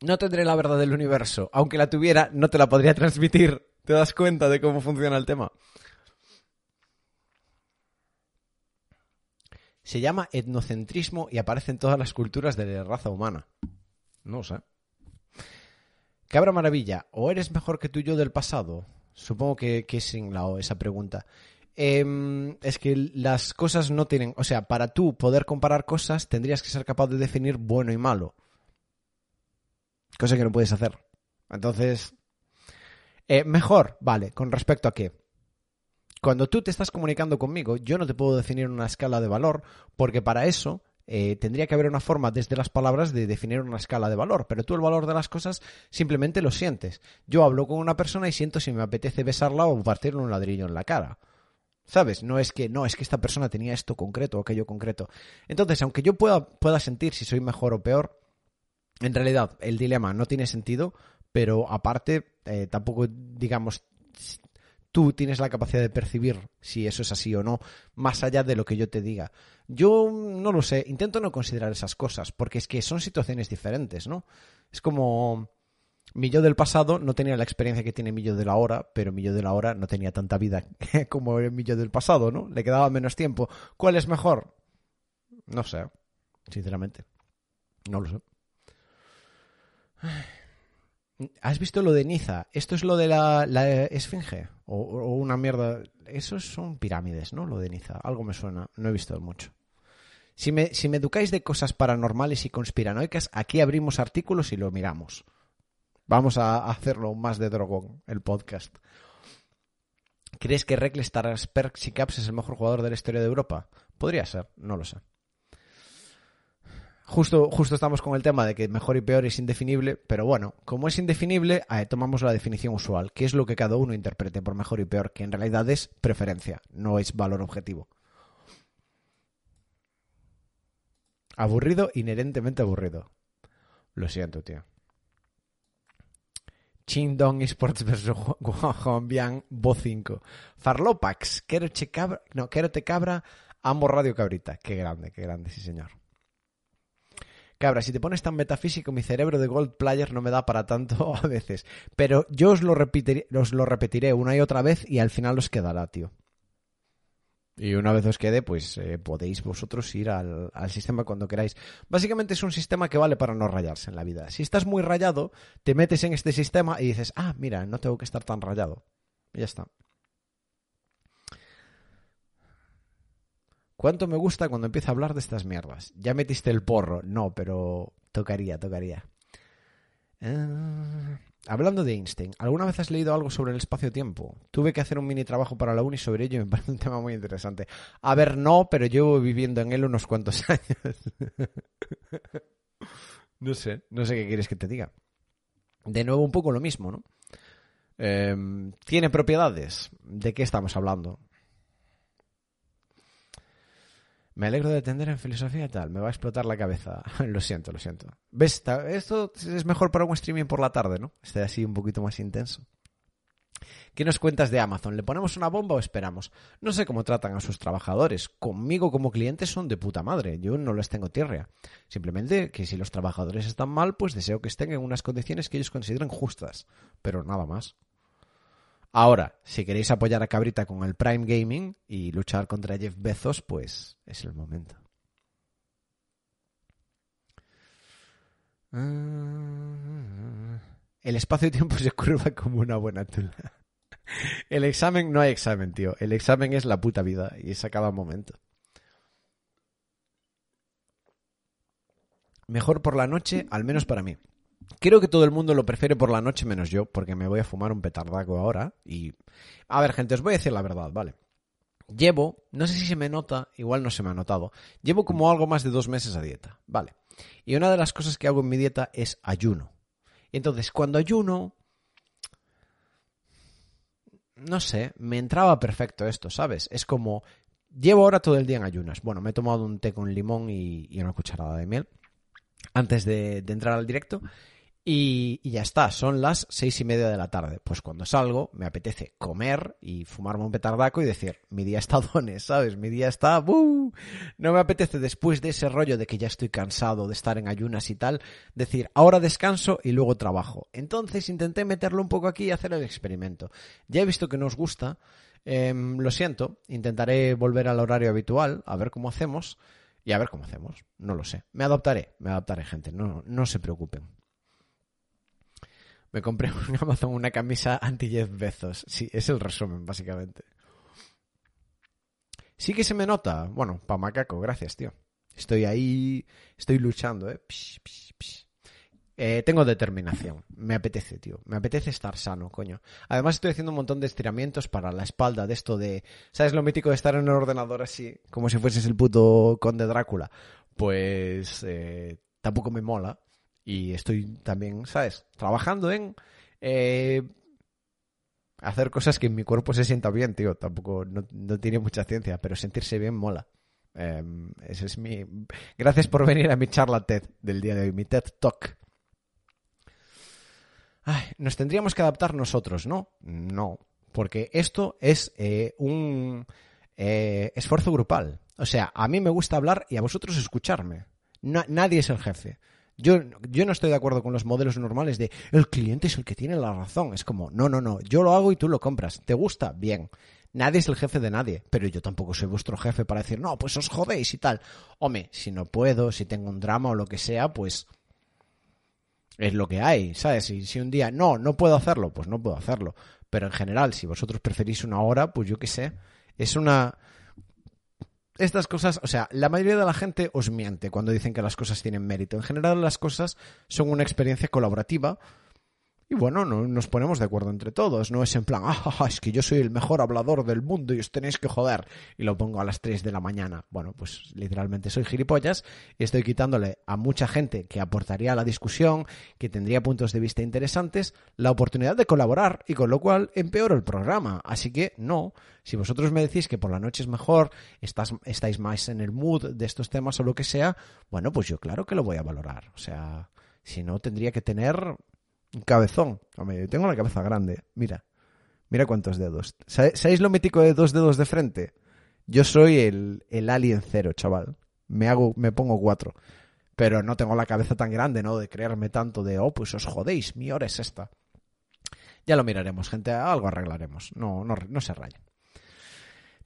No tendré la verdad del universo. Aunque la tuviera, no te la podría transmitir. ¿Te das cuenta de cómo funciona el tema? Se llama etnocentrismo y aparece en todas las culturas de la raza humana. No sé. Cabra maravilla, ¿o eres mejor que tú yo del pasado? Supongo que, es sin la esa pregunta. Em, es que las cosas no tienen. O sea, para tú poder comparar cosas, tendrías que ser capaz de definir bueno y malo. Cosa que no puedes hacer. Entonces. Eh, mejor, vale, con respecto a qué. Cuando tú te estás comunicando conmigo, yo no te puedo definir una escala de valor, porque para eso eh, tendría que haber una forma desde las palabras de definir una escala de valor, pero tú el valor de las cosas simplemente lo sientes. Yo hablo con una persona y siento si me apetece besarla o partirle un ladrillo en la cara. ¿Sabes? No es que, no, es que esta persona tenía esto concreto o aquello concreto. Entonces, aunque yo pueda, pueda sentir si soy mejor o peor, en realidad el dilema no tiene sentido, pero aparte, eh, tampoco, digamos, tú tienes la capacidad de percibir si eso es así o no, más allá de lo que yo te diga. Yo no lo sé, intento no considerar esas cosas, porque es que son situaciones diferentes, ¿no? Es como mi yo del pasado no tenía la experiencia que tiene mi yo de la hora, pero mi yo de la hora no tenía tanta vida como mi yo del pasado, ¿no? Le quedaba menos tiempo. ¿Cuál es mejor? No sé, sinceramente. No lo sé. ¿Has visto lo de Niza? ¿Esto es lo de la, esfinge? O, una mierda. Esos son pirámides, ¿no? Lo de Niza. Algo me suena. No he visto mucho. Si me, si me educáis de cosas paranormales y conspiranoicas, aquí abrimos artículos y lo miramos. Vamos a hacerlo más de drogón, el podcast. ¿Crees que Reckless, y Caps es el mejor jugador de la historia de Europa? Podría ser, no lo sé. Justo, justo estamos con el tema de que mejor y peor es indefinible, pero bueno, como es indefinible, eh, tomamos la definición usual, que es lo que cada uno interprete por mejor y peor, que en realidad es preferencia, no es valor objetivo. Aburrido, inherentemente aburrido. Lo siento, tío. Chindong Esports vs Juan Bo 5. Farlopax, Quero che cabra, no, Quero te cabra, amo Radio Cabrita. Qué grande, qué grande, sí señor. Cabra, si te pones tan metafísico, mi cerebro de Gold Player no me da para tanto a veces. Pero yo os lo repetiré, lo repetiré una y otra vez y al final os quedará, tío. Y una vez os quede, pues eh, podéis vosotros ir al, al, sistema cuando queráis. Básicamente es un sistema que vale para no rayarse en la vida. Si estás muy rayado, te metes en este sistema y dices, ah, mira, no tengo que estar tan rayado. Y ya está. ¿Cuánto me gusta cuando empieza a hablar de estas mierdas? Ya metiste el porro. No, pero tocaría, tocaría. Uh, hablando de Einstein, ¿alguna vez has leído algo sobre el espacio-tiempo? Tuve que hacer un mini trabajo para la uni sobre ello y me parece un tema muy interesante. A ver, no, pero llevo viviendo en él unos cuantos años. no sé, no sé qué quieres que te diga. De nuevo, un poco lo mismo, ¿no? Eh, ¿Tiene propiedades? ¿De qué estamos hablando? Me alegro de atender en filosofía y tal. Me va a explotar la cabeza. lo siento, lo siento. ¿Ves? Esto es mejor para un streaming por la tarde, ¿no? Esté así un poquito más intenso. ¿Qué nos cuentas de Amazon? ¿Le ponemos una bomba o esperamos? No sé cómo tratan a sus trabajadores. Conmigo como cliente son de puta madre. Yo no les tengo tierra. Simplemente que si los trabajadores están mal, pues deseo que estén en unas condiciones que ellos consideren justas. Pero nada más. Ahora, si queréis apoyar a Cabrita con el Prime Gaming y luchar contra Jeff Bezos, pues es el momento. Ah, el espacio-tiempo se curva como una buena tula. El examen no hay examen, tío. El examen es la puta vida y es a cada momento. Mejor por la noche, al menos para mí. Creo que todo el mundo lo prefiere por la noche menos yo, porque me voy a fumar un petardaco ahora. Y. A ver, gente, os voy a decir la verdad, ¿vale? Llevo, no sé si se me nota, igual no se me ha notado, llevo como algo más de dos meses a dieta, ¿vale? Y una de las cosas que hago en mi dieta es ayuno. Y entonces, cuando ayuno, no sé, me entraba perfecto esto, ¿sabes? Es como, llevo ahora todo el día en ayunas. Bueno, me he tomado un té con limón y, una cucharada de miel antes de entrar al directo. Y, y, ya está, son las seis y media de la tarde. Pues cuando salgo me apetece comer y fumarme un petardaco y decir, mi día está dones, ¿sabes? Mi día está... ¡buh! No me apetece después de ese rollo de que ya estoy cansado de estar en ayunas y tal, decir, ahora descanso y luego trabajo. Entonces intenté meterlo un poco aquí y hacer el experimento. Ya he visto que nos gusta, eh, lo siento, intentaré volver al horario habitual, a ver cómo hacemos y a ver cómo hacemos. No lo sé. Me adaptaré, me adaptaré, gente, no, no se preocupen. Me compré en Amazon una camisa anti-Jeff Bezos. Sí, es el resumen, básicamente. Sí que se me nota. Bueno, pa' macaco, gracias, tío. Estoy ahí, estoy luchando, ¿eh? Psh, psh, psh. eh. tengo determinación. Me apetece, tío. Me apetece estar sano, coño. Además estoy haciendo un montón de estiramientos para la espalda de esto de... ¿Sabes lo mítico de estar en el ordenador así? Como si fueses el puto conde Drácula. Pues eh, tampoco me mola. Y estoy también, ¿sabes? Trabajando en eh, hacer cosas que mi cuerpo se sienta bien, tío. Tampoco, no, no tiene mucha ciencia, pero sentirse bien mola. Eh, ese es mi... Gracias por venir a mi charla TED del día de hoy, mi TED Talk. Ay, nos tendríamos que adaptar nosotros, ¿no? No, porque esto es eh, un eh, esfuerzo grupal. O sea, a mí me gusta hablar y a vosotros escucharme. Nadie es el jefe. Yo, yo no estoy de acuerdo con los modelos normales de el cliente es el que tiene la razón. Es como, no, no, no, yo lo hago y tú lo compras. ¿Te gusta? Bien. Nadie es el jefe de nadie, pero yo tampoco soy vuestro jefe para decir, no, pues os jodéis y tal. Hombre, si no puedo, si tengo un drama o lo que sea, pues es lo que hay, ¿sabes? Y si un día, no, no puedo hacerlo, pues no puedo hacerlo. Pero en general, si vosotros preferís una hora, pues yo qué sé, es una estas cosas, o sea, la mayoría de la gente os miente cuando dicen que las cosas tienen mérito. En general las cosas son una experiencia colaborativa Y bueno, no, nos ponemos de acuerdo entre todos. No es en plan, ah, es que yo soy el mejor hablador del mundo y os tenéis que joder. Y lo pongo a las 3 de la mañana. Bueno, pues literalmente soy gilipollas y estoy quitándole a mucha gente que aportaría a la discusión, que tendría puntos de vista interesantes, la oportunidad de colaborar y con lo cual empeoro el programa. Así que no, si vosotros me decís que por la noche es mejor, estás, estáis más en el mood de estos temas o lo que sea, bueno, pues yo claro que lo voy a valorar. O sea, si no, tendría que tener cabezón. Hombre, tengo la cabeza grande. Mira. Mira cuántos dedos. ¿Sabéis lo mítico de dos dedos de frente? Yo soy el, el alien cero, chaval. Me hago, me pongo cuatro. Pero no tengo la cabeza tan grande, ¿no? De creerme tanto de, oh, pues os jodéis, mi hora es esta. Ya lo miraremos, gente. Algo arreglaremos. No, no, no se rayen.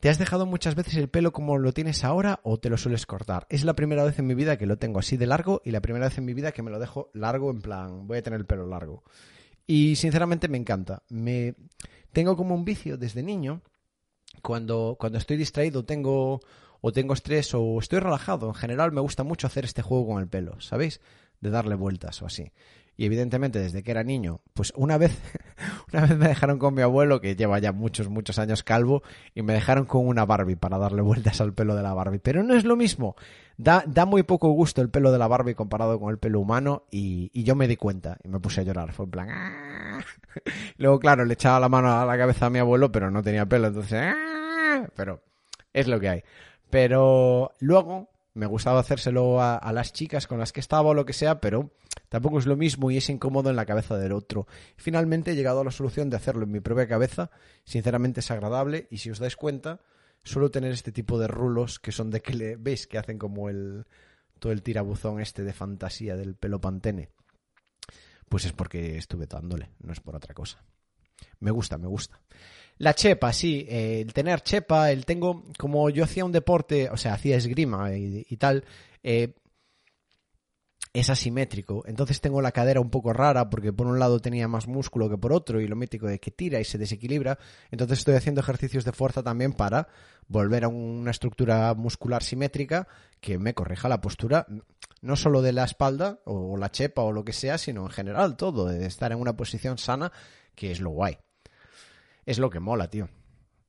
¿Te has dejado muchas veces el pelo como lo tienes ahora o te lo sueles cortar? Es la primera vez en mi vida que lo tengo así de largo y la primera vez en mi vida que me lo dejo largo en plan, voy a tener el pelo largo. Y sinceramente me encanta. Me tengo como un vicio desde niño. Cuando, cuando estoy distraído tengo o tengo estrés o estoy relajado. En general me gusta mucho hacer este juego con el pelo, ¿sabéis? De darle vueltas o así. Y evidentemente desde que era niño, pues una vez, una vez me dejaron con mi abuelo, que lleva ya muchos, muchos años calvo, y me dejaron con una Barbie para darle vueltas al pelo de la Barbie. Pero no es lo mismo. Da, da muy poco gusto el pelo de la Barbie comparado con el pelo humano, y, y yo me di cuenta, y me puse a llorar. Fue en plan, ¡Ah! Luego, claro, le echaba la mano a la cabeza a mi abuelo, pero no tenía pelo, entonces, ¡Ah! pero es lo que hay. Pero luego me gustaba hacérselo a, las chicas con las que estaba o lo que sea, pero tampoco es lo mismo y es incómodo en la cabeza del otro. Finalmente he llegado a la solución de hacerlo en mi propia cabeza, sinceramente es agradable y si os dais cuenta, suelo tener este tipo de rulos que son de que le veis que hacen como el todo el tirabuzón este de fantasía del pelo pantene. Pues es porque estuve dándole, no es por otra cosa. Me gusta, me gusta. La chepa, sí, eh, el tener chepa, el tengo, como yo hacía un deporte, o sea, hacía esgrima y, tal, eh, es asimétrico. Entonces tengo la cadera un poco rara porque por un lado tenía más músculo que por otro y lo mítico de que tira y se desequilibra. Entonces estoy haciendo ejercicios de fuerza también para volver a una estructura muscular simétrica que me corrija la postura no solo de la espalda o la chepa o lo que sea, sino en general todo, de estar en una posición sana, que es lo guay es lo que mola, tío.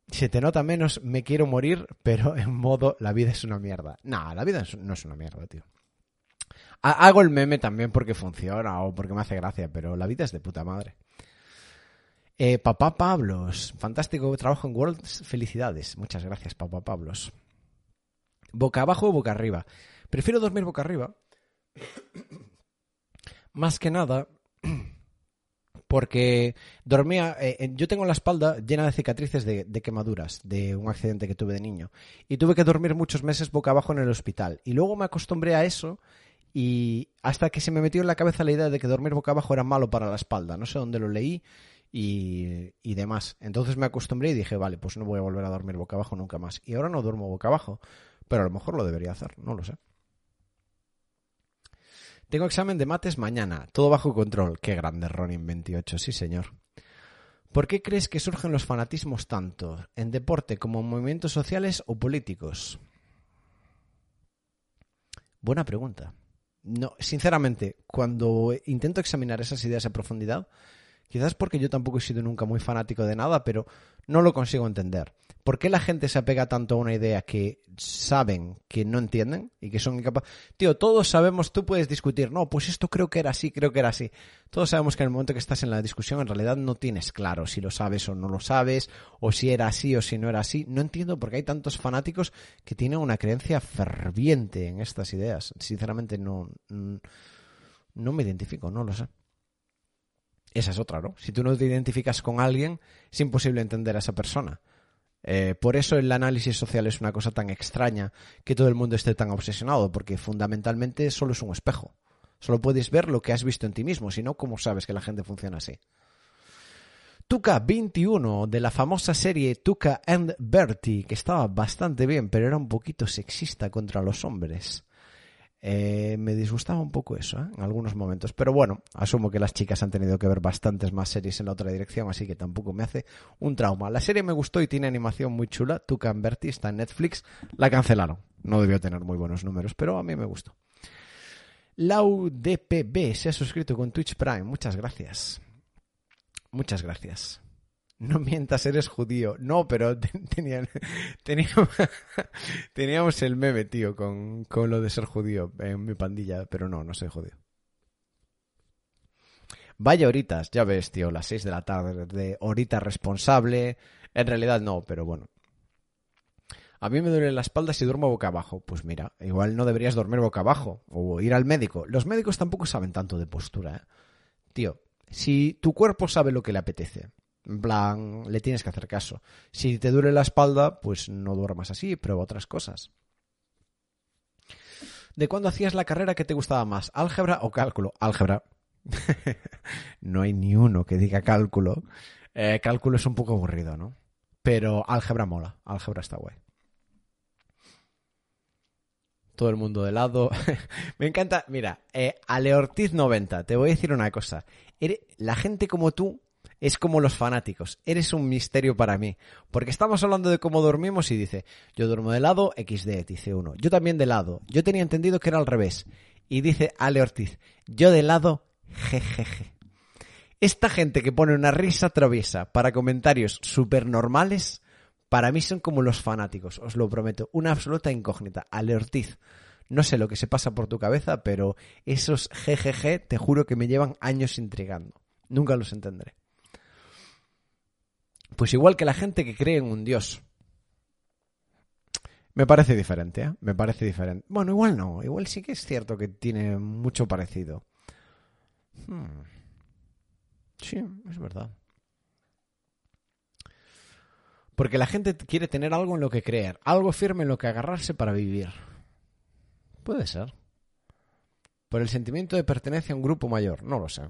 Se te nota menos, me quiero morir, pero en modo la vida es una mierda. No, la vida no es una mierda, tío. Hago el meme también porque funciona o porque me hace gracia, pero la vida es de puta madre. Eh, papá Pablos, fantástico trabajo en Worlds, felicidades. Muchas gracias, papá Pablos. Boca abajo o boca arriba. Prefiero dormir boca arriba. Más que nada porque dormía, eh, yo tengo la espalda llena de cicatrices de, de, quemaduras de un accidente que tuve de niño y tuve que dormir muchos meses boca abajo en el hospital y luego me acostumbré a eso y hasta que se me metió en la cabeza la idea de que dormir boca abajo era malo para la espalda, no sé dónde lo leí y, y demás. Entonces me acostumbré y dije, vale, pues no voy a volver a dormir boca abajo nunca más. Y ahora no duermo boca abajo, pero a lo mejor lo debería hacer, no lo sé. Tengo examen de mates mañana, todo bajo control. Qué grande Ronin 28, sí señor. ¿Por qué crees que surgen los fanatismos tanto en deporte como en movimientos sociales o políticos? Buena pregunta. No, sinceramente, cuando intento examinar esas ideas a profundidad, quizás porque yo tampoco he sido nunca muy fanático de nada, pero no lo consigo entender. ¿Por qué la gente se apega tanto a una idea que saben que no entienden y que son incapaces? Tío, todos sabemos, tú puedes discutir, no, pues esto creo que era así, creo que era así. Todos sabemos que en el momento que estás en la discusión en realidad no tienes claro si lo sabes o no lo sabes, o si era así o si no era así. No entiendo por qué hay tantos fanáticos que tienen una creencia ferviente en estas ideas. Sinceramente no, no me identifico, no lo sé. Esa es otra, ¿no? Si tú no te identificas con alguien, es imposible entender a esa persona. Eh, por eso el análisis social es una cosa tan extraña que todo el mundo esté tan obsesionado, porque fundamentalmente solo es un espejo. Solo puedes ver lo que has visto en ti mismo, si no, ¿cómo sabes que la gente funciona así? Tuca 21 de la famosa serie Tuca and Bertie, que estaba bastante bien, pero era un poquito sexista contra los hombres. Eh, me disgustaba un poco eso ¿eh? en algunos momentos. Pero bueno, asumo que las chicas han tenido que ver bastantes más series en la otra dirección, así que tampoco me hace un trauma. La serie me gustó y tiene animación muy chula. Tuca Bertie está en Netflix. La cancelaron. No debió tener muy buenos números, pero a mí me gustó. Lau DPB se ha suscrito con Twitch Prime. Muchas gracias. Muchas gracias. No mientas, eres judío. No, pero tenían, teníamos, el meme, tío, con, con lo de ser judío en mi pandilla, pero no, no soy judío. Vaya horitas, ya ves, tío, las 6 de la tarde, de horita responsable. En realidad no, pero bueno. A mí me duele la espalda si duermo boca abajo. Pues mira, igual no deberías dormir boca abajo o ir al médico. Los médicos tampoco saben tanto de postura, ¿eh? Tío, si tu cuerpo sabe lo que le apetece, en plan, le tienes que hacer caso. Si te duele la espalda, pues no duermas así, prueba otras cosas. ¿De cuándo hacías la carrera que te gustaba más? ¿Álgebra o cálculo? Álgebra. no hay ni uno que diga cálculo. Eh, cálculo es un poco aburrido, ¿no? Pero álgebra mola. Álgebra está guay. Todo el mundo de lado. Me encanta. Mira, eh, Aleortiz 90. Te voy a decir una cosa. La gente como tú es como los fanáticos. Eres un misterio para mí. Porque estamos hablando de cómo dormimos y dice, yo duermo de lado, XD, dice uno. Yo también de lado. Yo tenía entendido que era al revés. Y dice Ale Ortiz, yo de lado, jejeje. Esta gente que pone una risa traviesa para comentarios súper normales, para mí son como los fanáticos, os lo prometo. Una absoluta incógnita. Ale Ortiz. No sé lo que se pasa por tu cabeza, pero esos jejeje te juro que me llevan años intrigando. Nunca los entenderé. Pues igual que la gente que cree en un dios. Me parece diferente, ¿eh? Me parece diferente. Bueno, igual no. Igual sí que es cierto que tiene mucho parecido. Hmm. Sí, es verdad. Porque la gente quiere tener algo en lo que creer, algo firme en lo que agarrarse para vivir. Puede ser. Por el sentimiento de pertenencia a un grupo mayor, no lo sé.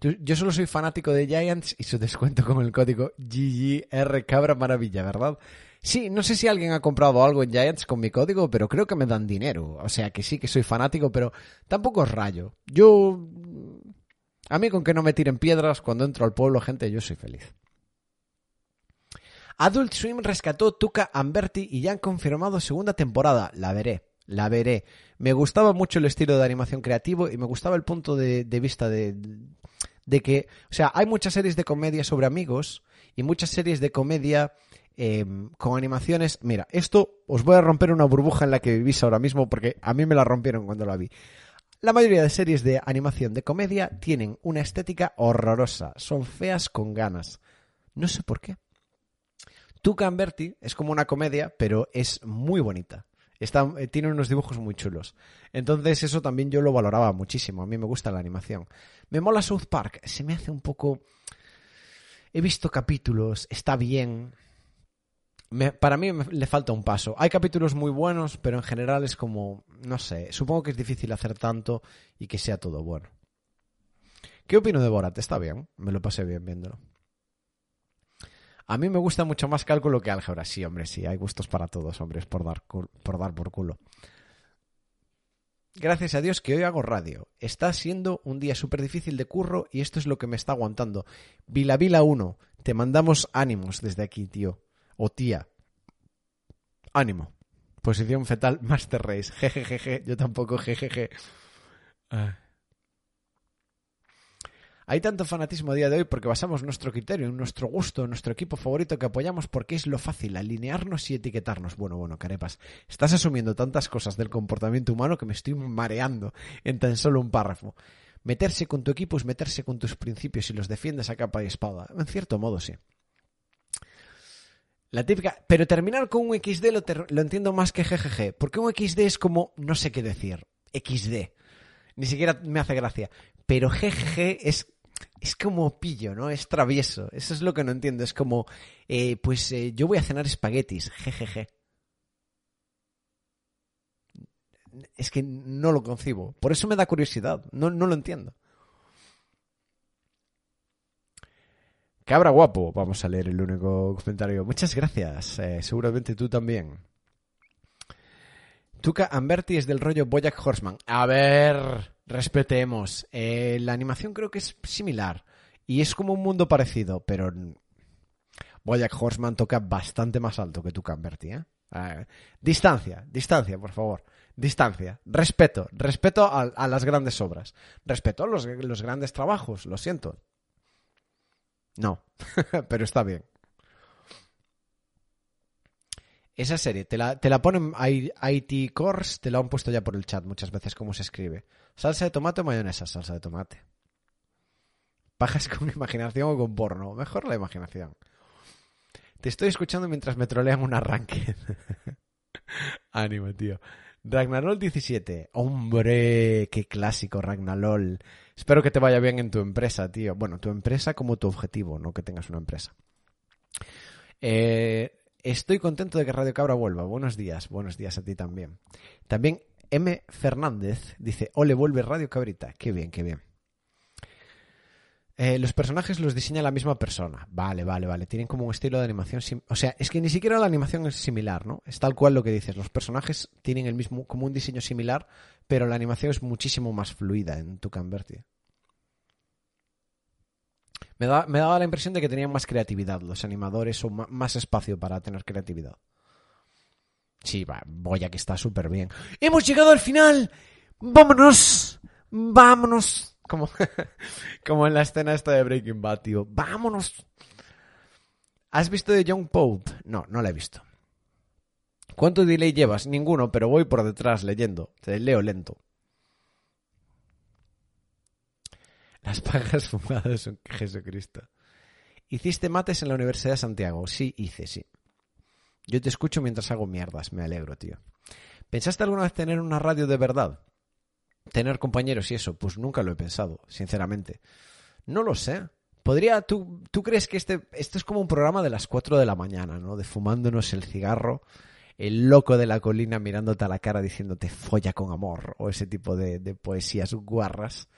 Yo, solo soy fanático de Giants y su descuento con el código GGR Cabra Maravilla, ¿verdad? Sí, no sé si alguien ha comprado algo en Giants con mi código, pero creo que me dan dinero. O sea que sí que soy fanático, pero tampoco es rayo. Yo... A mí con que no me tiren piedras cuando entro al pueblo, gente, yo soy feliz. Adult Swim rescató Tuca Amberti y ya han confirmado segunda temporada. La veré, la veré. Me gustaba mucho el estilo de animación creativo y me gustaba el punto de vista de, de que, o sea, hay muchas series de comedia sobre amigos y muchas series de comedia em, con animaciones. Mira, esto os voy a romper una burbuja en la que vivís ahora mismo porque a mí me la rompieron cuando la vi. La mayoría de series de animación de comedia tienen una estética horrorosa, son feas con ganas. No sé por qué. Tuca Bertie es como una comedia, pero es muy bonita. Eh, tiene unos dibujos muy chulos. Entonces eso también yo lo valoraba muchísimo. A mí me gusta la animación. Me mola South Park. Se me hace un poco... He visto capítulos, está bien. para mí le falta un paso. Hay capítulos muy buenos, pero en general es como... No sé, supongo que es difícil hacer tanto y que sea todo bueno. ¿Qué opino de Borat? Está bien, me lo pasé bien viéndolo. A mí me gusta mucho más cálculo que álgebra. Sí, hombre, sí, hay gustos para todos, hombres, por dar, por dar por culo. Gracias a Dios que hoy hago radio. Está siendo un día súper difícil de curro y esto es lo que me está aguantando. Vila Vila 1, te mandamos ánimos desde aquí, tío. O tía. Ánimo. Posición fetal Master Race. Jejejeje. Yo tampoco, jejeje. Ah. Hay tanto fanatismo a día de hoy porque basamos nuestro criterio en nuestro gusto, en nuestro equipo favorito que apoyamos porque es lo fácil, alinearnos y etiquetarnos. Bueno, bueno, carepas, estás asumiendo tantas cosas del comportamiento humano que me estoy mareando en tan solo un párrafo. Meterse con tu equipo es meterse con tus principios y los defiendes a capa y espada. En cierto modo, sí. La típica. Pero terminar con un XD lo, lo, entiendo más que GGG. Porque un XD es como. No sé qué decir. XD. Ni siquiera me hace gracia. Pero GGG es es como pillo, ¿no? Es travieso. Eso es lo que no entiendo. Es como, eh, pues eh, yo voy a cenar espaguetis, jejeje. Es que no lo concibo. Por eso me da curiosidad. No, no lo entiendo. Cabra guapo. Vamos a leer el único comentario. Muchas gracias. Eh, seguramente tú también. Tuca Amberti es del rollo Boyack Horseman. A ver, respetemos. Eh, la animación creo que es similar. Y es como un mundo parecido, pero Boyack Horseman toca bastante más alto que Tuca Amberti. ¿eh? ¿eh? distancia, distancia, por favor. Distancia. Respeto. Respeto a, las grandes obras. Respeto a los, los grandes trabajos. Lo siento. No, pero está bien. Esa serie, te la, te la ponen IT Course, te la han puesto ya por el chat muchas veces cómo se escribe. Salsa de tomate o mayonesa, salsa de tomate. Pajas con imaginación o con porno. Mejor la imaginación. Te estoy escuchando mientras me trolean un arranque. Ánimo, tío. Ragnarol 17. Hombre, qué clásico, Ragnarol. Espero que te vaya bien en tu empresa, tío. Bueno, tu empresa como tu objetivo, no que tengas una empresa. Eh, estoy contento de que Radio Cabra vuelva. Buenos días, buenos días a ti también. También M. Fernández dice, ole, vuelve Radio Cabrita. Qué bien, qué bien. Eh, los personajes los diseña la misma persona. Vale, vale, vale. Tienen como un estilo de animación. O sea, es que ni siquiera la animación es similar, ¿no? Es tal cual lo que dices. Los personajes tienen el mismo, como un diseño similar, pero la animación es muchísimo más fluida en tu Converti. Me, me daba la impresión de que tenían más creatividad los animadores o más espacio para tener creatividad. Sí, va, Boya que está súper bien. ¡Hemos llegado al final! ¡Vámonos! ¡Vámonos! Como, como en la escena esta de Breaking Bad, tío. ¡Vámonos! ¿Has visto de Young Pope? No, no la he visto. ¿Cuánto delay llevas? Ninguno, pero voy por detrás leyendo. Te leo lento. Las pajas fumadas son Jesucristo. ¿Hiciste mates en la Universidad de Santiago? Sí, hice, sí. Yo te escucho mientras hago mierdas. Me alegro, tío. ¿Pensaste alguna vez tener una radio de verdad? Tener compañeros y eso, pues nunca lo he pensado, sinceramente. No lo sé. Podría, ¿tú, tú crees que este, esto es como un programa de las 4 de la mañana, ¿no? De fumándonos el cigarro, el loco de la colina mirándote a la cara diciéndote folla con amor, o ese tipo de, de poesías guarras.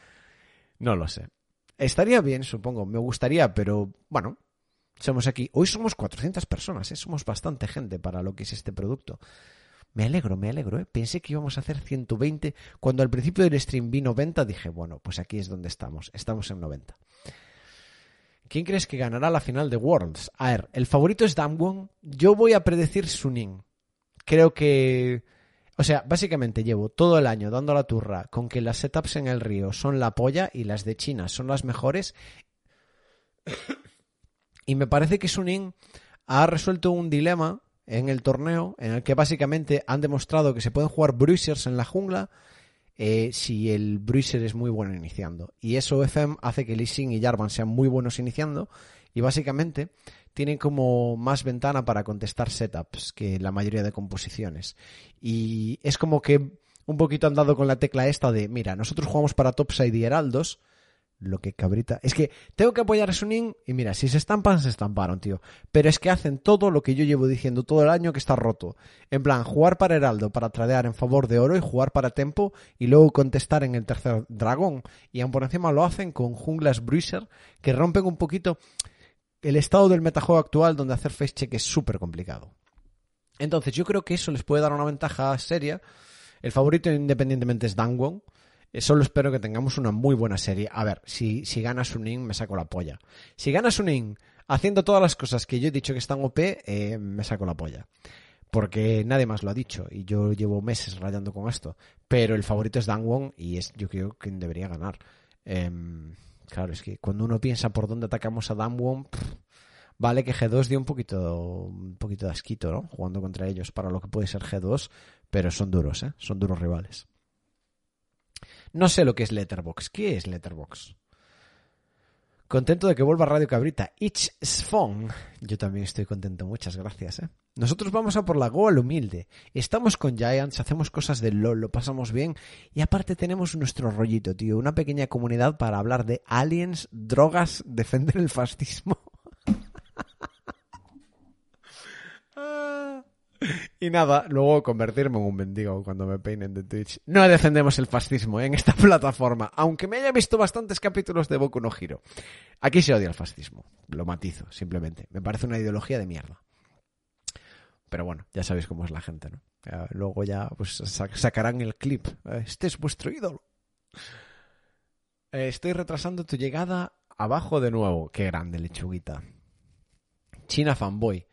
No lo sé. Estaría bien, supongo. Me gustaría, pero bueno, somos aquí. Hoy somos 400 personas, ¿eh? somos bastante gente para lo que es este producto. Me alegro, me alegro, ¿eh? Pensé que íbamos a hacer 120. Cuando al principio del stream vi 90, dije, bueno, pues aquí es donde estamos. Estamos en 90. ¿Quién crees que ganará la final de Worlds? A ver, el favorito es Damwon. Yo voy a predecir Suning. Creo que... O sea, básicamente llevo todo el año dando la turra con que las setups en el río son la polla y las de China son las mejores. y me parece que Suning ha resuelto un dilema en el torneo en el que básicamente han demostrado que se pueden jugar bruisers en la jungla eh, si el bruiser es muy bueno iniciando. Y eso FM hace que Lee Sin y Jarvan sean muy buenos iniciando y básicamente tienen como más ventana para contestar setups que la mayoría de composiciones. Y es como que un poquito han dado con la tecla esta de, mira, nosotros jugamos para Topside y Heraldos, lo que cabrita. Es que tengo que apoyar a Suning y mira, si se estampan, se estamparon, tío. Pero es que hacen todo lo que yo llevo diciendo todo el año que está roto. En plan, jugar para Heraldo para tradear en favor de oro y jugar para Tempo y luego contestar en el tercer dragón. Y aún por encima lo hacen con junglas Bruiser que rompen un poquito el estado del metajuego actual donde hacer face check es súper complicado. Entonces yo creo que eso les puede dar una ventaja seria. El favorito independientemente es Dangwon. Eh, Solo espero que tengamos una muy buena serie. A ver, si, si gana Suning me saco la polla. Si gana Suning haciendo todas las cosas que yo he dicho que están OP, eh, me saco la polla. Porque nadie más lo ha dicho y yo llevo meses rayando con esto. Pero el favorito es Dangwon y es yo creo que debería ganar. Em, claro, es que cuando uno piensa por dónde atacamos a Dangwon, pff, vale que G2 dio un poquito, un poquito de asquito, ¿no? Jugando contra ellos para lo que puede ser G2, pero son duros, ¿eh? Son duros rivales. No sé lo que es Letterbox. ¿Qué es Letterbox? Contento de que vuelva Radio Cabrita. It's fun. Yo también estoy contento. Muchas gracias, ¿eh? Nosotros vamos a por la Goal humilde. Estamos con Giants, hacemos cosas de LOL, lo pasamos bien. Y aparte tenemos nuestro rollito, tío. Una pequeña comunidad para hablar de aliens, drogas, defender el fascismo. Y nada, luego convertirme en un mendigo cuando me peinen de Twitch. No defendemos el fascismo ¿eh? en esta plataforma, aunque me haya visto bastantes capítulos de Boku no Hero. Aquí se odia el fascismo, lo matizo, simplemente. Me parece una ideología de mierda. Pero bueno, ya sabéis cómo es la gente, ¿no? Luego ya pues sac- sacarán el clip. Este es vuestro ídolo. Estoy retrasando tu llegada abajo de nuevo. Qué grande, lechuguita. China fanboy.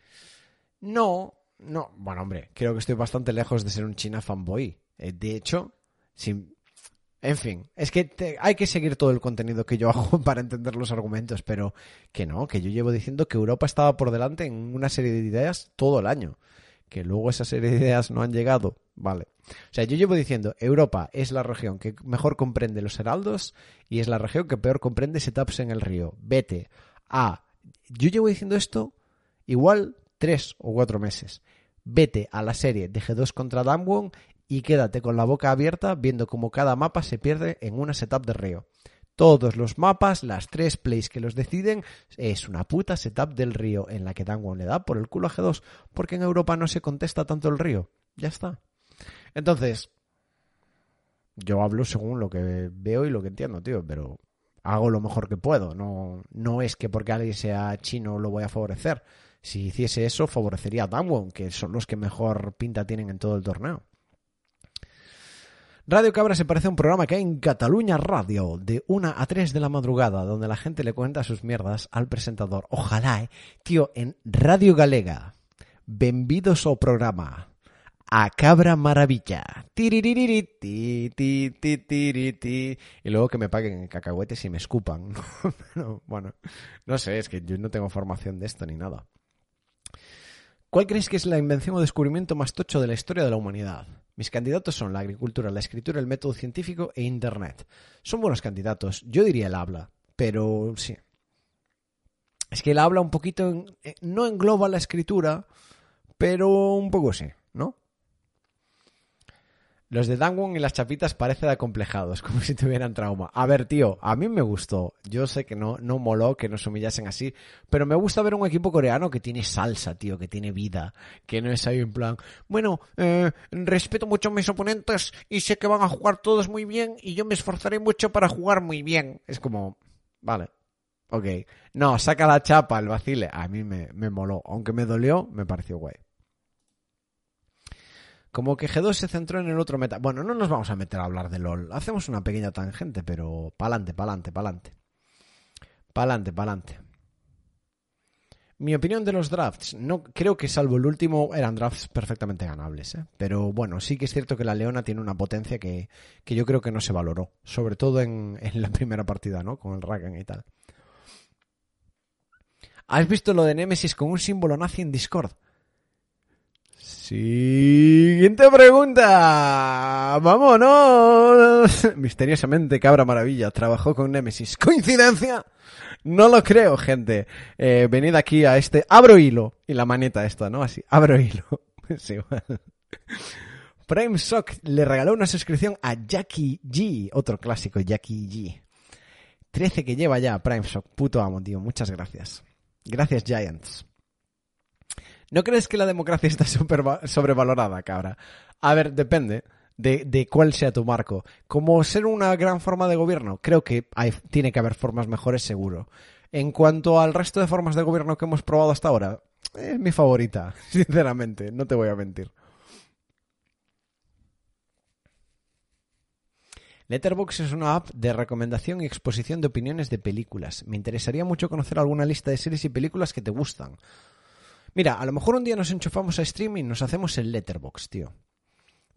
No, no, bueno, hombre, creo que estoy bastante lejos de ser un China fanboy. Eh, de hecho, si, En fin, es que te- hay que seguir todo el contenido que yo hago para entender los argumentos, pero que no, que yo llevo diciendo que Europa estaba por delante en una serie de ideas todo el año. Que luego esa serie de ideas no han llegado, vale. O sea, yo llevo diciendo, Europa es la región que mejor comprende los heraldos y es la región que peor comprende setups en el río. Vete a... Yo llevo diciendo esto igual tres o cuatro meses. Vete a la serie de G2 contra Damwon y quédate con la boca abierta viendo cómo cada mapa se pierde en una setup de río. Todos los mapas, las tres plays que los deciden, es una puta setup del río en la que Damwon le da por el culo a G2 porque en Europa no se contesta tanto el río. Ya está. Entonces, yo hablo según lo que veo y lo que entiendo, tío, pero hago lo mejor que puedo. No, no es que porque alguien sea chino lo voy a favorecer. Si hiciese eso, favorecería a Damwon, que son los que mejor pinta tienen en todo el torneo. Radio Cabra se parece a un programa que hay en Cataluña Radio, de 1 a 3 de la madrugada, donde la gente le cuenta sus mierdas al presentador. Ojalá, eh. Tío, en Radio Galega. Benvidos ao programa. A Cabra Maravilla. Y luego que me paguen en cacahuetes y me escupan. Bueno, no sé, es que yo no tengo formación de esto ni nada. ¿Cuál creéis que es la invención o descubrimiento más tocho de la historia de la humanidad? Mis candidatos son la agricultura, la escritura, el método científico e Internet. Son buenos candidatos. Yo diría el habla, pero sí. Es que el habla un poquito eh, no engloba la escritura, pero un poco sí, ¿no? Los de Dangwon y las chapitas parecen acomplejados, como si tuvieran trauma. A ver, tío, a mí me gustó. Yo sé que no, no moló que nos humillasen así, pero me gusta ver un equipo coreano que tiene salsa, tío, que tiene vida, que no es ahí en plan, bueno, eh, respeto mucho a mis oponentes y sé que van a jugar todos muy bien y yo me esforzaré mucho para jugar muy bien. Es como, vale, ok. No, saca la chapa, el vacile. A mí me, me moló. Aunque me dolió, me pareció guay. Como que G2 se centró en el otro meta. Bueno, no nos vamos a meter a hablar de LOL. Hacemos una pequeña tangente, pero pa'lante, pa'lante, pa'lante. Pa'lante, pa'lante. Mi opinión de los drafts, no creo que salvo el último eran drafts perfectamente ganables, ¿eh? pero bueno, sí que es cierto que la Leona tiene una potencia que, que yo creo que no se valoró, sobre todo en, en la primera partida, ¿no? Con el Rakan y tal. ¿Has visto lo de Nemesis con un símbolo nazi en Discord? Siguiente pregunta. Vámonos. Misteriosamente, Cabra Maravilla trabajó con Nemesis. ¿Coincidencia? No lo creo, gente. Eh, venid aquí a este. Abro hilo. Y la maneta esta, ¿no? Así. Abro hilo. Es igual. Prime Sock le regaló una suscripción a Jackie G. Otro clásico, Jackie G. 13 que lleva ya Prime Sock. Puto amo, tío. Muchas gracias. Gracias, Giants. ¿No crees que la democracia está superva- sobrevalorada, cabra? A ver, depende de, de cuál sea tu marco. Como ser una gran forma de gobierno, creo que hay, tiene que haber formas mejores, seguro. En cuanto al resto de formas de gobierno que hemos probado hasta ahora, es mi favorita, sinceramente, no te voy a mentir. Letterboxd es una app de recomendación y exposición de opiniones de películas. Me interesaría mucho conocer alguna lista de series y películas que te gustan. Mira, a lo mejor un día nos enchufamos a streaming y nos hacemos el Letterbox, tío.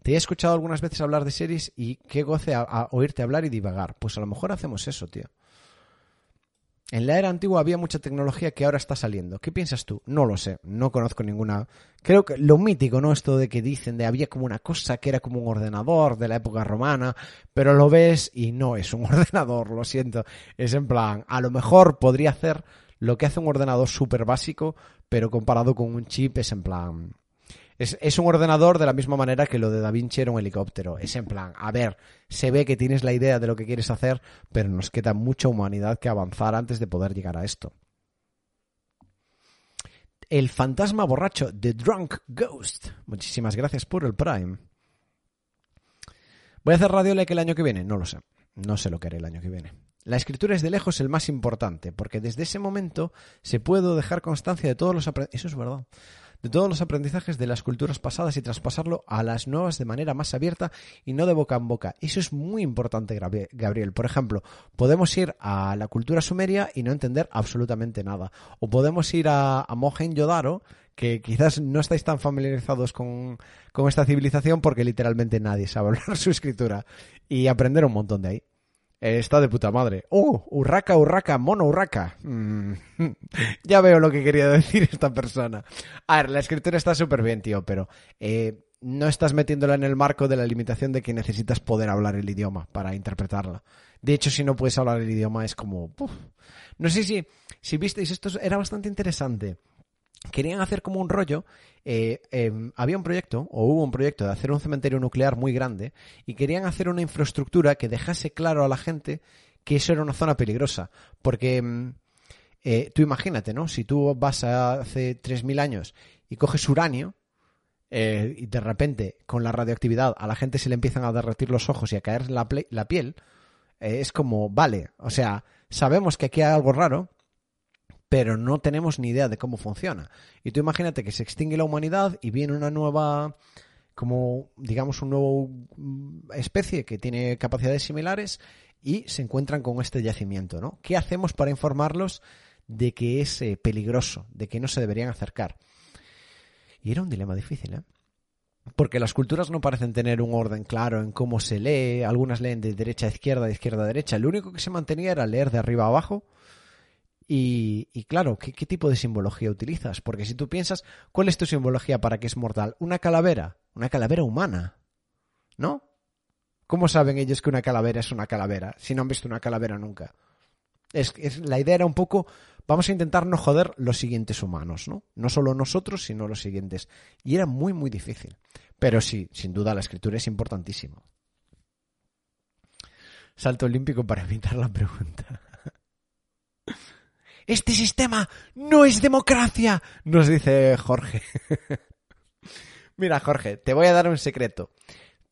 Te he escuchado algunas veces hablar de series y qué goce a, a oírte hablar y divagar. Pues a lo mejor hacemos eso, tío. En la era antigua había mucha tecnología que ahora está saliendo. ¿Qué piensas tú? No lo sé, no conozco ninguna. Creo que lo mítico, ¿no? Esto de que dicen de había como una cosa que era como un ordenador de la época romana, pero lo ves y no es un ordenador, lo siento. Es en plan, a lo mejor podría hacer lo que hace un ordenador súper básico, pero comparado con un chip es en plan... Es, es, un ordenador de la misma manera que lo de Da Vinci era un helicóptero. Es en plan, a ver, se ve que tienes la idea de lo que quieres hacer, pero nos queda mucha humanidad que avanzar antes de poder llegar a esto. El fantasma borracho, The Drunk Ghost. Muchísimas gracias por el Prime. ¿Voy a hacer Radio Lake el año que viene? No lo sé. No sé lo que haré el año que viene. La escritura es de lejos el más importante, porque desde ese momento se puede dejar constancia de todos los. Eso es verdad. De todos los aprendizajes de las culturas pasadas y traspasarlo a las nuevas de manera más abierta y no de boca en boca. Eso es muy importante, Gabriel. Por ejemplo, podemos ir a la cultura sumeria y no entender absolutamente nada. O podemos ir a, a Mohenjo-Daro, que quizás no estáis tan familiarizados con, con esta civilización porque literalmente nadie sabe hablar su escritura y aprender un montón de ahí. Eh, está de puta madre. ¡Oh! Urraca, urraca, mono, urraca. Mm, ya veo lo que quería decir esta persona. A ver, la escritura está súper bien, tío, pero eh, no estás metiéndola en el marco de la limitación de que necesitas poder hablar el idioma para interpretarla. De hecho, si no puedes hablar el idioma es como... No sé si, si visteis, esto era bastante interesante. Querían hacer como un rollo. eh, eh, había un proyecto, o hubo un proyecto de hacer un cementerio nuclear muy grande, y querían hacer una infraestructura que dejase claro a la gente que eso era una zona peligrosa. Porque mm, eh, tú imagínate, ¿no? Si tú vas a hace 3.000 años y coges uranio, eh, y de repente con la radioactividad a la gente se le empiezan a derretir los ojos y a caer la, la piel, eh, es como, vale, o sea, sabemos que aquí hay algo raro, pero no tenemos ni idea de cómo funciona. Y tú imagínate que se extingue la humanidad y viene una nueva, como digamos, un nuevo mm, especie que tiene capacidades similares y se encuentran con este yacimiento, ¿no? ¿Qué hacemos para informarlos de que es eh, peligroso, de que no se deberían acercar? Y era un dilema difícil, ¿eh? Porque las culturas no parecen tener un orden claro en cómo se lee, algunas leen de derecha a izquierda, de izquierda a derecha. Lo único que se mantenía era leer de arriba a abajo. Y, claro, ¿qué, ¿qué tipo de simbología utilizas? Porque si tú piensas, ¿cuál es tu simbología para que es mortal? Una calavera, una calavera humana, ¿no? ¿Cómo saben ellos que una calavera es una calavera si no han visto una calavera nunca? Es, es- la idea era un poco, vamos a intentar no joder los siguientes humanos, ¿no? No solo nosotros, sino los siguientes. Y era muy, muy difícil. Pero sí, sin duda la escritura es importantísima. Salto olímpico para evitar la pregunta. Este sistema no es democracia, nos dice Jorge. Mira, Jorge, te voy a dar un secreto.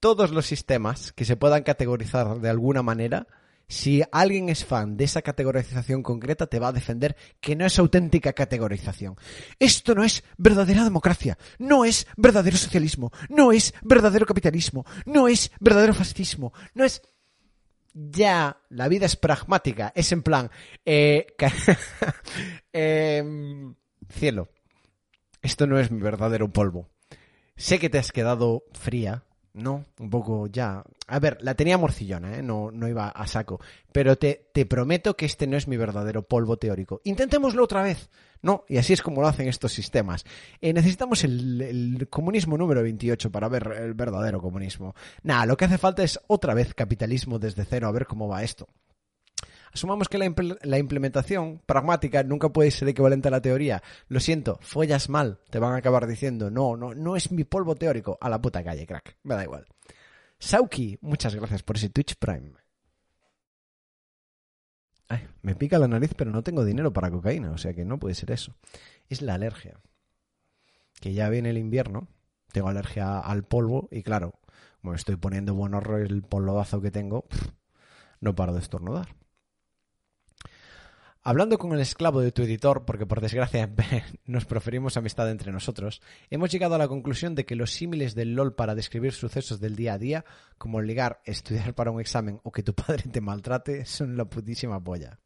Todos los sistemas que se puedan categorizar de alguna manera, si alguien es fan de esa categorización concreta, te va a defender que no es auténtica categorización. Esto no es verdadera democracia, no es verdadero socialismo, no es verdadero capitalismo, no es verdadero fascismo, no es ya la vida es pragmática, es en plan, eh, em, cielo, esto no es mi verdadero polvo. Sé que te has quedado fría, ¿no? Un poco ya. A ver, la tenía morcillona, ¿eh? No, no iba a saco. Pero te, te prometo que este no es mi verdadero polvo teórico. Intentémoslo otra vez. No, y así es como lo hacen estos sistemas. Eh, necesitamos el, el comunismo número 28 para ver el verdadero comunismo. Nada, lo que hace falta es otra vez capitalismo desde cero, a ver cómo va esto. Asumamos que la, imple- la implementación pragmática nunca puede ser equivalente a la teoría. Lo siento, follas mal. Te van a acabar diciendo, no, no, no es mi polvo teórico. A la puta calle, crack. Me da igual. Sauki, muchas gracias por ese Twitch Prime. Me pica la nariz, pero no tengo dinero para cocaína, o sea que no puede ser eso. Es la alergia. Que ya viene el invierno, tengo alergia al polvo y claro, como estoy poniendo buen horror el polvodazo que tengo, no paro de estornudar. Hablando con el esclavo de tu editor, porque por desgracia nos preferimos amistad entre nosotros, hemos llegado a la conclusión de que los símiles del LOL para describir sucesos del día a día, como ligar, estudiar para un examen o que tu padre te maltrate, son la putísima polla.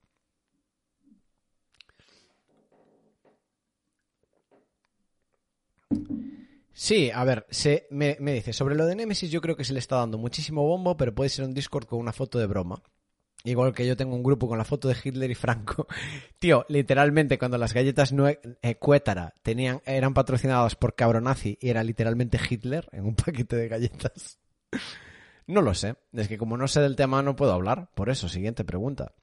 Sí, a ver, se, me, me dice, sobre lo de Nemesis yo creo que se le está dando muchísimo bombo, pero puede ser un Discord con una foto de broma. Igual que yo tengo un grupo con la foto de Hitler y Franco. Tío, literalmente cuando las galletas Nue eh, Cuétara tenían, eran patrocinadas por Cabronazi y era literalmente Hitler en un paquete de galletas. No lo sé. Es que como no sé del tema no puedo hablar. Por eso, siguiente pregunta.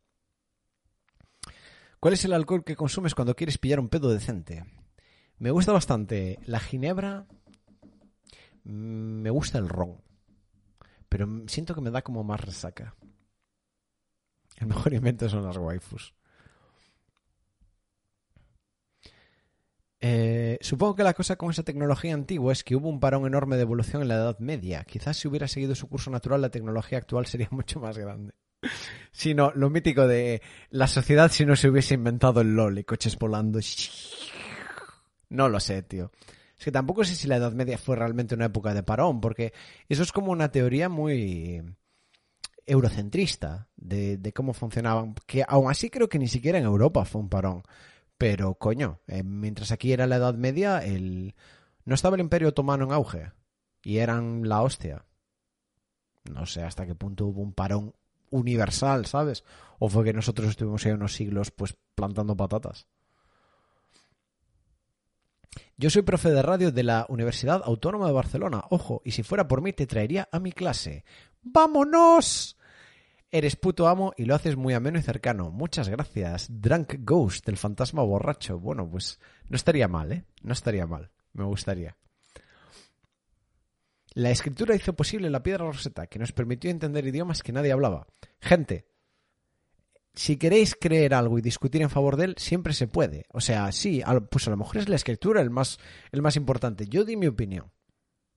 ¿Cuál es el alcohol que consumes cuando quieres pillar un pedo decente? Me gusta bastante la ginebra. Mm, Me gusta el ron. Pero siento que me da como más resaca. El mejor invento son las waifus. Eh, supongo que la cosa con esa tecnología antigua es que hubo un parón enorme de evolución en la Edad Media. Quizás si hubiera seguido su curso natural, la tecnología actual sería mucho más grande. Sino lo mítico de la sociedad si no se hubiese inventado el LOL y coches volando. No lo sé, tío. Es que tampoco sé si la Edad Media fue realmente una época de parón, porque eso es como una teoría muy eurocentrista de, cómo funcionaban. Que aún así creo que ni siquiera en Europa fue un parón. Pero, coño, eh, mientras aquí era la Edad Media, el... no estaba el Imperio Otomano en auge. Y eran la hostia. No sé hasta qué punto hubo un parón universal, ¿sabes? O fue que nosotros estuvimos ahí unos siglos, pues, plantando patatas. Yo soy profe de radio de la Universidad Autónoma de Barcelona. Ojo, y si fuera por mí te traería a mi clase. ¡Vámonos! Eres puto amo y lo haces muy ameno y cercano. Muchas gracias. Drunk Ghost, del fantasma borracho. Bueno, pues no estaría mal, ¿eh? No estaría mal. Me gustaría. La escritura hizo posible la piedra roseta, que nos permitió entender idiomas que nadie hablaba. Gente, si queréis creer algo y discutir en favor de él, siempre se puede. O sea, sí, pues a lo mejor es la escritura el más, el más importante. Yo di mi opinión.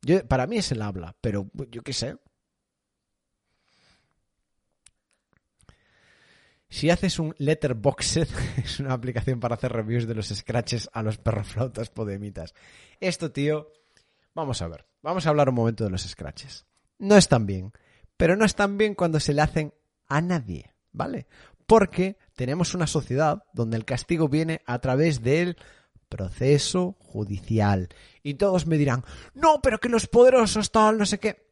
Yo, para mí es el habla, pero yo qué sé. Si haces un Letterboxd, es una aplicación para hacer reviews de los scratches a los perroflautas podemitas. Esto, tío, vamos a ver. Vamos a hablar un momento de los scratches. No están bien, pero no están bien cuando se le hacen a nadie, ¿vale? Porque tenemos una sociedad donde el castigo viene a través del proceso judicial. Y todos me dirán, no, pero que los poderosos tal, no sé qué.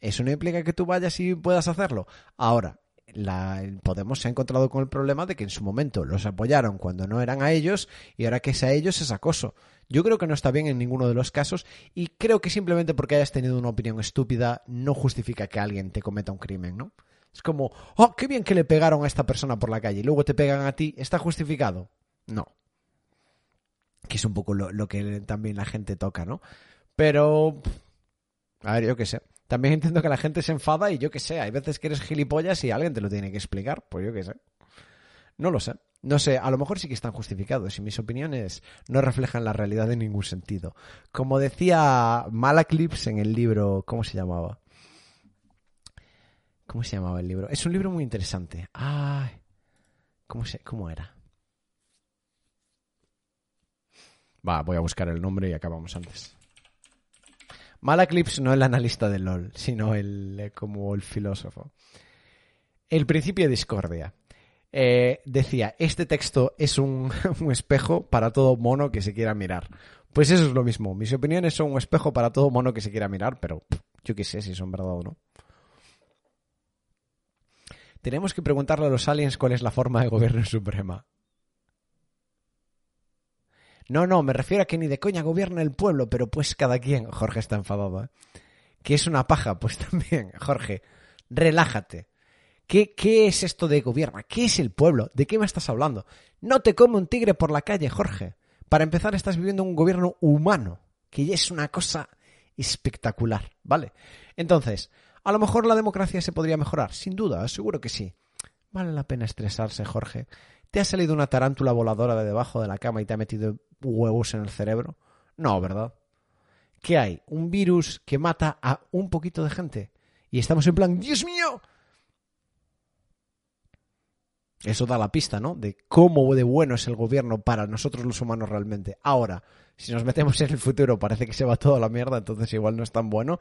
Eso no implica que tú vayas y puedas hacerlo. Ahora, la, Podemos se ha encontrado con el problema de que en su momento los apoyaron cuando no eran a ellos y ahora que es a ellos es acoso. Yo creo que no está bien en ninguno de los casos y creo que simplemente porque hayas tenido una opinión estúpida no justifica que alguien te cometa un crimen, ¿no? Es como, oh, qué bien que le pegaron a esta persona por la calle y luego te pegan a ti, ¿está justificado? No. Que es un poco lo, lo que también la gente toca, ¿no? Pero... A ver, yo qué sé. También entiendo que la gente se enfada y yo qué sé, hay veces que eres gilipollas y alguien te lo tiene que explicar, pues yo qué sé. No lo sé. No sé, a lo mejor sí que están justificados y mis opiniones no reflejan la realidad en ningún sentido. Como decía Malaclips en el libro, ¿cómo se llamaba? ¿Cómo se llamaba el libro? Es un libro muy interesante. Ay, ¿cómo, se, cómo era? Va, voy a buscar el nombre y acabamos antes. Malaclips no el analista de LOL, sino el eh, como el filósofo. El principio de discordia. Eh, decía, este texto es un, un, espejo para todo mono que se quiera mirar. Pues eso es lo mismo. Mis opiniones son un espejo para todo mono que se quiera mirar, pero yo qué sé si son verdad o no. Tenemos que preguntarle a los aliens cuál es la forma de gobierno suprema. No, no, me refiero a que ni de coña gobierna el pueblo, pero pues cada quien. Jorge está enfadado, ¿eh? Que es una paja, pues también, Jorge, relájate. ¿Qué, ¿Qué es esto de gobierno? ¿Qué es el pueblo? ¿De qué me estás hablando? No te come un tigre por la calle, Jorge. Para empezar, estás viviendo un gobierno humano, que ya es una cosa espectacular, ¿vale? Entonces, a lo mejor la democracia se podría mejorar, sin duda, seguro que sí. Vale la pena estresarse, Jorge. ¿Te ha salido una tarántula voladora de debajo de la cama y te ha metido huevos en el cerebro? No, ¿verdad? ¿Qué hay? ¿Un virus que mata a un poquito de gente? Y estamos en plan, Dios mío, eso da la pista, ¿no? De cómo de bueno es el gobierno para nosotros los humanos realmente. Ahora, si nos metemos en el futuro, parece que se va toda la mierda, entonces igual no es tan bueno.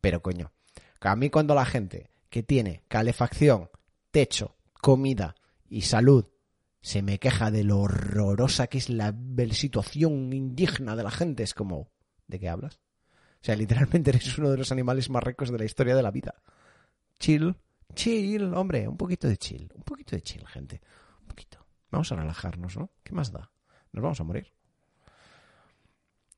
Pero coño, a mí cuando la gente que tiene calefacción, techo, comida y salud se me queja de lo horrorosa que es la situación indigna de la gente, es como, ¿de qué hablas? O sea, literalmente eres uno de los animales más ricos de la historia de la vida. Chill, Chill, hombre, un poquito de chill, un poquito de chill, gente. Un poquito. Vamos a relajarnos, ¿no? ¿Qué más da? Nos vamos a morir.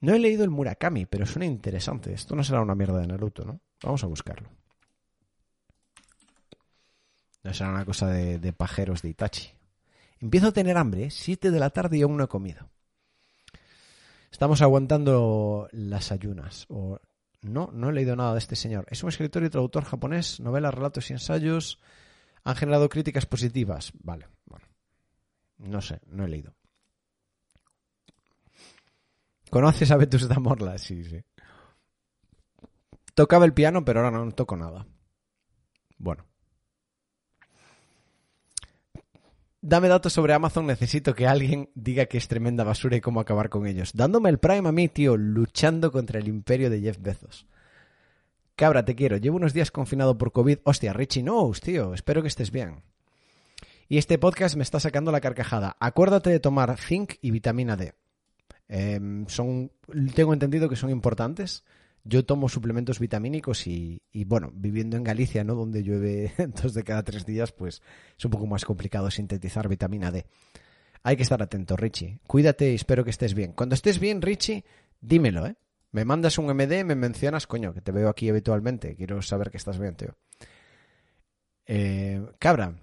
No he leído el Murakami, pero suena interesante. Esto no será una mierda de Naruto, ¿no? Vamos a buscarlo. No será una cosa de, de pajeros de Itachi. Empiezo a tener hambre, Siete de la tarde y aún no he comido. Estamos aguantando las ayunas, no, no he leído nada de este señor. Es un escritor y traductor japonés, novelas, relatos y ensayos. Han generado críticas positivas. Vale, bueno. No sé, no he leído. ¿Conoces a Vetusta Morla? Sí, sí. Tocaba el piano, pero ahora no toco nada. Bueno. Dame datos sobre Amazon, necesito que alguien diga que es tremenda basura y cómo acabar con ellos. Dándome el Prime a mí, tío, luchando contra el imperio de Jeff Bezos. Cabra, te quiero. Llevo unos días confinado por COVID. Hostia, Richie Knows, tío. Espero que estés bien. Y este podcast me está sacando la carcajada. Acuérdate de tomar zinc y vitamina D. Em, son, tengo entendido que son importantes. Yo tomo suplementos vitamínicos y, bueno, viviendo en Galicia, ¿no? Donde llueve dos de cada tres días, pues es un poco más complicado sintetizar vitamina D. Hay que estar atento, Richie. Cuídate y espero que estés bien. Cuando estés bien, Richie, dímelo, ¿eh? Me mandas un MD, me mencionas, coño, que te veo aquí habitualmente. Quiero saber que estás bien, tío. Eh, cabra,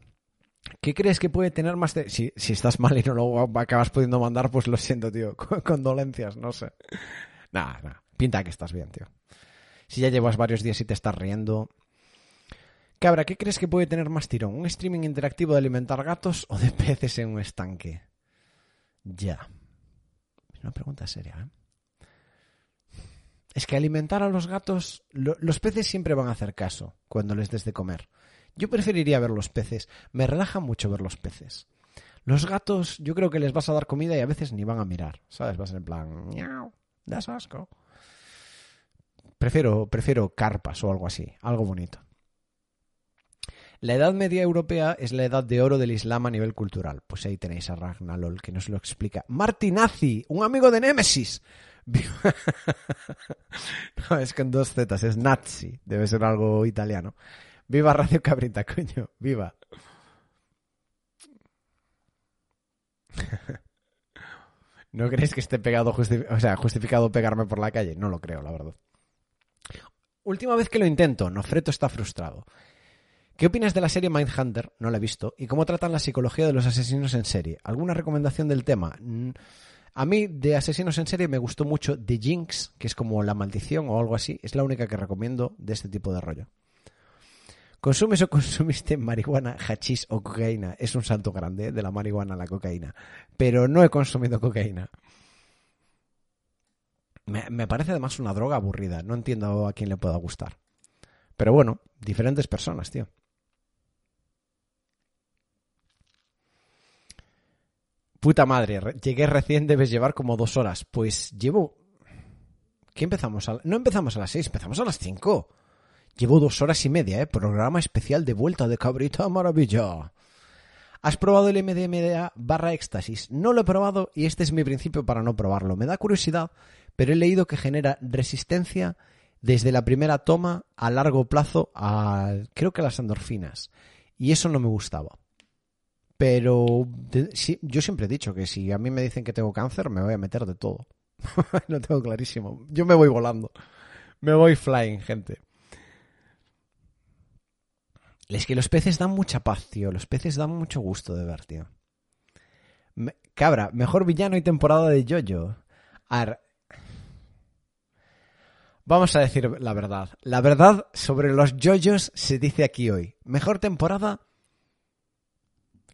¿qué crees que puede tener más de... Si, si estás mal y no lo acabas pudiendo mandar, pues lo siento, tío. Condolencias, no sé. Nada, nada. Pinta que estás bien, tío. Si ya llevas varios días y te estás riendo. Cabra, ¿qué crees que puede tener más tirón? ¿Un streaming interactivo de alimentar gatos o de peces en un estanque? Ya. Es una pregunta seria, ¿eh? Es que alimentar a los gatos, lo, los peces siempre van a hacer caso cuando les des de comer. Yo preferiría ver los peces. Me relaja mucho ver los peces. Los gatos, yo creo que les vas a dar comida y a veces ni van a mirar. ¿Sabes? Vas en plan, miau, das asco. Prefiero, prefiero carpas o algo así, algo bonito. La Edad Media Europea es la edad de oro del Islam a nivel cultural. Pues ahí tenéis a Ragnalol que nos lo explica. Martinazzi, un amigo de Némesis. no, es con dos zetas, es Nazi. Debe ser algo italiano. Viva Radio Cabrita, coño. Viva. ¿No crees que esté pegado o sea, justificado pegarme por la calle? No lo creo, la verdad. Última vez que lo intento, Nofreto está frustrado. ¿Qué opinas de la serie Mindhunter? No la he visto. ¿Y cómo tratan la psicología de los asesinos en serie? ¿Alguna recomendación del tema? A mí, de asesinos en serie, me gustó mucho The Jinx, que es como la maldición o algo así. Es la única que recomiendo de este tipo de rollo. ¿Consumes o consumiste marihuana, hachís o cocaína? Es un salto grande de la marihuana a la cocaína. Pero no he consumido cocaína. Me, me, parece además una droga aburrida. No entiendo a quién le pueda gustar. Pero bueno, diferentes personas, tío. Puta madre, llegué recién, debes llevar como dos horas. Pues llevo... ¿Qué empezamos? A... No empezamos a las seis, empezamos a las cinco. Llevo dos horas y media, ¿eh? Programa especial de vuelta de cabrita maravilla. ¿Has probado el MDMA barra éxtasis? No lo he probado y este es mi principio para no probarlo. Me da curiosidad, pero he leído que genera resistencia desde la primera toma a largo plazo a creo que las endorfinas. Y eso no me gustaba. Pero yo siempre he dicho que si a mí me dicen que tengo cáncer, me voy a meter de todo. Lo tengo clarísimo. Yo me voy volando. Me voy flying, gente. Es que los peces dan mucha paz, tío. Los peces dan mucho gusto de ver, tío. Cabra, mejor villano y temporada de Jojo. Ar... Vamos a decir la verdad. La verdad sobre los Jojos se dice aquí hoy. Mejor temporada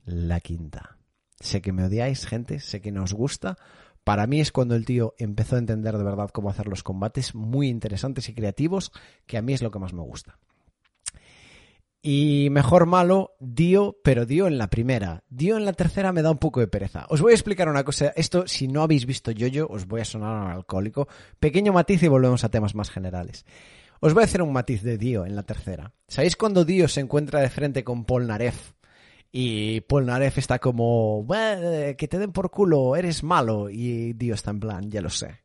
la quinta. Sé que me odiáis, gente, sé que no os gusta. Para mí es cuando el tío empezó a entender de verdad cómo hacer los combates muy interesantes y creativos, que a mí es lo que más me gusta. Y mejor malo, Dio, pero Dio en la primera. Dio en la tercera me da un poco de pereza. Os voy a explicar una cosa. Esto, si no habéis visto Yoyo, os voy a sonar un alcohólico. Pequeño matiz y volvemos a temas más generales. Os voy a hacer un matiz de Dio en la tercera. ¿Sabéis cuando Dio se encuentra de frente con Polnareff y Polnareff está como, que te den por culo, eres malo. Y Dio está en plan, ya lo sé.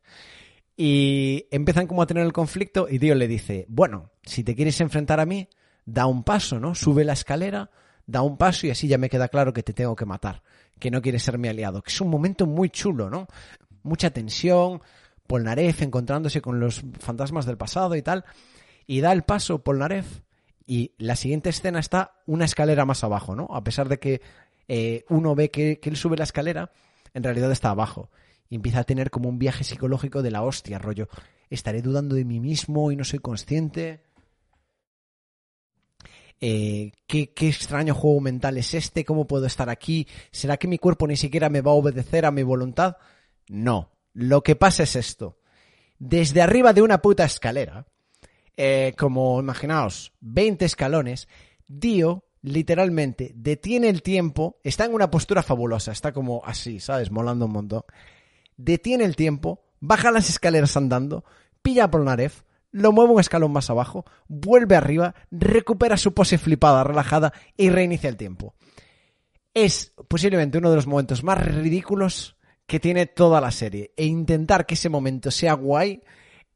Y empiezan como a tener el conflicto y Dio le dice, bueno, si te quieres enfrentar a mí, da un paso, ¿no? Sube la escalera, da un paso y así ya me queda claro que te tengo que matar, que no quieres ser mi aliado. Que es un momento muy chulo, ¿no? Mucha tensión, Polnareff encontrándose con los fantasmas del pasado y tal. Y da el paso Polnareff y la siguiente escena está una escalera más abajo, ¿no? A pesar de que eh, uno ve que, que, él sube la escalera, en realidad está abajo. Y empieza a tener como un viaje psicológico de la hostia, rollo. Estaré dudando de mí mismo y no soy consciente. Eh, ¿qué, ¿Qué extraño juego mental es este? ¿Cómo puedo estar aquí? ¿Será que mi cuerpo ni siquiera me va a obedecer a mi voluntad? No. Lo que pasa es esto. Desde arriba de una puta escalera, eh, como imaginaos, 20 escalones, Dio literalmente detiene el tiempo, está en una postura fabulosa, está como así, ¿sabes? Molando un montón. Detiene el tiempo, baja las escaleras andando, pilla a Polnareff, lo mueve un escalón más abajo, vuelve arriba, recupera su pose flipada, relajada y reinicia el tiempo. es posiblemente uno de los momentos más ridículos que tiene toda la serie. E intentar que ese momento sea guay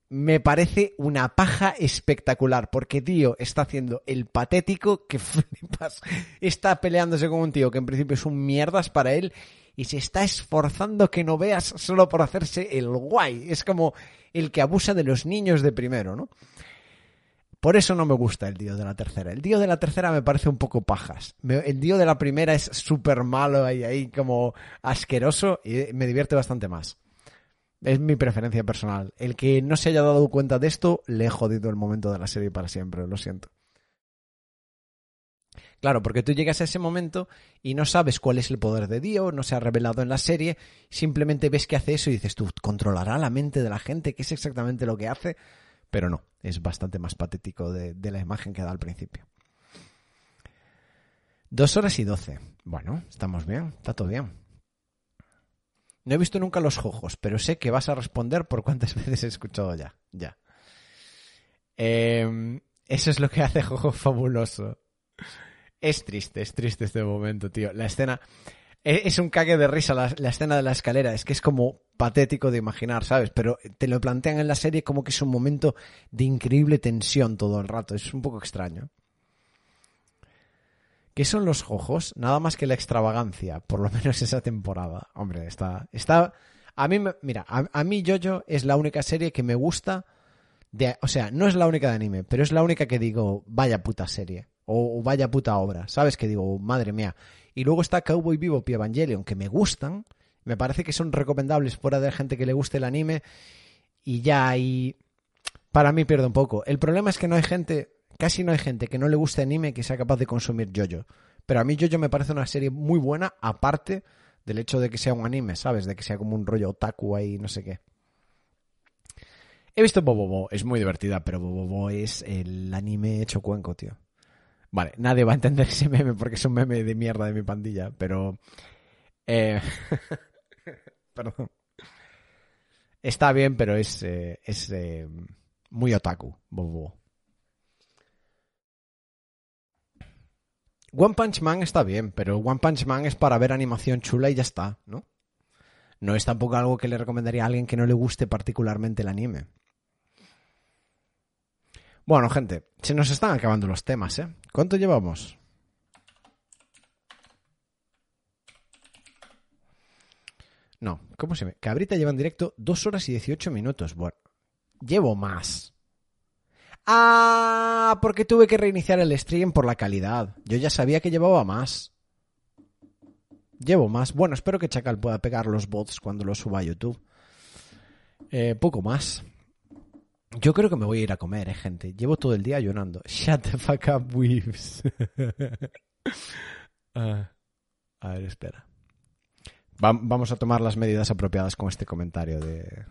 me parece una paja espectacular. Porque, tío, está haciendo el patético que flipas. Está peleándose con un tío que en principio es un mierdas para él y se está esforzando que no veas solo por hacerse el guay. Es como el que abusa de los niños de primero, ¿no? Por eso no me gusta el Dio de la tercera. El Dio de la tercera me parece un poco pajas. El Dio de la primera es súper malo y ahí como asqueroso y me divierte bastante más. Es mi preferencia personal. El que no se haya dado cuenta de esto, le he jodido el momento de la serie para siempre, lo siento. Claro, porque tú llegas a ese momento y no sabes cuál es el poder de Dio, no se ha revelado en la serie, simplemente ves que hace eso y dices, tú, ¿controlará la mente de la gente? ¿Qué es exactamente lo que hace? Pero no, es bastante más patético de, la imagen que da al principio. Dos horas y doce. Bueno, estamos bien, está todo bien. No he visto nunca los jojos, pero sé que vas a responder por cuántas veces he escuchado ya. Ya. Em, eso es lo que hace Jojo fabuloso. Es triste, es triste este momento, tío. La escena. E, es un cague de risa la, escena de la escalera. Es que es como patético de imaginar, ¿sabes? Pero te lo plantean en la serie como que es un momento de increíble tensión todo el rato. Es un poco extraño. ¿Qué son los jojos? Nada más que la extravagancia, por lo menos esa temporada. Hombre, está. está a mí, mira, a, a mí Jojo es la única serie que me gusta. De, o sea, no es la única de anime, pero es la única que digo, vaya puta serie. O, vaya puta obra. ¿Sabes? Que digo, madre mía. Y luego está Cowboy Vivo y Evangelion, que me gustan. Me parece que son recomendables fuera de gente que le guste el anime. Y ya ahí. Para mí pierde un poco. El problema es que no hay gente. Casi no hay gente que no le guste anime que sea capaz de consumir Jojo. Pero a mí Jojo me parece una serie muy buena, aparte del hecho de que sea un anime, ¿sabes? De que sea como un rollo otaku ahí, no sé qué. He visto Bobobo, es muy divertida, pero Bobobo es el anime hecho cuenco, tío. Vale, nadie va a entender ese meme porque es un meme de mierda de mi pandilla, pero... Eh... Perdón. Está bien, pero es, eh, es eh, muy otaku, bobo. One Punch Man está bien, pero One Punch Man es para ver animación chula y ya está, ¿no? No es tampoco algo que le recomendaría a alguien que no le guste particularmente el anime. Bueno, gente, se nos están acabando los temas, ¿eh? ¿Cuánto llevamos? No, ¿cómo se ve? Cabrita lleva en directo dos horas y 18 minutos. Bueno, llevo más. Ah, porque tuve que reiniciar el stream por la calidad. Yo ya sabía que llevaba más. Llevo más. Bueno, espero que Chacal pueda pegar los bots cuando los suba a YouTube. Eh, poco más. Yo creo que me voy a ir a comer, eh, gente. Llevo todo el día llorando. Shut the fuck up, weaves. Ah, a ver, espera. vamos a tomar las medidas apropiadas con este comentario de...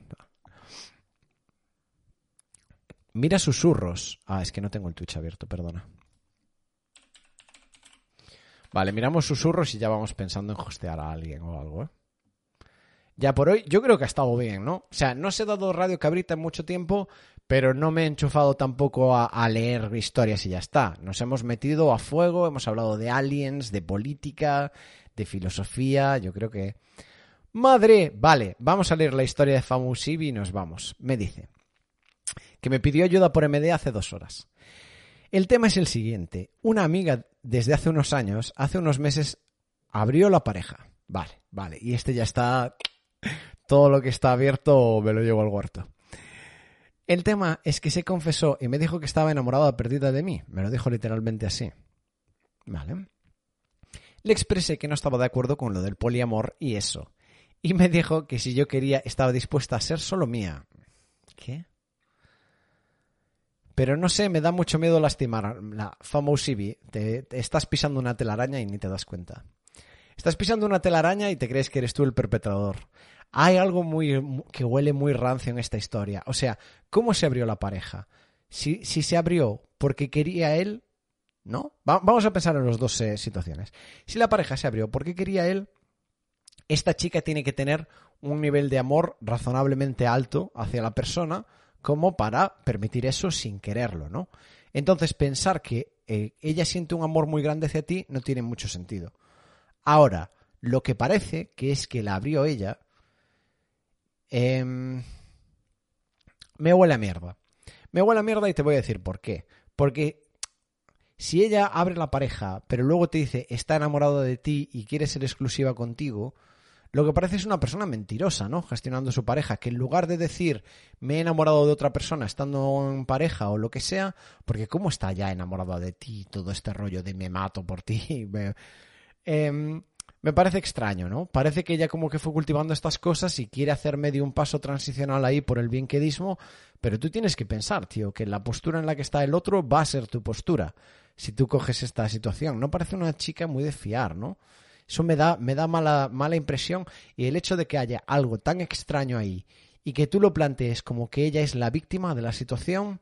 Mira susurros. Ah, es que no tengo el Twitch abierto, perdona. Vale, miramos susurros y ya vamos pensando en hostear a alguien o algo, ¿eh? Ya por hoy, yo creo que ha estado bien, ¿no? O sea, no se ha dado Radio Cabrita en mucho tiempo, pero no me he enchufado tampoco a, leer historias y ya está. Nos hemos metido a fuego, hemos hablado de aliens, de política, de filosofía, yo creo que... Madre, vale, vamos a leer la historia de Famusibi y nos vamos. Me dice que me pidió ayuda por MD hace dos horas. El tema es el siguiente. Una amiga desde hace unos años, hace unos meses, abrió la pareja. Vale, vale. Y este ya está... Todo lo que está abierto me lo llevo al huerto. El tema es que se confesó y me dijo que estaba enamorada perdida de mí. Me lo dijo literalmente así. Vale. Le expresé que no estaba de acuerdo con lo del poliamor y eso. Y me dijo que si yo quería estaba dispuesta a ser solo mía. ¿Qué? Pero no sé, me da mucho miedo lastimar. La Famousibi, te, te estás pisando una telaraña y ni te das cuenta. Estás pisando una telaraña y te crees que eres tú el perpetrador hay algo muy que huele muy rancio en esta historia. O sea, ¿cómo se abrió la pareja? Si, si se abrió porque quería él, ¿no? vamos a pensar en las dos eh, situaciones. Si la pareja se abrió porque quería él, esta chica tiene que tener un nivel de amor razonablemente alto hacia la persona como para permitir eso sin quererlo, ¿no? Entonces pensar que eh, ella siente un amor muy grande hacia ti no tiene mucho sentido. Ahora, lo que parece que es que la abrió ella, em, me huele a mierda. Me huele a mierda y te voy a decir por qué. Porque si ella abre la pareja, pero luego te dice está enamorado de ti y quiere ser exclusiva contigo, lo que parece es una persona mentirosa, ¿no? Gestionando su pareja, que en lugar de decir me he enamorado de otra persona estando en pareja o lo que sea, porque ¿cómo está ya enamorado de ti? Todo este rollo de me mato por ti. Em, me parece extraño, ¿no? Parece que ella como que fue cultivando estas cosas y quiere hacer medio un paso transicional ahí por el bienquedismo, pero tú tienes que pensar, tío, que la postura en la que está el otro va a ser tu postura si tú coges esta situación. No parece una chica muy de fiar, ¿no? Eso me da, me da mala, mala impresión y el hecho de que haya algo tan extraño ahí y que tú lo plantees como que ella es la víctima de la situación,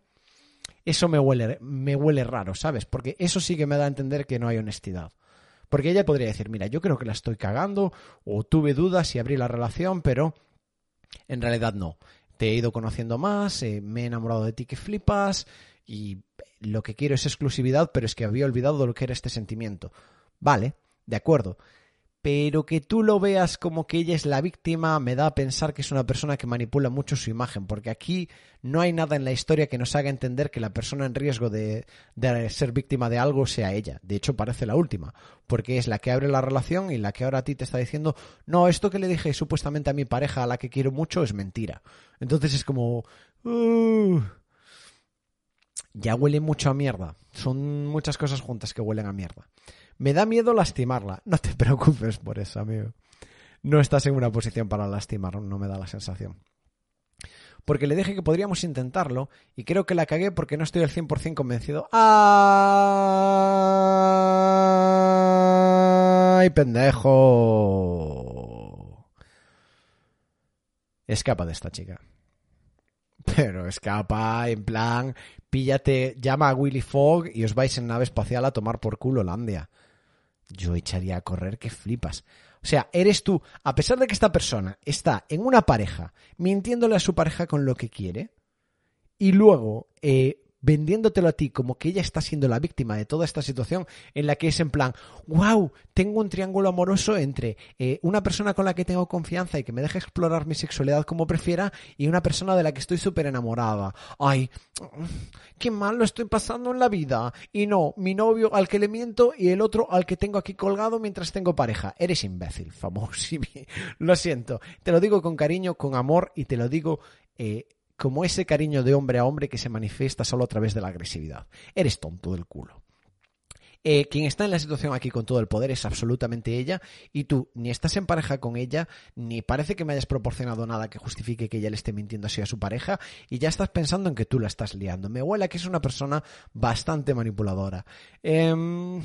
eso me huele, me huele raro, ¿sabes? Porque eso sí que me da a entender que no hay honestidad. Porque ella podría decir, mira, yo creo que la estoy cagando, o tuve dudas y abrí la relación, pero en realidad no. Te he ido conociendo más, eh, me he enamorado de ti que flipas, y lo que quiero es exclusividad, pero es que había olvidado lo que era este sentimiento. Vale, de acuerdo. Pero que tú lo veas como que ella es la víctima me da a pensar que es una persona que manipula mucho su imagen, porque aquí no hay nada en la historia que nos haga entender que la persona en riesgo de, de ser víctima de algo sea ella. De hecho, parece la última, porque es la que abre la relación y la que ahora a ti te está diciendo, no, esto que le dije supuestamente a mi pareja a la que quiero mucho es mentira. Entonces es como... Uh, ya huele mucho a mierda. Son muchas cosas juntas que huelen a mierda. Me da miedo lastimarla. No te preocupes por eso, amigo. No estás en una posición para lastimar, no me da la sensación. Porque le dije que podríamos intentarlo y creo que la cagué porque no estoy al 100% convencido. ¡Ay, pendejo! Escapa de esta chica. Pero escapa en plan, píllate, llama a Willy Fogg y os vais en nave espacial a tomar por culo Holandia yo echaría a correr que flipas. O sea, eres tú, a pesar de que esta persona está en una pareja, mintiéndole a su pareja con lo que quiere, y luego eh, vendiéndotelo a ti como que ella está siendo la víctima de toda esta situación en la que es en plan, wow, tengo un triángulo amoroso entre eh, una persona con la que tengo confianza y que me deja explorar mi sexualidad como prefiera y una persona de la que estoy súper enamorada. Ay, qué mal lo estoy pasando en la vida. Y no, mi novio al que le miento y el otro al que tengo aquí colgado mientras tengo pareja. Eres imbécil, famoso. lo siento. Te lo digo con cariño, con amor y te lo digo... Eh, como ese cariño de hombre a hombre que se manifiesta solo a través de la agresividad. Eres tonto del culo. Eh, quien está en la situación aquí con todo el poder es absolutamente ella y tú ni estás en pareja con ella ni parece que me hayas proporcionado nada que justifique que ella le esté mintiendo así a su pareja y ya estás pensando en que tú la estás liando. Me huele que es una persona bastante manipuladora. Eh...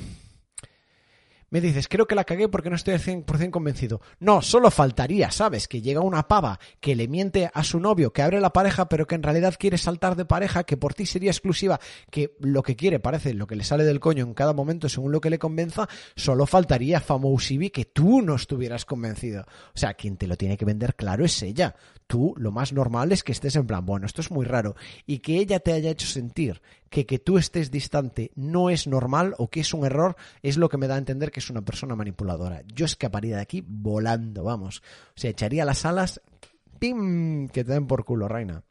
Me dices, creo que la cagué porque no estoy al 100% convencido. No, solo faltaría, ¿sabes? Que llega una pava que le miente a su novio, que abre la pareja, pero que en realidad quiere saltar de pareja, que por ti sería exclusiva, que lo que quiere parece lo que le sale del coño en cada momento según lo que le convenza, solo faltaría Famousibi que tú no estuvieras convencido. O sea, quien te lo tiene que vender claro es ella. Tú lo más normal es que estés en plan, bueno, esto es muy raro, y que ella te haya hecho sentir que que tú estés distante no es normal o que es un error, es lo que me da a entender que es una persona manipuladora. Yo escaparía de aquí volando, vamos. O sea, echaría las alas, ¡pim! que te den por culo, reina.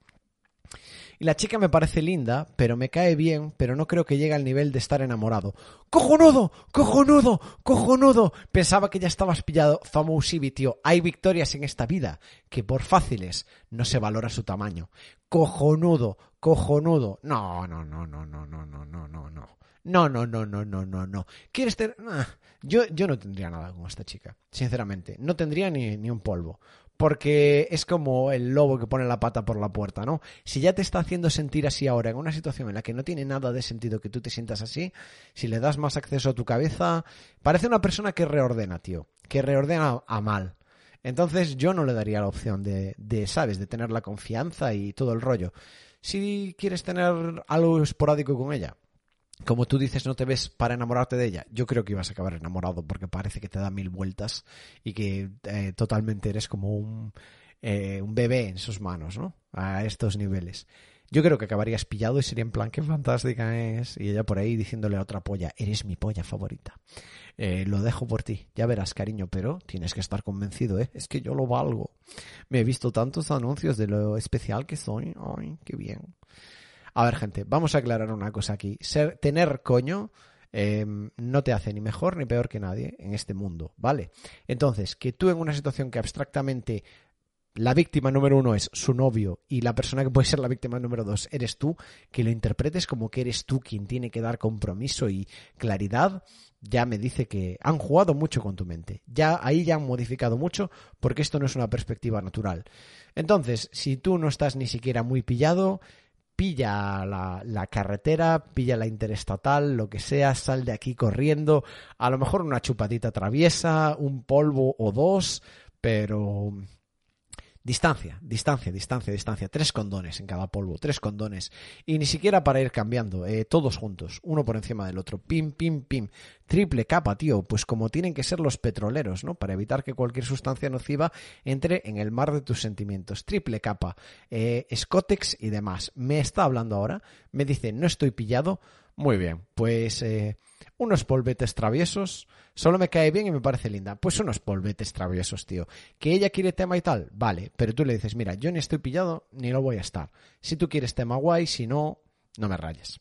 Y la chica me parece linda, pero me cae bien, pero no creo que llegue al nivel de estar enamorado. ¡Cojonudo! ¡Cojonudo! ¡Cojonudo! Pensaba que ya estabas pillado. Famousibi, tío. Hay victorias en esta vida que por fáciles no se valora su tamaño. ¡Cojonudo! ¡Cojonudo! No, no, no, no, no, no, no, no, no, no. No, no, no, no, no, no, no. ¿Quieres tener...? Yo, yo no tendría nada con esta chica, sinceramente. No tendría ni, ni un polvo porque es como el lobo que pone la pata por la puerta, ¿no? Si ya te está haciendo sentir así ahora en una situación en la que no tiene nada de sentido que tú te sientas así, si le das más acceso a tu cabeza, parece una persona que reordena, tío, que reordena a mal. Entonces yo no le daría la opción de, de, ¿sabes?, de tener la confianza y todo el rollo. Si quieres tener algo esporádico con ella, como tú dices, no te ves para enamorarte de ella. Yo creo que ibas a acabar enamorado porque parece que te da mil vueltas y que eh, totalmente eres como un, eh, un bebé en sus manos, ¿no? A estos niveles. Yo creo que acabarías pillado y sería en plan, qué fantástica es. Y ella por ahí diciéndole a otra polla, eres mi polla favorita. Eh, lo dejo por ti, ya verás, cariño, pero tienes que estar convencido, ¿eh? Es que yo lo valgo. Me he visto tantos anuncios de lo especial que soy. Ay, qué bien. A ver, gente, vamos a aclarar una cosa aquí. Ser, tener coño eh, no te hace ni mejor ni peor que nadie en este mundo, ¿vale? Entonces, que tú en una situación que abstractamente la víctima número uno es su novio y la persona que puede ser la víctima número dos eres tú, que lo interpretes como que eres tú quien tiene que dar compromiso y claridad, ya me dice que han jugado mucho con tu mente. Ya ahí ya han modificado mucho porque esto no es una perspectiva natural. Entonces, si tú no estás ni siquiera muy pillado, pilla la, la, carretera, pilla la interestatal, lo que sea, sal de aquí corriendo, a lo mejor una chupadita traviesa, un polvo o dos, pero Distancia, distancia, distancia, distancia. Tres condones en cada polvo, tres condones. Y ni siquiera para ir cambiando, eh, todos juntos, uno por encima del otro. Pim, pim, pim. Triple capa, tío. Pues como tienen que ser los petroleros, ¿no? Para evitar que cualquier sustancia nociva entre en el mar de tus sentimientos. Triple capa. Eh, Scotex y demás. Me está hablando ahora. Me dice, no estoy pillado. Muy bien, pues eh, unos polvetes traviesos, solo me cae bien y me parece linda. Pues unos polvetes traviesos, tío. Que ella quiere tema y tal, vale, pero tú le dices, mira, yo ni estoy pillado ni lo voy a estar. Si tú quieres tema guay, si no, no me rayes.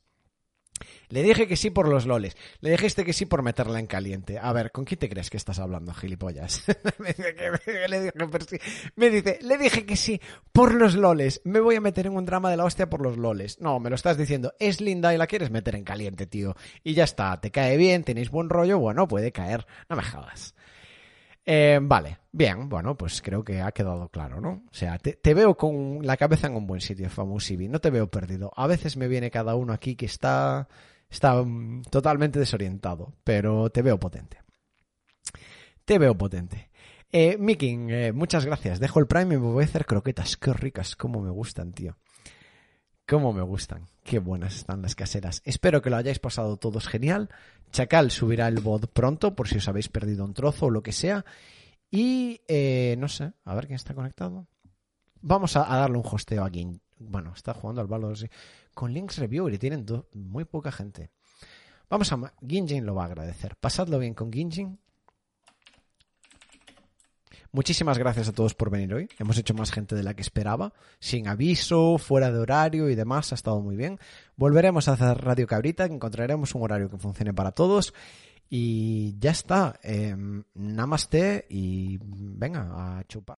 Le dije que sí por los loles. Le dijiste que sí por meterla en caliente. A ver, ¿con quién te crees que estás hablando, gilipollas? me, dice que, dije, sí. me dice, le dije que sí por los loles. Me voy a meter en un drama de la hostia por los loles. No, me lo estás diciendo. Es linda y la quieres meter en caliente, tío. Y ya está. Te cae bien, tenéis buen rollo. Bueno, puede caer. No me jodas. Eh, vale, bien, bueno, pues creo que ha quedado claro, ¿no? O sea, te, veo con la cabeza en un buen sitio, Famusibi, no te veo perdido. A veces me viene cada uno aquí que está, está um, totalmente desorientado, pero te veo potente. Te veo potente. Eh, Miking, eh, muchas gracias. Dejo el Prime y me voy a hacer croquetas. Qué ricas, cómo me gustan, tío. Cómo me gustan. Qué buenas están las caseras. Espero que lo hayáis pasado todos genial. Chacal subirá el bot pronto por si os habéis perdido un trozo o lo que sea. Y eh, no sé, a ver quién está conectado. Vamos a, darle un hosteo a Gin. Bueno, está jugando al balón con Links Reviewer y tienen muy poca gente. Vamos a... Ginjin lo va a agradecer. Pasadlo bien con Ginjin. Muchísimas gracias a todos por venir hoy. Hemos hecho más gente de la que esperaba, sin aviso, fuera de horario y demás. Ha estado muy bien. Volveremos a hacer Radio Cabrita, encontraremos un horario que funcione para todos. Y ya está. Eh, namaste y venga, a chupar.